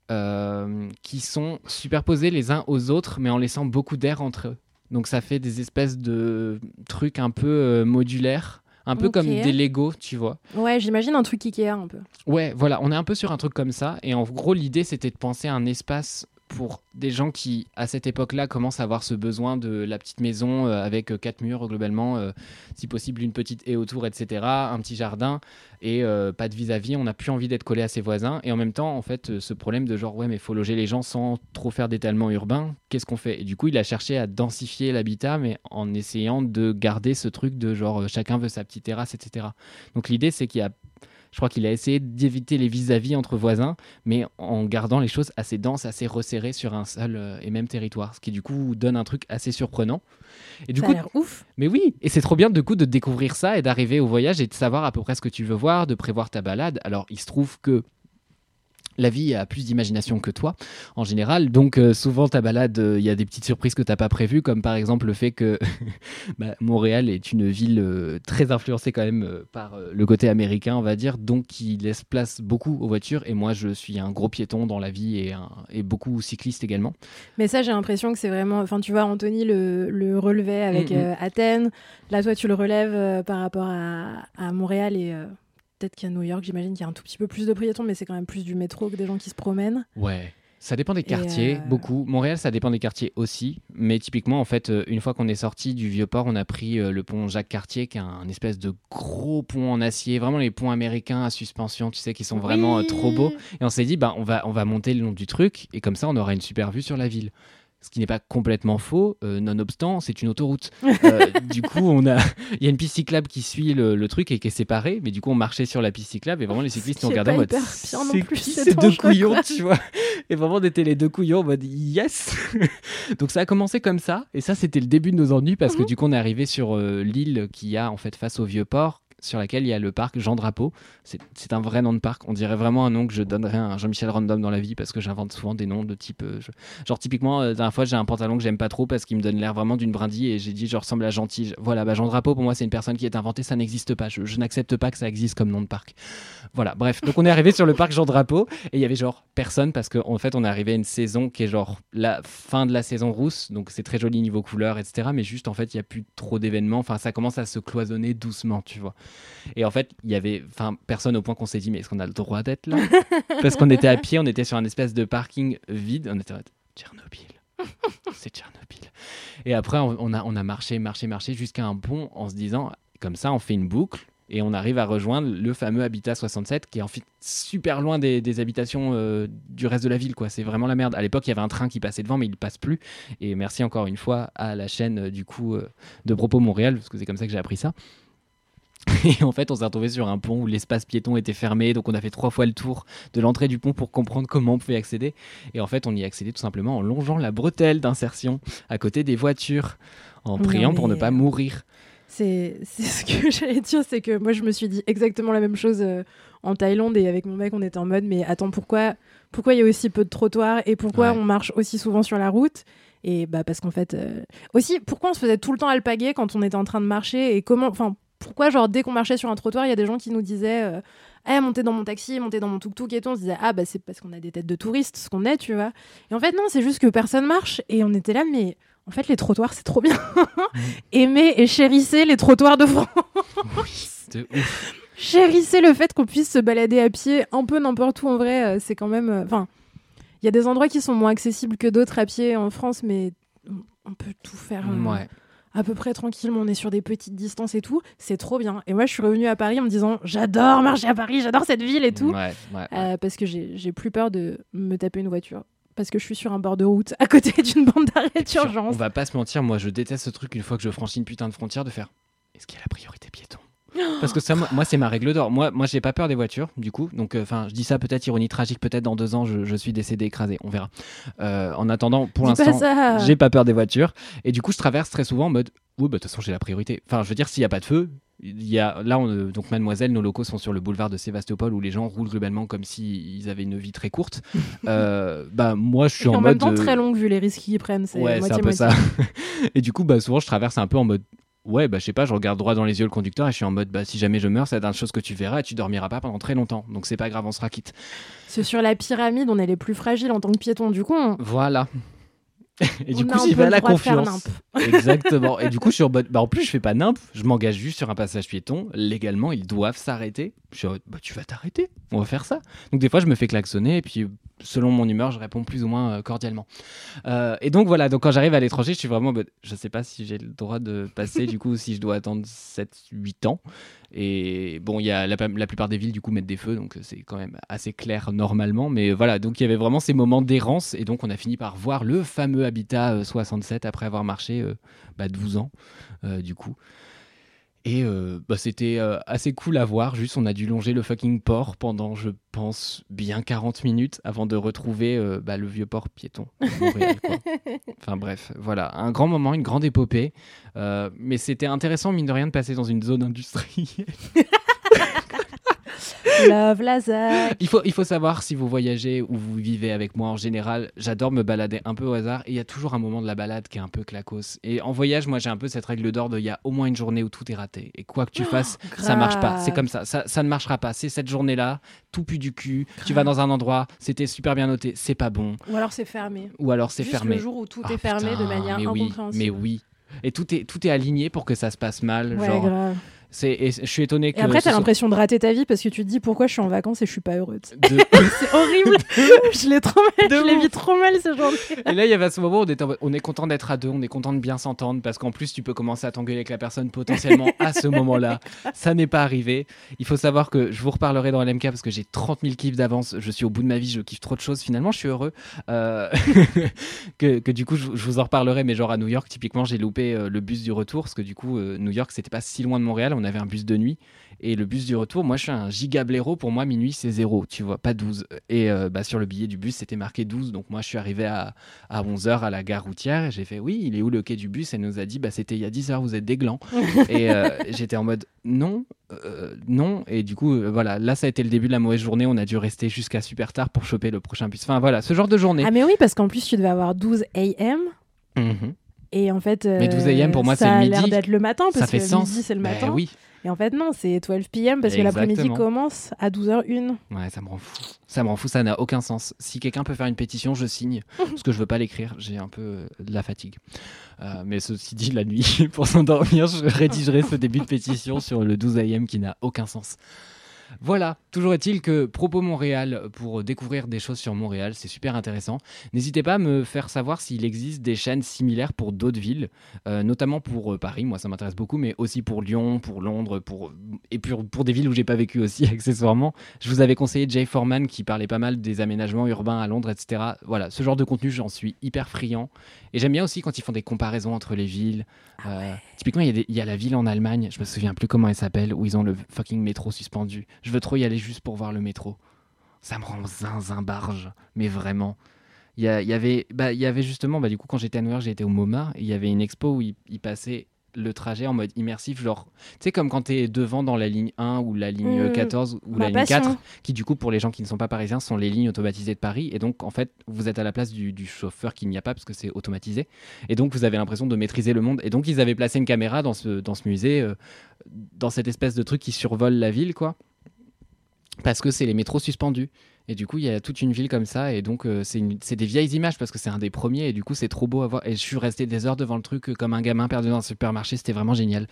euh, qui sont superposés les uns aux autres, mais en laissant beaucoup d'air entre eux. Donc ça fait des espèces de trucs un peu euh, modulaires, un peu comme des Lego, tu vois. Ouais, j'imagine un truc Ikea un peu. Ouais, voilà, on est un peu sur un truc comme ça. Et en gros, l'idée, c'était de penser à un espace pour des gens qui, à cette époque-là, commencent à avoir ce besoin de la petite maison euh, avec euh, quatre murs, globalement, euh, si possible une petite haie autour, etc., un petit jardin et pas de vis-à-vis. On n'a plus envie d'être collé à ses voisins. Et en même temps, en fait, ce problème de genre, ouais, mais faut loger les gens sans trop faire d'étalement urbain, qu'est-ce qu'on fait? Et du coup, il a cherché à densifier l'habitat, mais en essayant de garder ce truc de genre, chacun veut sa petite terrasse, etc. Donc l'idée, c'est qu'il y a je crois qu'il a essayé d'éviter les vis-à-vis entre voisins, mais en gardant les choses assez denses, assez resserrées sur un seul euh, et même territoire, ce qui du coup donne un truc assez surprenant. Et du ça coup, a ouf. mais oui, et c'est trop bien du coup de découvrir ça et d'arriver au voyage et de savoir à peu près ce que tu veux voir, de prévoir ta balade. Alors il se trouve que la vie a plus d'imagination que toi en général, donc euh, souvent ta balade, euh, il y a des petites surprises que t'as pas prévues, comme par exemple le fait que bah, Montréal est une ville euh, très influencée quand même par le côté américain, on va dire, donc qui laisse place beaucoup aux voitures. Et moi, je suis un gros piéton dans la vie et, un- et beaucoup cycliste également. Mais ça, j'ai l'impression que c'est vraiment. Enfin, tu vois, Anthony le, le relevait avec Mhm. euh, Athènes. Là, toi, tu le relèves par rapport à, à Montréal et peut-être qu'à New York, j'imagine qu'il y a un tout petit peu plus de piétons, mais c'est quand même plus du métro que des gens qui se promènent. Ouais. Ça dépend des quartiers, euh, beaucoup. Montréal, ça dépend des quartiers aussi. Mais typiquement, en fait, euh, une fois qu'on est sorti du Vieux-Port, on a pris euh, le pont Jacques-Cartier, qui est un espèce de gros pont en acier. Vraiment les ponts américains à suspension, tu sais, qui sont vraiment trop beaux. Et on s'est dit, bah, on, va, on va monter le long du truc, et comme ça, on aura une super vue sur la ville. Ce qui n'est pas complètement faux, euh, nonobstant, c'est une autoroute. Euh, du coup, on a, il y a une piste cyclable qui suit le, le truc et qui est séparée, mais du coup, on marchait sur la piste cyclable et vraiment les cyclistes nous regardaient en mode. C'est plus, qui ces deux couillons, quoi. tu vois Et vraiment, on était les deux couillons en mode yes Donc ça a commencé comme ça, et ça, c'était le début de nos ennuis parce que Mhm. du coup, on est arrivé sur euh, l'île qui a en fait face au vieux port sur laquelle il y a le parc Jean Drapeau. C'est un vrai nom de parc. On dirait vraiment un nom que je donnerais à Jean-Michel Random dans la vie parce que j'invente souvent des noms de type. euh, Genre, typiquement, euh, la dernière fois, j'ai un pantalon que j'aime pas trop parce qu'il me donne l'air vraiment d'une brindille et j'ai dit je ressemble à Gentil. Voilà, bah, Jean Drapeau, pour moi, c'est une personne qui est inventée, ça n'existe pas. Je, n'accepte pas que ça existe comme nom de parc. Voilà, bref. Donc, on est arrivé sur le parc Jean Drapeau et il y avait genre personne parce qu'en fait, on est arrivé à une saison qui est genre la fin de la saison rousse. Donc, c'est très joli niveau couleur, etc. Mais juste, en fait, il y a plus trop d'événements. Enfin, ça commence à se cloisonner doucement, tu vois. Et en fait, il y avait enfin personne au point qu'on s'est dit mais est-ce qu'on a le droit d'être là? Parce qu'on était à pied, on était sur un espèce de parking vide, on était en Tchernobyl. C'est Tchernobyl. Et après on a on a marché marché marché jusqu'à un pont en se disant comme ça on fait une boucle et on arrive à rejoindre le fameux Habitat 67 qui est en fait super loin des, des habitations euh, du reste de la ville quoi. C'est vraiment la merde. À l'époque il y avait un train qui passait devant mais il passe plus. Et merci encore une fois à la chaîne euh, du coup euh, de Propos Montréal parce que c'est comme ça que j'ai appris ça et en fait, on s'est retrouvé sur un pont où l'espace piéton était fermé, donc on a fait trois fois le tour de l'entrée du pont pour comprendre comment on pouvait accéder. Et en fait, on y accédait tout simplement en longeant la bretelle d'insertion à côté des voitures, en Non, priant pour ne pas mourir. C'est c'est ce que j'allais dire, c'est que moi je me suis dit exactement la même chose euh, en Thaïlande et avec mon mec on était en mode mais attends pourquoi pourquoi il y a aussi peu de trottoirs et pourquoi Ouais. on marche aussi souvent sur la route? Et bah parce qu'en fait euh, aussi pourquoi on se faisait tout le temps alpaguer quand on était en train de marcher et comment enfin pourquoi genre dès qu'on marchait sur un trottoir il y a des gens qui nous disaient euh, eh, montez dans mon taxi, montez dans mon tuk-tuk et tout. On se disait, ah, bah, c'est parce qu'on a des têtes de touristes, ce qu'on est, tu vois. Et en fait, non, c'est juste que personne marche. Et on était là, mais en fait, les trottoirs, c'est trop bien. Aimez et chérissez les trottoirs de France. De ouf. chérissez le fait qu'on puisse se balader à pied un peu n'importe où. En vrai, euh, c'est quand même. euh, Enfin, il y a des endroits qui sont moins accessibles que d'autres à pied en France, mais on- on peut tout faire. euh, Ouais. À peu près tranquillement, on est sur des petites distances et tout, c'est trop bien. Et moi, je suis revenue à Paris en me disant, j'adore marcher à Paris, j'adore cette ville et tout, Ouais, ouais, ouais. Euh, parce que j'ai plus peur de me taper une voiture, parce que je suis sur un bord de route, à côté d'une bande d'arrêt d'urgence. On va pas se mentir, moi je déteste ce truc une fois que je franchis une putain de frontière de faire est-ce qu'il y a la priorité piéton? Parce que ça, moi, c'est ma règle d'or. Moi, moi, j'ai pas peur des voitures, du coup. Donc, enfin, je dis ça peut-être ironie tragique, peut-être dans deux ans, je, je suis décédé écrasé. On verra. Euh, en attendant, pour l'instant, j'ai pas peur des voitures. Et du coup, je traverse très souvent en mode, oui, bah de toute façon, j'ai la priorité. Enfin, je veux dire, s'il y a pas de feu, il y a là, on, euh, donc Mademoiselle, nos locaux sont sur le boulevard de Sébastopol où les gens roulent globalement comme s'ils avaient une vie très courte. Euh, bah moi, je suis Et en, en mode temps, euh, très longue vu les risques qu'ils prennent. C'est Ouais, c'est un peu ça. et du coup, bah, souvent, je traverse un peu en mode Ouais, bah je sais pas, je regarde droit dans les yeux le conducteur et je suis en mode bah si jamais je meurs, c'est la dernière chose que tu verras et tu dormiras pas pendant très longtemps. Donc c'est pas grave, on sera quitte. C'est sur la pyramide, on est les plus fragiles en tant que piétons. Du coup, on, Voilà. Et du coup, a un j'y peu vais à le la confiance. Exactement. Et du coup, je suis en mode, bah en plus, je fais pas nimp, je m'engage juste sur un passage piéton. Légalement, ils doivent s'arrêter. Je suis en mode, bah tu vas t'arrêter, on va faire ça. Donc des fois, je me fais klaxonner et puis selon mon humeur, je réponds plus ou moins euh, cordialement. Euh, et donc voilà, donc quand j'arrive à l'étranger, je suis vraiment, en mode, je sais pas si j'ai le droit de passer, du coup, si je dois attendre 7-8 ans. Et bon, il y a la, plupart des villes du coup mettent des feux, donc c'est quand même assez clair normalement. Mais voilà, donc il y avait vraiment ces moments d'errance, et donc on a fini par voir le fameux Habitat euh, 67 après avoir marché euh, bah, 12 ans euh, du coup. Et euh, bah, c'était euh, assez cool à voir. Juste, on a dû longer le fucking port pendant, je pense, bien 40 minutes avant de retrouver euh, bah, le vieux port piéton. de Montréal, quoi. Enfin bref, voilà, un grand moment, une grande épopée. Mais c'était intéressant, mine de rien, de passer dans une zone industrielle. love Lazare. Il faut, il faut savoir si vous voyagez ou vous vivez avec moi en général, j'adore me balader un peu au hasard et il y a toujours un moment de la balade qui est un peu clacos. Et en voyage, moi j'ai un peu cette règle d'or de il y a au moins une journée où tout est raté. Et quoi que tu fasses, ça marche pas. C'est comme ça. ça, ça ne marchera pas. C'est cette journée-là, tout pue du cul. Tu vas dans un endroit, c'était super bien noté, c'est pas bon. Ou alors c'est fermé. Ou alors c'est fermé. le jour où tout Ah, est fermé de manière mais oui, mais oui. Et tout est, tout est aligné pour que ça se passe mal. Ouais, genre, grave. C'est, et je suis étonné que. Et après, t'as soit- l'impression de rater ta vie parce que tu te dis pourquoi je suis en vacances et je suis pas heureuse. de- C'est horrible. je l'ai trop mal. De Je l'ai vis trop mal ce jour. Et là, il y avait ce moment où on, était est content d'être à deux, on est content de bien s'entendre, parce qu'en plus, tu peux commencer à t'engueuler avec la personne potentiellement à ce moment-là. Ça n'est pas arrivé. Il faut savoir que je vous reparlerai dans LMK parce que j'ai 30 000 kiffs d'avance. Je suis au bout de ma vie, je kiffe trop de choses. Finalement, je suis heureux. Euh, que, que du coup, je, je vous en reparlerai, mais genre à New York, typiquement, j'ai loupé euh, le bus du retour, parce que du coup, euh, New York, c'était pas si loin de Montréal, on avait un bus de nuit. Et le bus du retour, moi je suis un giga blaireau, pour moi minuit c'est zéro, tu vois, pas 12. Et euh, bah, sur le billet du bus c'était marqué 12, donc moi je suis arrivé à, à 11h à la gare routière et j'ai fait oui, il est où le quai du bus? Elle nous a dit bah c'était il y a 10 heures, vous êtes des glands. et euh, j'étais en mode non, euh, non. Et du coup, euh, voilà, là ça a été le début de la mauvaise journée, on a dû rester jusqu'à super tard pour choper le prochain bus. Enfin voilà, ce genre de journée. Ah mais oui, parce qu'en plus tu devais avoir 12 AM. Mhm. Et en fait, Mais 12 AM, pour moi, ça a l'air d'être le matin parce Ça fait que sens. midi c'est le Ben matin. oui. Et en fait non, c'est 12 PM parce que l'après-midi commence à 12h01. Ouais, ça me rend fou. Ça me rend fou, ça n'a aucun sens. Si quelqu'un peut faire une pétition, je signe. parce que je veux pas l'écrire, j'ai un peu euh, de la fatigue. Euh, mais ceci dit, la nuit, pour s'endormir, je rédigerai ce début de pétition sur le 12 AM qui n'a aucun sens. Voilà, toujours est-il que Propos Montréal, pour découvrir des choses sur Montréal, c'est super intéressant. N'hésitez pas à me faire savoir s'il existe des chaînes similaires pour d'autres villes, euh, notamment pour euh, Paris, moi ça m'intéresse beaucoup, mais aussi pour Lyon, pour Londres, pour... et pour, pour des villes où j'ai pas vécu aussi accessoirement. Je vous avais conseillé Jay Foreman qui parlait pas mal des aménagements urbains à Londres, etc. Voilà, ce genre de contenu, j'en suis hyper friand. Et j'aime bien aussi quand ils font des comparaisons entre les villes. Euh, typiquement, il y, y a la ville en Allemagne, je me souviens plus comment elle s'appelle, où ils ont le fucking métro suspendu. Je veux trop y aller juste pour voir le métro. Ça me rend zinzin barge, mais vraiment. Il y, avait, bah, y avait justement, bah, du coup, quand j'étais à New York, j'étais au MoMA, et il y avait une expo où ils passaient le trajet en mode immersif, genre, tu sais, comme quand tu es devant dans la ligne 1 ou la ligne Mmh. 14 ou Ma la ligne passion. 4, qui du coup, pour les gens qui ne sont pas parisiens, sont les lignes automatisées de Paris. Et donc, en fait, vous êtes à la place du, du chauffeur qu'il n'y a pas parce que c'est automatisé. Et donc, vous avez l'impression de maîtriser le monde. Et donc, ils avaient placé une caméra dans ce, dans ce musée, euh, dans cette espèce de truc qui survole la ville, quoi. Parce que c'est les métros suspendus. Et du coup, il y a toute une ville comme ça. Et donc, euh, c'est des vieilles images parce que c'est un des premiers. Et du coup, c'est trop beau à voir. Et je suis resté des heures devant le truc euh, comme un gamin perdu dans un supermarché. C'était vraiment génial.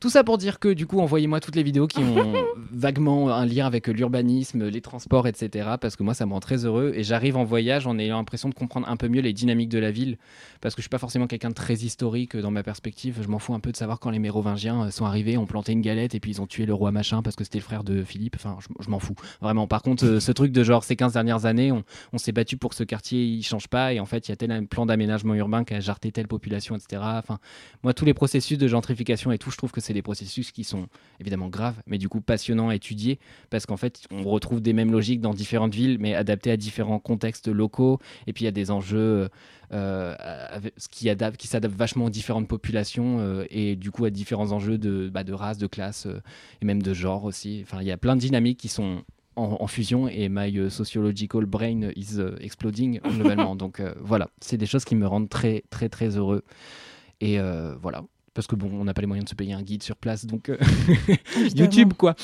Tout ça pour dire que, du coup, envoyez-moi toutes les vidéos qui ont vaguement un lien avec l'urbanisme, les transports, etc. Parce que moi, ça me rend très heureux. Et j'arrive en voyage en ayant l'impression de comprendre un peu mieux les dynamiques de la ville. Parce que je suis pas forcément quelqu'un de très historique euh, dans ma perspective. Je m'en fous un peu de savoir quand les Mérovingiens euh, sont arrivés, ont planté une galette et puis ils ont tué le roi machin parce que c'était le frère de Philippe. Enfin, je, je m'en fous. Vraiment. Par contre, euh, ce truc de genre, ces 15 dernières années, on, s'est battu pour que ce quartier il change pas et en fait, il y a tel un plan d'aménagement urbain qui a jarté telle population, etc. Enfin, moi, tous les processus de gentrification et tout, je trouve que c'est des processus qui sont évidemment graves, mais du coup passionnants à étudier parce qu'en fait, on retrouve des mêmes logiques dans différentes villes, mais adaptées à différents contextes locaux. Et puis, il y a des enjeux euh, ce qui, adapte, qui s'adaptent vachement aux différentes populations euh, et du coup à différents enjeux de, bah, race, de classe euh, et même de genre aussi. Enfin, il y a plein de dynamiques qui sont en, en fusion et my euh, sociological brain is euh, exploding globalement. Donc euh, voilà, c'est des choses qui me rendent très très très heureux. Et voilà. Parce que bon, on n'a pas les moyens de se payer un guide sur place, donc euh. YouTube quoi.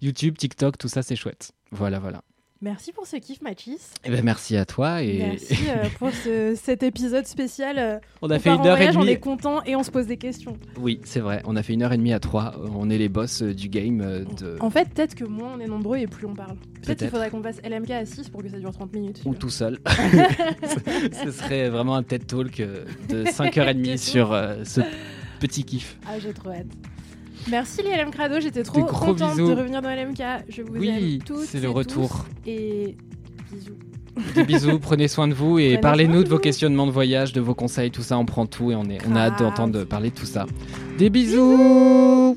YouTube, TikTok, tout ça c'est chouette. Voilà, voilà. Merci pour ce kiff, Mathis. Eh ben, merci à toi et Merci euh, pour ce- cet épisode spécial. euh, on a on fait une heure et voyage, On demie. est content et on se pose des questions. Oui, c'est vrai. On a fait une heure et demie à trois. On est les boss euh, du game. euh, de... En fait, peut-être que moins on est nombreux et plus on parle. Peut-être qu'il faudrait qu'on fasse LMK à 6 pour que ça dure 30 minutes. Ou tout seul. Ce serait vraiment un TED Talk euh, de 5h30 sur euh, ce petit kiff. Ah, j'ai trop hâte. Merci les LM Crado, j'étais trop contente bisous. de revenir dans LMK. Je vous Oui, aime toutes c'est et le retour. tous. Et bisous. Des bisous, prenez soin de vous et parlez-nous de vos questionnements de voyage, de vos conseils, tout ça, on prend tout et on, est, on a hâte d'entendre parler de tout ça. Des bisous